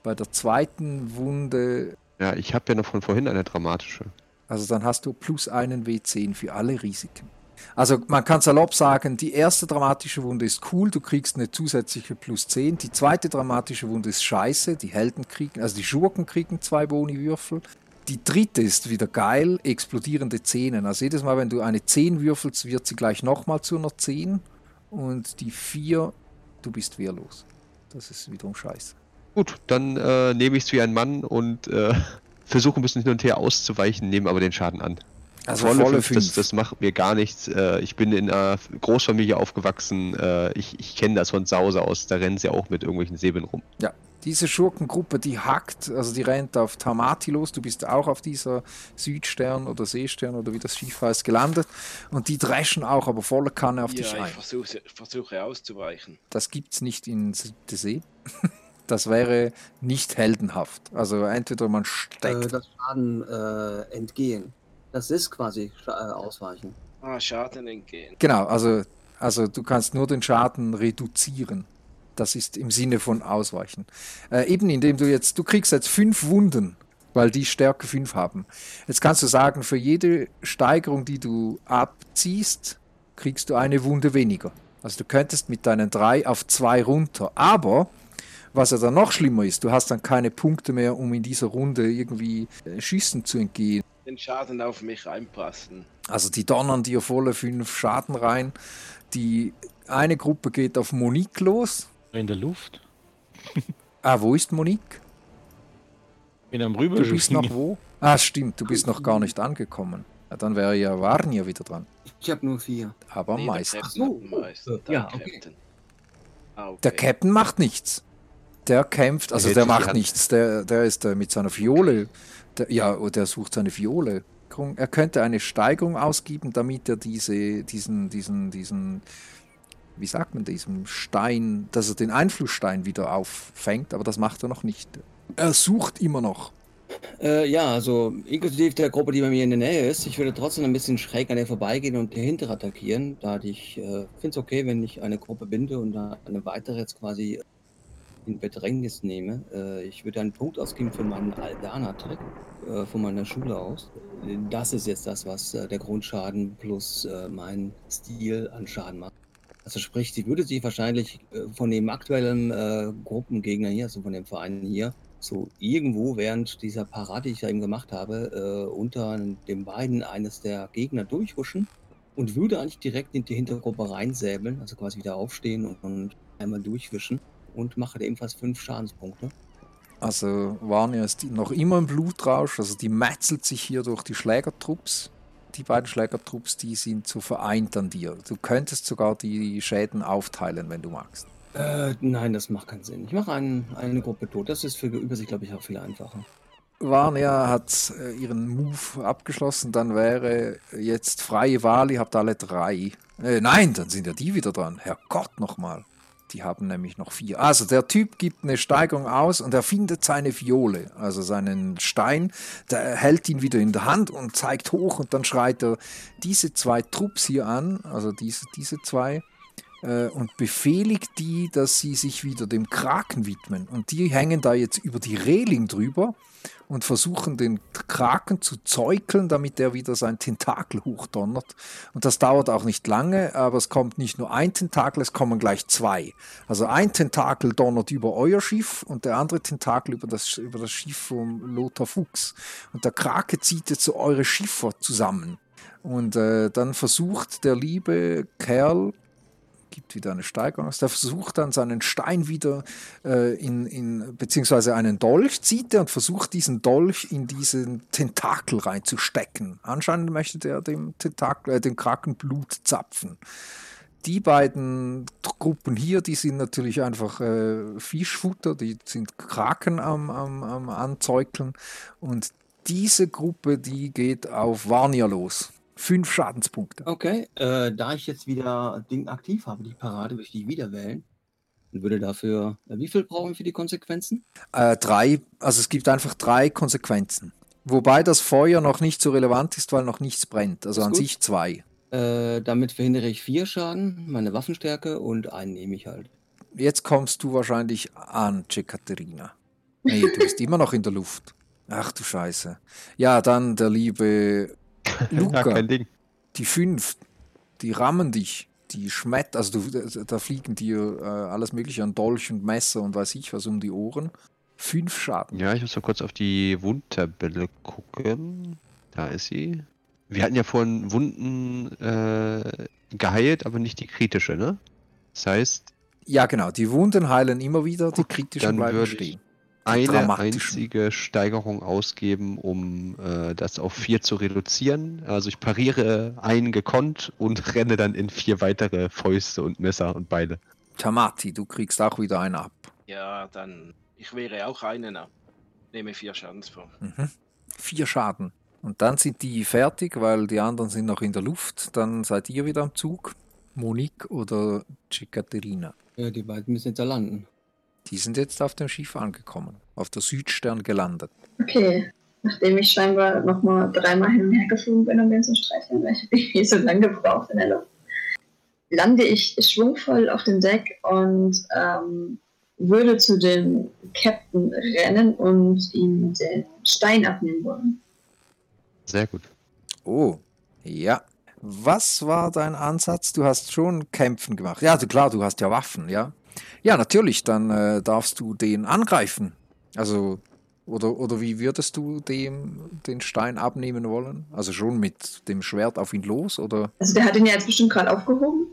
Bei der zweiten Wunde Ja, ich habe ja noch von vorhin eine dramatische. also dann hast du plus einen W10 für alle Risiken. Also man kann salopp sagen, die erste dramatische Wunde ist cool, du kriegst eine zusätzliche plus 10. Die zweite dramatische Wunde ist scheiße, die Helden kriegen, also die Schurken kriegen zwei Boni-Würfel. Die dritte ist wieder geil, explodierende Zähnen. Also jedes Mal, wenn du eine 10 würfelst, wird sie gleich nochmal zu einer 10. Und die 4, du bist wehrlos. Das ist wiederum scheiße. Gut, dann äh, nehme ich es wie ein Mann und äh, versuche ein bisschen hin und her auszuweichen, nehme aber den Schaden an. Also Volle volle fünf, das, 5. das macht mir gar nichts. Äh, ich bin in einer Großfamilie aufgewachsen. Äh, ich ich kenne das von zu Hause aus. Da rennen sie auch mit irgendwelchen Säbeln rum. Ja, diese Schurkengruppe, die hackt, also die rennt auf Tamati los. Du bist auch auf dieser Südstern oder Seestern oder wie das Schiff heißt gelandet. Und die dreschen auch, aber volle Kanne auf ja, dich ich ein. versuche, versuche auszuweichen. Das gibt es nicht in Südsee. Das wäre nicht heldenhaft. Also entweder man Äh, steckt. das Schaden äh, entgehen. Das ist quasi äh, ausweichen. Ah, Schaden entgehen. Genau, also, also du kannst nur den Schaden reduzieren. Das ist im Sinne von ausweichen. Äh, eben indem du jetzt, du kriegst jetzt fünf Wunden, weil die Stärke 5 haben. Jetzt kannst du sagen, für jede Steigerung, die du abziehst, kriegst du eine Wunde weniger. Also du könntest mit deinen drei auf zwei runter. Aber was ja dann noch schlimmer ist, du hast dann keine Punkte mehr, um in dieser Runde irgendwie äh, Schüssen zu entgehen. Den Schaden auf mich reinpassen. Also die donnern dir volle fünf Schaden rein. Die eine Gruppe geht auf Monique los. In der Luft. Ah, wo ist Monique? Am Du Rüber. bist noch wo? Ah, stimmt, du bist noch gar nicht angekommen. Ja, dann wäre ja Warnier wieder dran. Ich habe nur vier. Aber Nee, der Meister. Captain so. Meister. Der ja, okay. Captain. Ah, okay. Der Captain macht nichts. Der kämpft, also der macht nichts. Der, der ist äh, mit seiner Fiole. Der, ja, oh, der sucht seine Fiole. Er könnte eine Steigerung ausgeben, damit er diese, diesen, diesen, diesen, wie sagt man, diesem Stein, dass er den Einflussstein wieder auffängt, aber das macht er noch nicht. Er sucht immer noch. Äh, ja, also inklusive der Gruppe, die bei mir in der Nähe ist. Ich würde trotzdem ein bisschen schräg an ihr vorbeigehen und dahinter attackieren, da ich äh, finde es okay, wenn ich eine Gruppe binde und eine weitere jetzt quasi in Bedrängnis nehme. Äh, ich würde einen Punkt ausgeben für meinen Aldana-Trick äh, von meiner Schule aus. Das ist jetzt das, was äh, der Grundschaden plus äh, mein Stil an Schaden macht. Also sprich, sie würde sich wahrscheinlich äh, von dem aktuellen äh, Gruppengegner hier, also von dem Verein hier, so irgendwo während dieser Parade, die ich da eben gemacht habe, äh, unter dem Beinen eines der Gegner durchhuschen und würde eigentlich direkt in die Hintergruppe reinsäbeln, also quasi wieder aufstehen und, und einmal durchwischen und mache ebenfalls fünf Schadenspunkte. Also Warnier ist noch immer im Blutrausch, also die metzelt sich hier durch die Schlägertrupps. Die beiden Schlägertrupps, die sind so vereint an dir. Du könntest sogar die Schäden aufteilen, wenn du magst. Äh, nein, das macht keinen Sinn. Ich mache einen, eine Gruppe tot. Das ist für Übersicht, glaube ich, auch viel einfacher. Warnier hat äh, ihren Move abgeschlossen, dann wäre jetzt freie Wahl, ihr habt alle drei. Äh, nein, dann sind ja die wieder dran. Herrgott nochmal. Die haben nämlich noch vier. Also der Typ gibt eine Steigerung aus und er findet seine Fiole, also seinen Stein. Der hält ihn wieder in der Hand und zeigt hoch und dann schreit er diese zwei Trupps hier an, also diese, diese zwei, äh, und befehligt die, dass sie sich wieder dem Kraken widmen. Und die hängen da jetzt über die Reling drüber und versuchen den Kraken zu zäukeln, damit er wieder sein Tentakel hochdonnert. Und das dauert auch nicht lange, aber es kommt nicht nur ein Tentakel, es kommen gleich zwei. Also ein Tentakel donnert über euer Schiff und der andere Tentakel über das, über das Schiff vom Lothar Fuchs. Und der Krake zieht jetzt so eure Schiffer zusammen. Und äh, dann versucht der liebe Kerl, gibt wieder eine Steigerung aus, der versucht dann seinen Stein wieder äh, in, in, beziehungsweise einen Dolch zieht er und versucht diesen Dolch in diesen Tentakel reinzustecken. Anscheinend möchte der dem Tentakel, äh, dem Kraken Blut zapfen. Die beiden Gruppen hier, die sind natürlich einfach äh, Fischfutter, die sind Kraken am, am, am Anzeugeln und diese Gruppe, die geht auf Varnia los. Fünf Schadenspunkte. Okay, äh, da ich jetzt wieder Ding aktiv habe, die Parade, würde ich die wieder wählen. Und würde dafür, äh, wie viel brauchen wir für die Konsequenzen? Äh, drei, also es gibt einfach drei Konsequenzen. Wobei das Feuer noch nicht so relevant ist, weil noch nichts brennt. Also Ist an gut. sich zwei. Äh, damit verhindere ich vier Schaden, meine Waffenstärke und einen nehme ich halt. Jetzt kommst du wahrscheinlich an, Katerina. Nee, du bist immer noch in der Luft. Ach du Scheiße. Ja, dann der liebe Luca. Ding. die fünf, die rammen dich. Die schmettern, also du, da fliegen dir äh, alles mögliche an Dolch und Messer und weiß ich was um die Ohren. Fünf Schaden. Ja, ich muss mal kurz auf die Wundtabelle gucken. Da ist sie. Wir hatten ja vorhin Wunden äh, geheilt, aber nicht die kritische, ne? Das heißt, Ja, genau. Die Wunden heilen immer wieder, die kritischen bleiben stehen. Eine einzige Steigerung ausgeben, um äh, das auf vier zu reduzieren. Also ich pariere einen gekonnt und renne dann in vier weitere Fäuste und Messer und Beile. Tamati, du kriegst auch wieder einen ab. Ja, dann. Ich wehre auch einen ab. Nehme vier Schadenspunkte. Mhm. Vier Schaden. Und dann sind die fertig, weil die anderen sind noch in der Luft. Dann seid ihr wieder am Zug. Monique oder Cicaterina. Ja, die beiden müssen jetzt da landen. Die sind jetzt auf dem Schiff angekommen. Auf der Südstern gelandet. Okay. Nachdem ich scheinbar nochmal dreimal hin und her geflogen bin, um den zu streicheln, weil ich irgendwie so lange gebraucht in der Luft, lande ich schwungvoll auf dem Deck und ähm, würde zu dem Captain rennen und ihm den Stein abnehmen wollen. Sehr gut. Oh, ja. Was war dein Ansatz? Du hast schon Kämpfen gemacht. Ja, du, klar, du hast ja Waffen, ja. Ja, natürlich, dann äh, darfst du den angreifen. Also, oder, oder wie würdest du dem den Stein abnehmen wollen? Also schon mit dem Schwert auf ihn los, oder? Also der hat ihn ja jetzt bestimmt gerade aufgehoben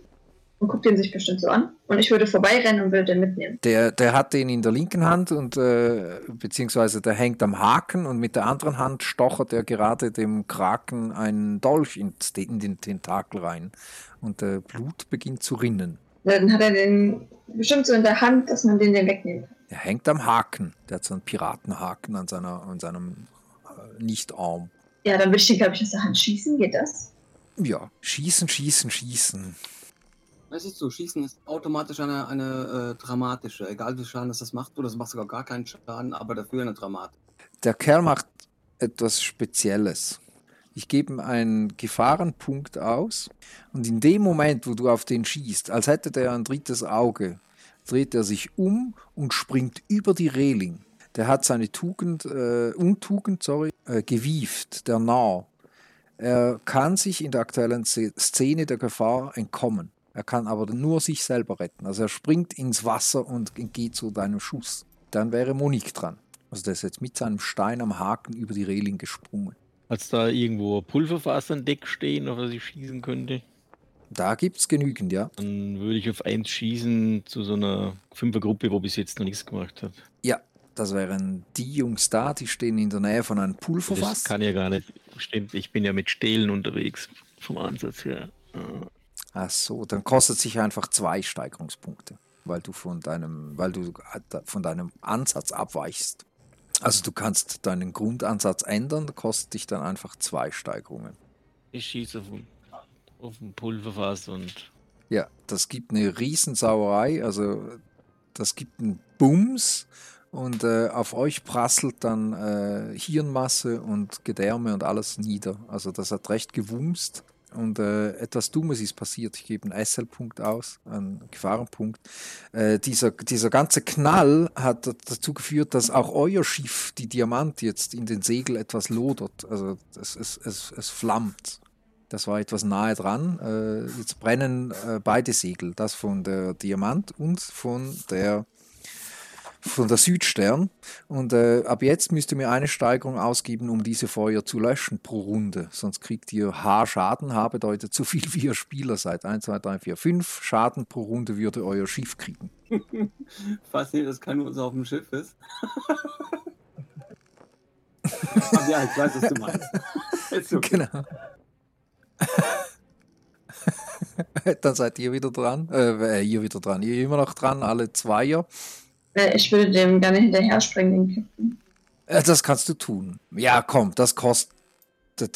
und guckt ihn sich bestimmt so an. Und ich würde vorbeirennen und würde den mitnehmen. Der, der hat den in der linken Hand und äh, beziehungsweise der hängt am Haken und mit der anderen Hand stochert er gerade dem Kraken einen Dolch in den Tentakel rein. Und äh, Blut beginnt zu rinnen. Dann hat er den bestimmt so in der Hand, dass man den, den wegnehmen kann. Er hängt am Haken. Der hat so einen Piratenhaken an, seiner, an seinem äh, Nichtarm. Ja, dann würde ich den, glaube ich, aus der Hand schießen. Geht das? Ja, schießen, schießen, schießen. Es ist so, Schießen ist automatisch eine, eine äh, dramatische. Egal wie Schaden das, das macht, oder das macht sogar gar keinen Schaden, aber dafür eine Dramatik. Der Kerl macht etwas Spezielles. Ich gebe ihm einen Gefahrenpunkt aus und in dem Moment, wo du auf den schießt, als hätte der ein drittes Auge, dreht er sich um und springt über die Reling. Der hat seine Tugend, äh, Untugend, sorry, äh, gewieft, der Narr. Er kann sich in der aktuellen Szene der Gefahr entkommen. Er kann aber nur sich selber retten. Also er springt ins Wasser und geht zu deinem Schuss. Dann wäre Monique dran. Also der ist jetzt mit seinem Stein am Haken über die Reling gesprungen. Hat da irgendwo Pulverfass an Deck stehen, auf das ich schießen könnte? Da gibt es genügend, ja. Dann würde ich auf eins schießen zu so einer Fünfergruppe, wo bis jetzt noch nichts gemacht hat. Ja, das wären die Jungs da, die stehen in der Nähe von einem Das Pulverfass. kann ja gar nicht. Stimmt, ich bin ja mit Stählen unterwegs vom Ansatz her. Äh, Ach so, dann kostet sich einfach zwei Steigerungspunkte, weil du von deinem, weil du von deinem Ansatz abweichst. Also du kannst deinen Grundansatz ändern, kostet dich dann einfach zwei Steigerungen. Ich schieße auf ein, auf ein Pulverfass und Ja, das gibt eine Riesensauerei, also das gibt einen Bums und äh, auf euch prasselt dann äh, Hirnmasse und Gedärme und alles nieder. Also das hat recht gewumst. Und äh, etwas Dummes ist passiert. Ich gebe einen SL-Punkt aus, einen Gefahrenpunkt. Äh, dieser, dieser ganze Knall hat dazu geführt, dass auch euer Schiff, die Diamant, jetzt in den Segel etwas lodert. Also es, es, es, es flammt. Das war etwas nahe dran. Äh, jetzt brennen äh, beide Segel, das von der Diamant und von der von der Südstern. Und äh, ab jetzt müsst ihr mir eine Steigerung ausgeben, um diese Feuer zu löschen pro Runde. Sonst kriegt ihr H Schaden. H bedeutet so viel wie ihr Spieler seid. 1, 2, 3, 4, 5 Schaden pro Runde würde euer Schiff kriegen. Faszinierend, dass kein uns auf dem Schiff ist. Aber ja, ich weiß, was du meinst. Okay. Genau. Dann seid ihr wieder dran. Äh, ihr wieder dran. Ihr immer noch dran, alle Zweier. Äh, ich würde dem gerne hinterher springen, den Captain. Äh, Das kannst du tun. Ja, komm, das kostet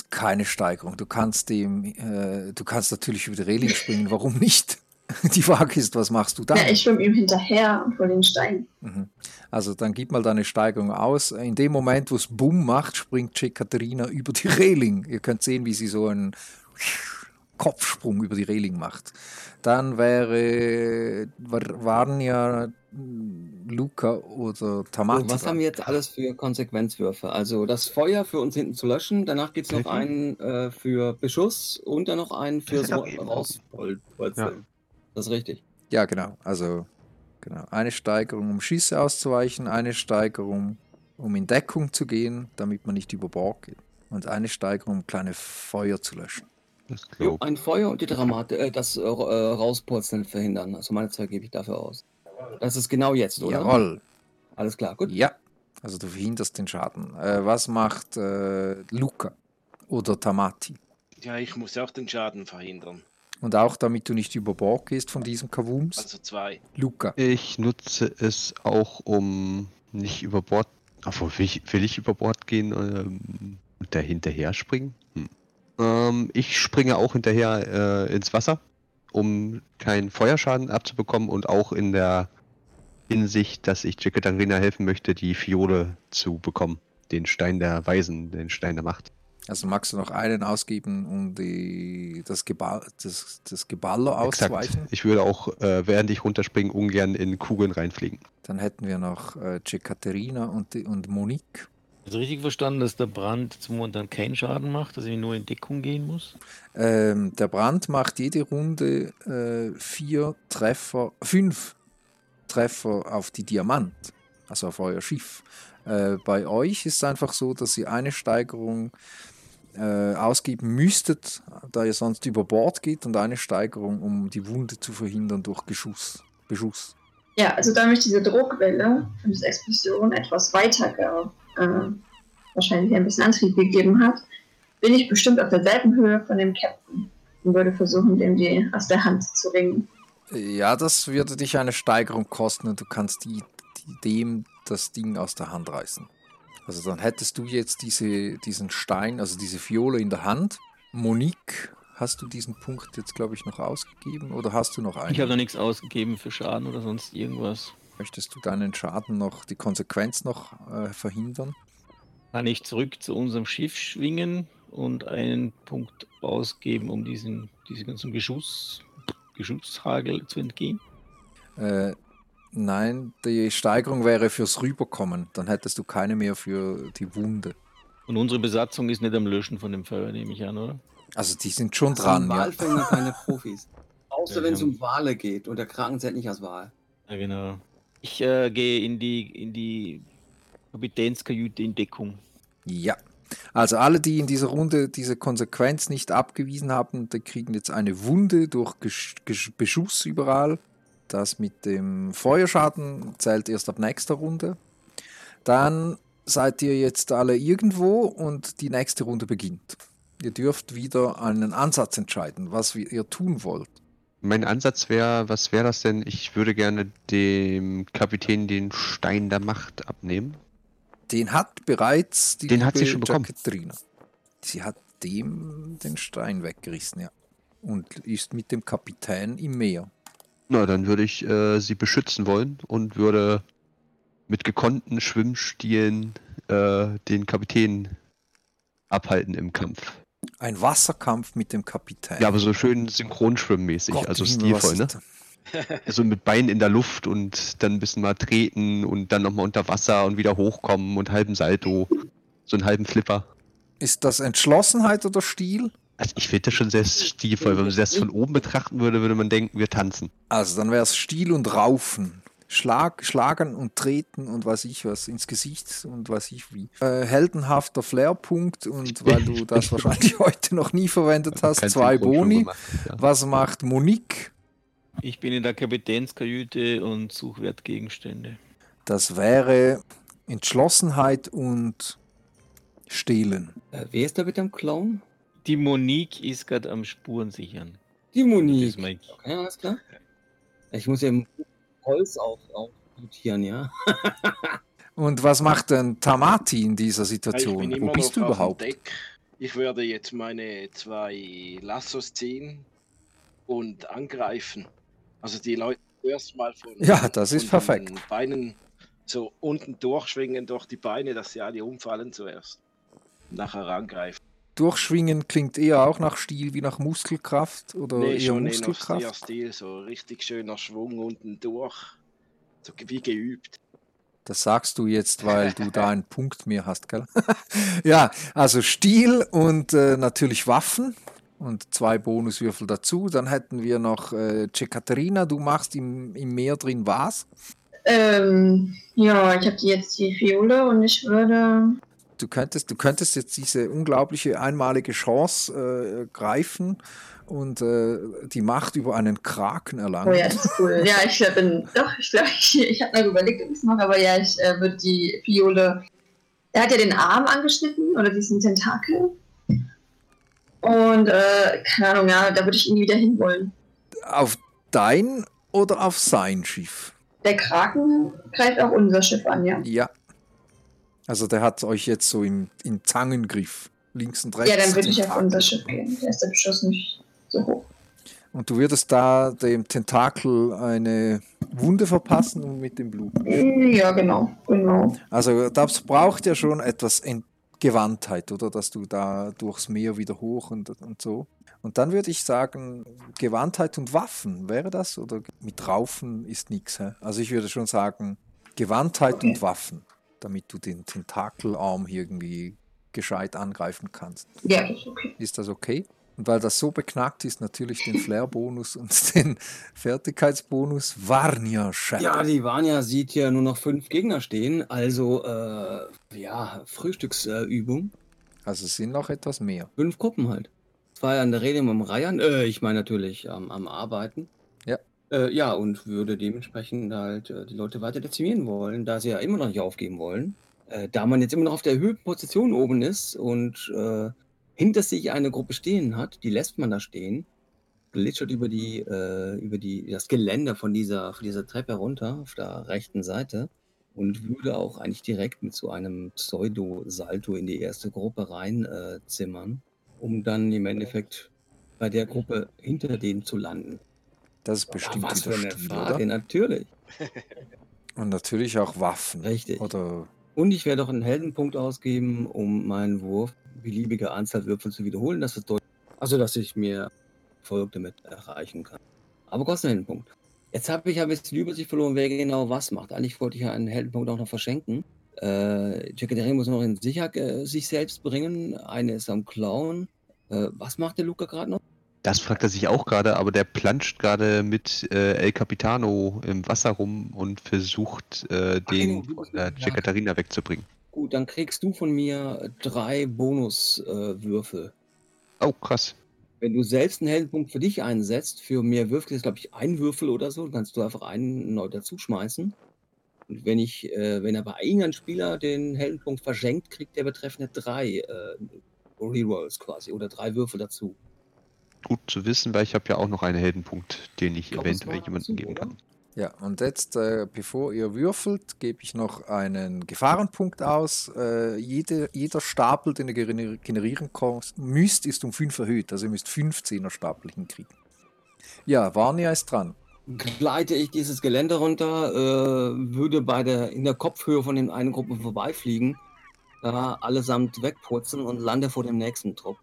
keine Steigerung. Du kannst dem, äh, du kannst natürlich über die Reling springen. Warum nicht? Die Frage ist, was machst du dann? Ja, ich schwimme ihm hinterher und hole den Stein. Mhm. Also dann gib mal deine Steigerung aus. In dem Moment, wo es Bumm macht, springt Katharina über die Reling. Ihr könnt sehen, wie sie so einen Kopfsprung über die Reling macht. Dann wäre war- waren ja Luca oder Tamati. So, was haben wir jetzt alles für Konsequenzwürfe? Also das Feuer für uns hinten zu löschen, danach gibt es noch einen äh, für Beschuss und dann noch einen für so Ja. rauspolzeln. Das ist richtig. Ja, genau. Also genau. eine Steigerung, um Schüsse auszuweichen, eine Steigerung, um in Deckung zu gehen, damit man nicht über Bord geht. Und eine Steigerung, um kleine Feuer zu löschen. Das Jo, ein Feuer und die Dramate, äh, das äh, Rauspolzeln verhindern. Also meine zwei gebe ich dafür aus. Das ist genau jetzt, oder? Jawohl. Alles klar, gut. Ja. Also du verhinderst den Schaden. Äh, was macht äh, Luca oder Tamati? Ja, ich muss auch den Schaden verhindern. Und auch damit du nicht über Bord gehst von diesem Kavums. Also zwei. Luca. Ich nutze es auch, um nicht über Bord. Obwohl, will ich, will ich über Bord gehen ähm, und da hinterher springen? Hm. Ähm, ich springe auch hinterher äh, ins Wasser, um keinen Feuerschaden abzubekommen und auch in der Hinsicht, dass ich Jekaterina helfen möchte, die Fiole zu bekommen. Den Stein der Weisen, den Stein der Macht. Also magst du noch einen ausgeben, um die, das, Geball, das, das Geballer auszuweichen? Ich würde auch, äh, während ich runterspringe, ungern in Kugeln reinfliegen. Dann hätten wir noch äh, Jekaterina und, und Monique. Also richtig verstanden, dass der Brand zum momentan keinen Schaden macht, dass ich nur in Deckung gehen muss. Ähm, der Brand macht jede Runde äh, vier Treffer, fünf Treffer auf die Diamant, also auf euer Schiff. Äh, bei euch ist es einfach so, dass ihr eine Steigerung äh, ausgeben müsstet, da ihr sonst über Bord geht, und eine Steigerung, um die Wunde zu verhindern durch Geschuss. Beschuss. Ja, also da mich diese Druckwelle von dieser Explosion etwas weiter äh, wahrscheinlich ein bisschen Antrieb gegeben hat, bin ich bestimmt auf derselben Höhe von dem Captain und würde versuchen, dem die aus der Hand zu ringen. Ja, das würde dich eine Steigerung kosten und du kannst die, die, dem das Ding aus der Hand reißen. Also dann hättest du jetzt diese, diesen Stein, also diese Fiole in der Hand. Monique, hast du diesen Punkt jetzt, glaube ich, noch ausgegeben oder hast du noch einen? Ich habe noch nichts ausgegeben für Schaden oder sonst irgendwas. Möchtest du deinen Schaden noch, die Konsequenz noch äh, verhindern? Kann ich zurück zu unserem Schiff schwingen und einen Punkt ausgeben, um diesen, diesen ganzen Geschuss, Geschusshagel zu entgehen? Äh, nein, die Steigerung wäre fürs Rüberkommen. Dann hättest du keine mehr für die Wunde. Und unsere Besatzung ist nicht am Löschen von dem Feuer, nehme ich an, oder? Also die sind schon Das dran, sind ja. Walfänger keine Profis. Außer Ja, wenn es um Wale geht und der Kraken zählt nicht als Wal. Ja, genau. Ich äh, gehe in die, in die Kapitänskajüte in Deckung. Ja. Also alle, die in dieser Runde diese Konsequenz nicht abgewiesen haben, die kriegen jetzt eine Wunde durch Beschuss überall. Das mit dem Feuerschaden zählt erst ab nächster Runde. Dann seid ihr jetzt alle irgendwo und die nächste Runde beginnt. Ihr dürft wieder einen Ansatz entscheiden, was ihr tun wollt. Mein Ansatz wäre, was wäre das denn? Ich würde gerne dem Kapitän den Stein der Macht abnehmen. Den hat bereits die Den hat sie schon bekommen. Jacqueline. Sie hat dem den Stein weggerissen, ja. Und ist mit dem Kapitän im Meer. Na, dann würde ich äh, sie beschützen wollen und würde mit gekonnten Schwimmstilen äh, den Kapitän abhalten im Kampf. Ein Wasserkampf mit dem Kapitän. Ja, aber so schön synchronschwimmmäßig, Gott, also stilvoll, ne? ist da? So mit Beinen in der Luft und dann ein bisschen mal treten und dann nochmal unter Wasser und wieder hochkommen und halben Salto. So einen halben Flipper. Ist das Entschlossenheit oder Stil? Also ich finde das schon sehr stilvoll. Wenn man das von oben betrachten würde, würde man denken, wir tanzen. Also dann wäre es Stil und Raufen. Schlag, schlagen und treten und weiß ich was ins Gesicht und weiß ich wie. Äh, heldenhafter Flairpunkt und weil du das wahrscheinlich heute noch nie verwendet hast, zwei Boni. gemacht, ja. Was macht Monique? Ich bin in der Kapitänskajüte und suche Wertgegenstände. Das wäre Entschlossenheit und Stehlen. Äh, wer ist da mit dem Clown? Die Monique ist gerade am Spuren sichern. Die Monique. ist mein Okay, alles klar. Ich muss ja im Holz auch, auch ja. Und was macht denn Tamati in dieser Ich Situation? bin Wo immer bist noch du auf überhaupt? Deck. Ich werde jetzt meine zwei Lassos ziehen und angreifen. Also die Leute zuerst mal von, Ja, das ist von perfekt. den Beinen so unten durchschwingen durch die Beine, dass sie alle umfallen zuerst. Nachher angreifen. Durchschwingen klingt eher auch nach Stil wie nach Muskelkraft oder Nee, eher schon Muskelkraft. eher Stil, so richtig schöner Schwung unten durch. So wie geübt. Das sagst du jetzt, weil du da einen Punkt mehr hast, gell? ja, also Stil und äh, natürlich Waffen und zwei Bonuswürfel dazu. Dann hätten wir noch äh, Cekaterina, du machst im, im Meer drin was? Ähm, ja, ich habe jetzt die Fiole und ich würde. Du könntest, du könntest jetzt diese unglaubliche einmalige Chance äh, greifen und äh, die Macht über einen Kraken erlangen. Oh ja, das ist cool. Ja, ich bin. Doch, ich glaube, ich, ich habe noch überlegt, ob ich es mache, aber ja, ich äh, würde die Fiole. Er hat ja den Arm angeschnitten oder diesen Tentakel. Und, äh, keine Ahnung, ja, da würde ich ihn wieder hinwollen. Auf dein oder auf sein Schiff? Der Kraken greift auch unser Schiff an, ja. Ja. Also der hat euch jetzt so im, im Zangengriff. Links und rechts. Ja, dann würde ich auf unser Schiff gehen. Da ist der Beschuss nicht so hoch. Und du würdest da dem Tentakel eine Wunde verpassen und mit dem Blut. Ja, genau, genau. Also das braucht ja schon etwas Ent Gewandtheit, oder? Dass du da durchs Meer wieder hoch und, und so. Und dann würde ich sagen, Gewandtheit und Waffen, wäre das? Oder mit Raufen ist nichts. Also ich würde schon sagen, Gewandtheit und Waffen, damit du den Tentakelarm irgendwie gescheit angreifen kannst. Ja, ist okay. Ist das okay? Und weil das so beknackt ist, natürlich den Flair-Bonus und den Fertigkeitsbonus Varnia Shadow. Ja, die Vanya sieht ja nur noch fünf Gegner stehen, also äh, ja, Frühstücksübung. Also es sind noch etwas mehr. Fünf Gruppen halt. Zwei an der Rede am Reihen, äh, ich meine natürlich am, am Arbeiten. Ja. Äh, ja, und würde dementsprechend halt äh, die Leute weiter dezimieren wollen, da sie ja immer noch nicht aufgeben wollen. Äh, da man jetzt immer noch auf der Höhenposition oben ist und äh, hinter sich eine Gruppe stehen hat, die lässt man da stehen, glitschert über die, äh, über die, das Geländer von dieser, von dieser Treppe runter auf der rechten Seite und würde auch eigentlich direkt mit so einem Pseudo-Salto in die erste Gruppe rein äh, um dann im Endeffekt bei der Gruppe hinter denen zu landen. Das ist bestimmt was für wieder eine Stil, Frage, oder? natürlich. Und natürlich auch Waffen. Richtig. Oder Und ich werde auch einen Heldenpunkt ausgeben, um meinen Wurf beliebige Anzahl Würfel zu wiederholen. Das ist deutlich. Also, dass ich mir Erfolg damit erreichen kann. Aber kostet einen Heldenpunkt. Jetzt habe ich ja ein bisschen die Übersicht verloren, wer genau was macht. Eigentlich wollte ich ja einen Heldenpunkt auch noch verschenken. Äh, Jackie muss noch in Sicherheit äh, sich selbst bringen. Eine ist am Clown. Äh, was macht der Luca gerade noch? Das fragt er sich auch gerade, aber der planscht gerade mit äh, El Capitano im Wasser rum und versucht, äh, den von der ja. Jekaterina wegzubringen. Gut, dann kriegst du von mir drei Bonuswürfel. Äh. Oh, krass. Wenn du selbst einen Heldenpunkt für dich einsetzt, für mehr Würfel ist, glaube ich, ein Würfel oder so, dann kannst du einfach einen neu dazu schmeißen. Und wenn ich, äh, wenn aber irgendein Spieler den Heldenpunkt verschenkt, kriegt der betreffende drei äh, Rerolls quasi oder drei Würfel dazu. Gut zu wissen, weil ich habe ja auch noch einen Heldenpunkt, den ich Ich glaub, das eventuell jemandem geben kann. ja, und jetzt, äh, bevor ihr würfelt, gebe ich noch einen Gefahrenpunkt aus. Äh, jede, jeder Stapel, den ihr gener- generieren müsst, ist um 5 erhöht. Also ihr müsst 15er Stapel hinkriegen. Ja, Varnia ist dran. Gleite ich dieses Gelände runter, äh, würde bei der, in der Kopfhöhe von den einen Gruppen vorbeifliegen, da allesamt wegputzen und lande vor dem nächsten Trupp.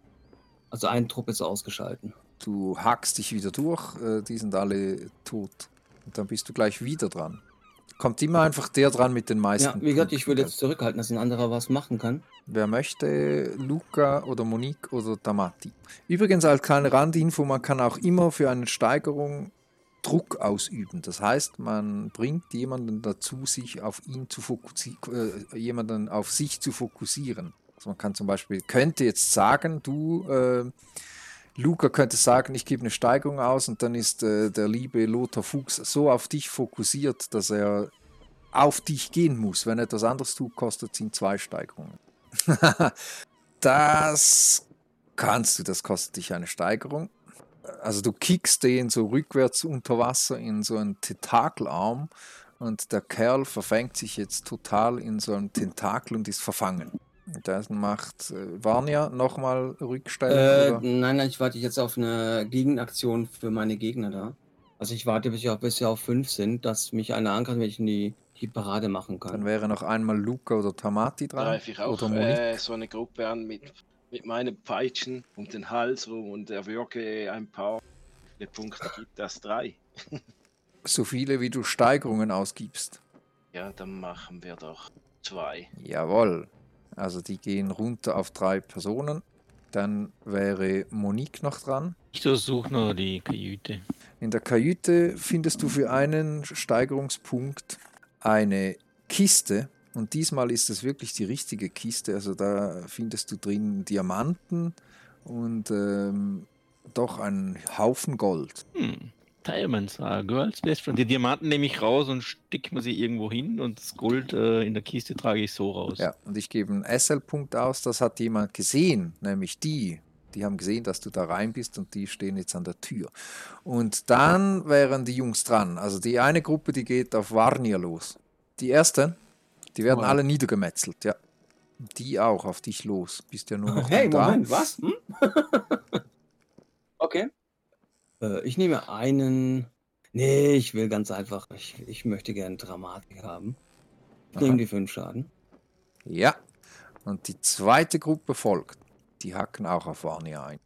Also ein Trupp ist ausgeschalten. Du hackst dich wieder durch, äh, die sind alle tot. Und dann bist du gleich wieder dran. Kommt immer einfach der dran mit den meisten. Ja, wie gesagt, ich würde jetzt zurückhalten, dass ein anderer was machen kann. Wer möchte, Luca oder Monique oder Tamati. Übrigens als kleine Randinfo, man kann auch immer für eine Steigerung Druck ausüben. Das heißt, man bringt jemanden dazu, sich auf ihn zu fokussieren, äh, jemanden auf sich zu fokussieren. Also man kann zum Beispiel, könnte jetzt sagen, du, äh, Luca könnte sagen, ich gebe eine Steigerung aus und dann ist äh, der liebe Lothar Fuchs so auf dich fokussiert, dass er auf dich gehen muss. Wenn er etwas anderes tut, kostet es ihn zwei Steigerungen. das kannst du, das kostet dich eine Steigerung. Also du kickst den so rückwärts unter Wasser in so einen Tentakelarm und der Kerl verfängt sich jetzt total in so einem Tentakel und ist verfangen. Das macht äh, Varnia nochmal Äh, Rückstellen. oder? nein, nein, ich warte jetzt auf eine Gegenaktion für meine Gegner da. Also ich warte, bis, ich auf, bis wir auf fünf sind, dass mich einer angreift, wenn ich in die, die Parade machen Dann kann. wäre noch einmal Luca oder Tamati dran. greife ich auch oder äh, so eine Gruppe an mit, mit meinen Peitschen um den Hals rum und erwürge ein paar. Punkte gibt das? Drei. so viele wie du Steigerungen ausgibst. Ja, dann machen wir doch zwei. Jawohl. Also die gehen runter auf drei Personen. Dann wäre Monique noch dran. Ich durchsuche noch die Kajüte. In der Kajüte findest du für einen Steigerungspunkt eine Kiste. Und diesmal ist es wirklich die richtige Kiste. Also da findest du drin Diamanten und ähm, doch einen Haufen Gold. Hm. Diamonds are girls best friend. Die Diamanten nehme ich raus und stecke mir sie irgendwo hin und das Gold äh, in der Kiste trage ich so raus. Ja, und ich gebe einen SL-Punkt aus. Das hat jemand gesehen, nämlich die. Die haben gesehen, dass du da rein bist und die stehen jetzt an der Tür. Und dann wären die Jungs dran. Also die eine Gruppe, die geht auf Varnier los. Die erste, die werden Oh. alle niedergemetzelt, ja. Die auch auf dich los. Bist ja nur noch Hey, du da. Moment, was? Hm? okay. Äh, ich nehme einen. Nee, ich will ganz einfach. Ich, ich möchte gerne Dramatik haben. Ich Aha. nehme die fünf Schaden. Ja. Und die zweite Gruppe folgt. Die hacken auch auf Varnier ein.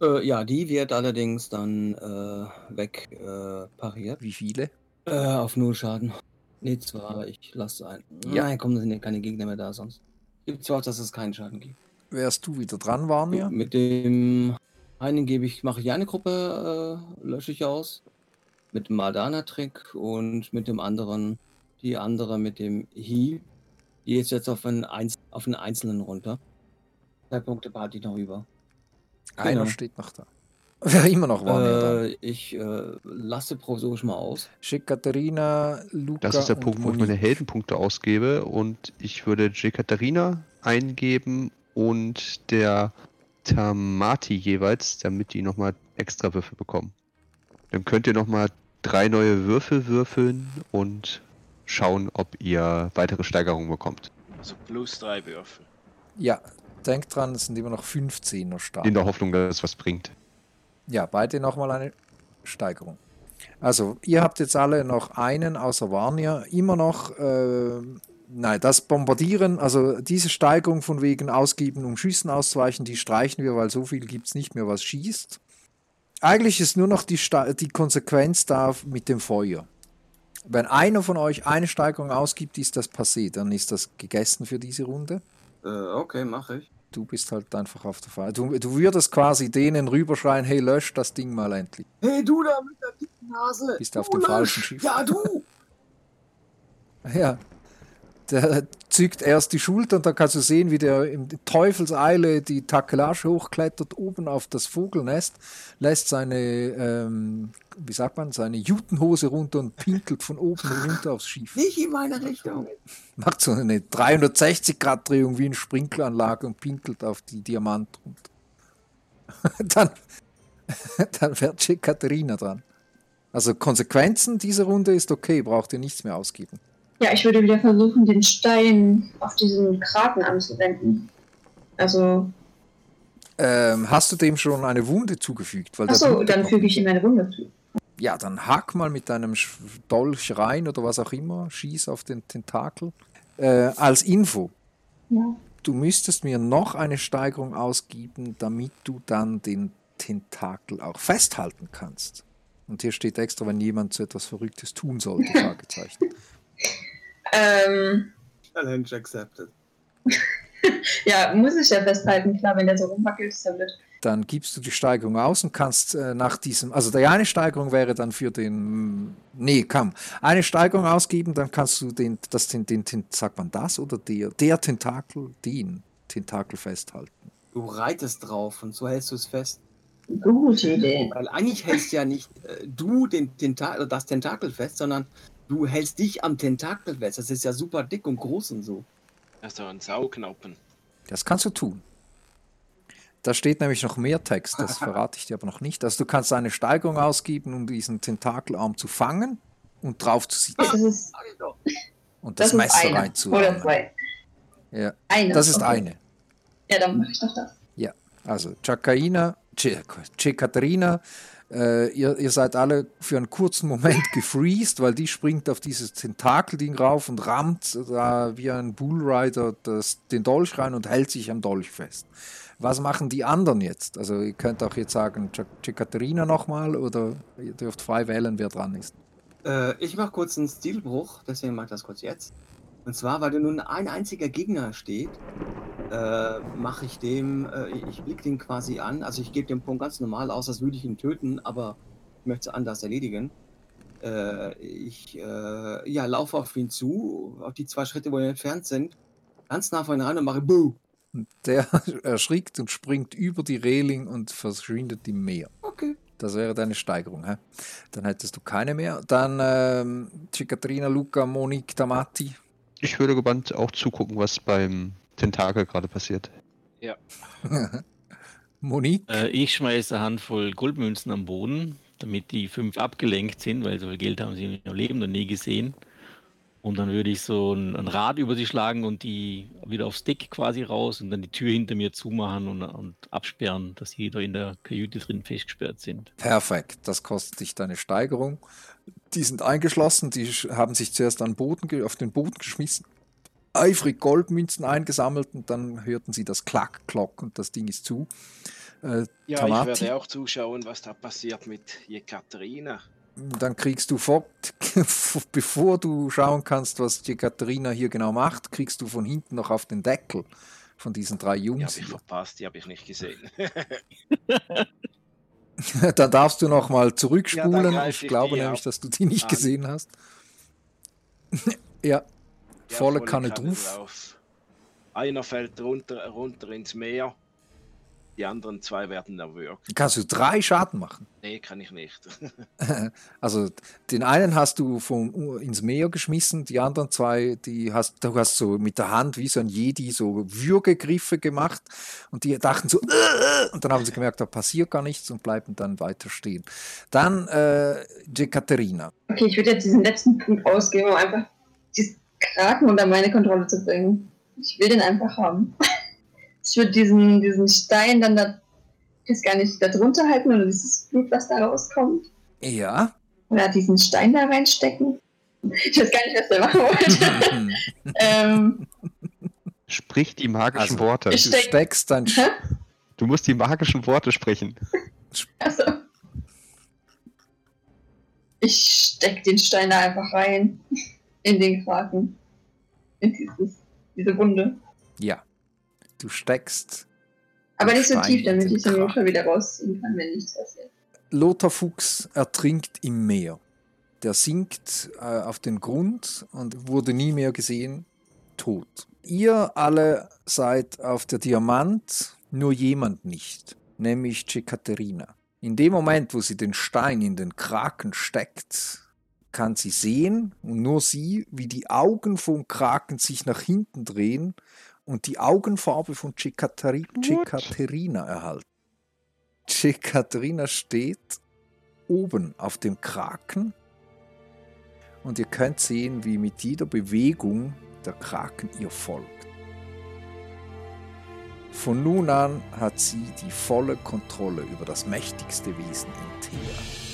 Äh, ja, die wird allerdings dann äh, weg äh, pariert. Wie viele? Äh, auf null Schaden. Nee, zwar, ich lasse ein. Ja. Nein, komm, da sind ja keine Gegner mehr da sonst. Gibt zwar, dass es keinen Schaden gibt. Wärst du wieder dran, Varnier? Mit dem einen gebe ich, mache ich eine Gruppe, äh, lösche ich aus. Mit dem Mardana-Trick und mit dem anderen, die andere mit dem Hi. Die ist jetzt auf einen, Einz auf einen Einzelnen runter. Zwei Punkte behalte ich noch über. Einer genau. steht noch da. Wäre immer noch dran. Äh, ich äh, lasse provisorisch mal aus. Katharina, Luca Das ist der und Punkt, wo ich meine. Heldenpunkte ausgebe und ich würde Jekaterina eingeben und der Tamati jeweils, damit die nochmal extra Würfel bekommen. Dann könnt ihr nochmal drei neue Würfel würfeln und schauen, ob ihr weitere Steigerungen bekommt. Also plus drei Würfel. Ja, denkt dran, es sind immer noch 15 noch stark. In der Hoffnung, dass es was bringt. Ja, beide nochmal eine Steigerung. Also, ihr habt jetzt alle noch einen außer Varnier. Immer noch, äh, nein, das Bombardieren, also diese Steigerung von wegen Ausgeben, um Schüssen auszuweichen, die streichen wir, weil so viel gibt es nicht mehr, was schießt. Eigentlich ist nur noch die, die Konsequenz da mit dem Feuer. Wenn einer von euch eine Steigerung ausgibt, ist das passé. Dann ist das gegessen für diese Runde. Äh, okay, mache ich. Du bist halt einfach auf der Feier. Du, du würdest quasi denen rüberschreien, hey, lösch das Ding mal endlich. Hey, du da mit der dicken Nase! Bist auf Du dem lösch! falschen Schiff. Ja, du! Ja. Der zückt erst die Schulter und dann kannst du sehen, wie der in Teufelseile die Takelage hochklettert, oben auf das Vogelnest, lässt seine, ähm, wie sagt man, seine Jutenhose runter und pinkelt von oben runter aufs Schiff. Nicht in meine Richtung. Macht so eine 360-Grad-Drehung wie eine Sprinkleranlage und pinkelt auf die Diamant runter. dann, dann wird Katharina dran. Also Konsequenzen dieser Runde ist okay, braucht ihr nichts mehr ausgeben. Ja, ich würde wieder versuchen, den Stein auf diesen Kraken anzuwenden. Also, Ähm, hast du dem schon eine Wunde zugefügt? Weil achso, dann füge ich ihm eine Wunde zu. Ja, dann hack mal mit deinem Dolch rein oder was auch immer, schieß auf den Tentakel. Äh, als Info. Ja. du müsstest mir noch eine Steigerung ausgeben, damit du dann den Tentakel auch festhalten kannst. Und hier steht extra, wenn jemand so etwas Verrücktes tun sollte, Fragezeichen. Ähm, Challenge accepted. ja, muss ich ja festhalten, klar, wenn der so rumwackelt, ist ja blöd. Dann gibst du die Steigerung aus und kannst äh, nach diesem, also die eine Steigerung wäre dann für den, nee, komm, eine Steigerung ausgeben, dann kannst du den, das, den, den, den sagt man das oder der, der Tentakel, den Tentakel festhalten. Du reitest drauf und so hältst du es fest. Gute Idee. Weil eigentlich hältst ja nicht äh, du den Tentakel, das Tentakel fest, sondern du hältst dich am Tentakel fest. Das ist ja super dick und groß und so. Also ein Saugnoppen. Das kannst du tun. Da steht nämlich noch mehr Text, das verrate ich dir aber noch nicht. Also du kannst eine Steigerung ausgeben, um diesen Tentakelarm zu fangen und drauf zu sitzen Das ist, doch. und das, das ist Messer eine. Oder reinzuhauen. zwei. Ja, Eine. das ist okay. eine. Ja, dann mache ich doch das. Ja, also Chakaina, Chekaterina, äh, ihr, ihr seid alle für einen kurzen Moment gefreezed, weil die springt auf dieses Tentakelding rauf und rammt da wie ein Bullrider das, den Dolch rein und hält sich am Dolch fest. Was machen die anderen jetzt? Also ihr könnt auch jetzt sagen, Chekaterina nochmal oder ihr dürft frei wählen, wer dran ist. Äh, ich mache kurz einen Stilbruch, deswegen mache ich das kurz jetzt. Und zwar, weil da nun ein einziger Gegner steht, äh, mache ich dem, äh, ich blicke den quasi an. Also ich gebe den Punkt ganz normal aus, als würde ich ihn töten, aber ich möchte es anders erledigen. Äh, ich äh, ja, laufe auf ihn zu, auf die zwei Schritte, wo wir entfernt sind, ganz nah von ihm ran und mache. Und der erschrickt und springt über die Reling und verschwindet im Meer. Okay. Das wäre deine Steigerung. Hä? Dann hättest du keine mehr. Dann ähm, Cicatrina, Luca, Monique, Tamati. Ich würde gebannt auch zugucken, was beim Tentakel gerade passiert. Monique. Äh, ich schmeiße eine Handvoll Goldmünzen am Boden, damit die fünf abgelenkt sind, weil so viel Geld haben sie in ihrem Leben noch nie gesehen. Und dann würde ich so ein, ein Rad über sie schlagen und die wieder aufs Deck quasi raus und dann die Tür hinter mir zumachen und, und absperren, dass sie da in der Kajüte drin festgesperrt sind. Perfekt, das kostet dich deine Steigerung. Die sind eingeschlossen, die haben sich zuerst an den Boden, auf den Boden geschmissen, eifrig Goldmünzen eingesammelt und dann hörten sie das Klack, Klock und das Ding ist zu. Äh, Ja, Tamati? ich werde auch zuschauen, was da passiert mit Jekaterina. Dann kriegst du fort, bevor du schauen kannst, was die Katharina hier genau macht, kriegst du von hinten noch auf den Deckel von diesen drei Die habe Jungs ich verpasst, die habe ich nicht gesehen. Dann darfst du noch mal Ja, zurückspulen. greif ich ich glaube die nämlich, dass du die nicht an. gesehen hast. ja, Ja, volle Kanne drauf. drauf. Einer fällt runter, runter ins Meer. Die anderen zwei werden erwürgt. Kannst du drei Schaden machen. Nee, kann ich nicht. Also den einen hast du vom, ins Meer geschmissen, die anderen zwei, die hast du hast so mit der Hand wie so ein Jedi so Würgegriffe gemacht und die dachten so "Äh", und dann haben sie gemerkt, da passiert gar nichts und bleiben dann weiter stehen. Dann äh, Jekaterina. Okay, ich würde jetzt diesen letzten Punkt ausgeben, um einfach diesen Kraken unter meine Kontrolle zu bringen. Ich will den einfach haben. Ich würde diesen, diesen Stein dann da, ich weiß gar nicht, da drunter halten oder dieses Blut, was da rauskommt. Ja. Oder diesen Stein da reinstecken. Ich weiß gar nicht, was der machen wollte. ähm, Sprich die magischen Also, Worte. ich- Du Steck- steckst dein hä? Du musst die magischen Worte sprechen. Also, ich steck den Stein da einfach rein. In den Kraken. In dieses, diese Wunde. Ja. Du steckst Aber nicht so tief, damit ich Kraken. Notfall wieder rausziehen kann, wenn nichts passiert. Lothar Fuchs ertrinkt im Meer. Der sinkt äh, auf den Grund und wurde nie mehr gesehen, tot. Ihr alle seid auf der Diamant, nur jemand nicht, nämlich Cekaterina. In dem Moment, wo sie den Stein in den Kraken steckt, kann sie sehen, und nur sie, wie die Augen vom Kraken sich nach hinten drehen und die Augenfarbe von Cekaterina erhalten. Cekaterina steht oben auf dem Kraken und ihr könnt sehen, wie mit jeder Bewegung der Kraken ihr folgt. Von nun an hat sie die volle Kontrolle über das mächtigste Wesen in Thea.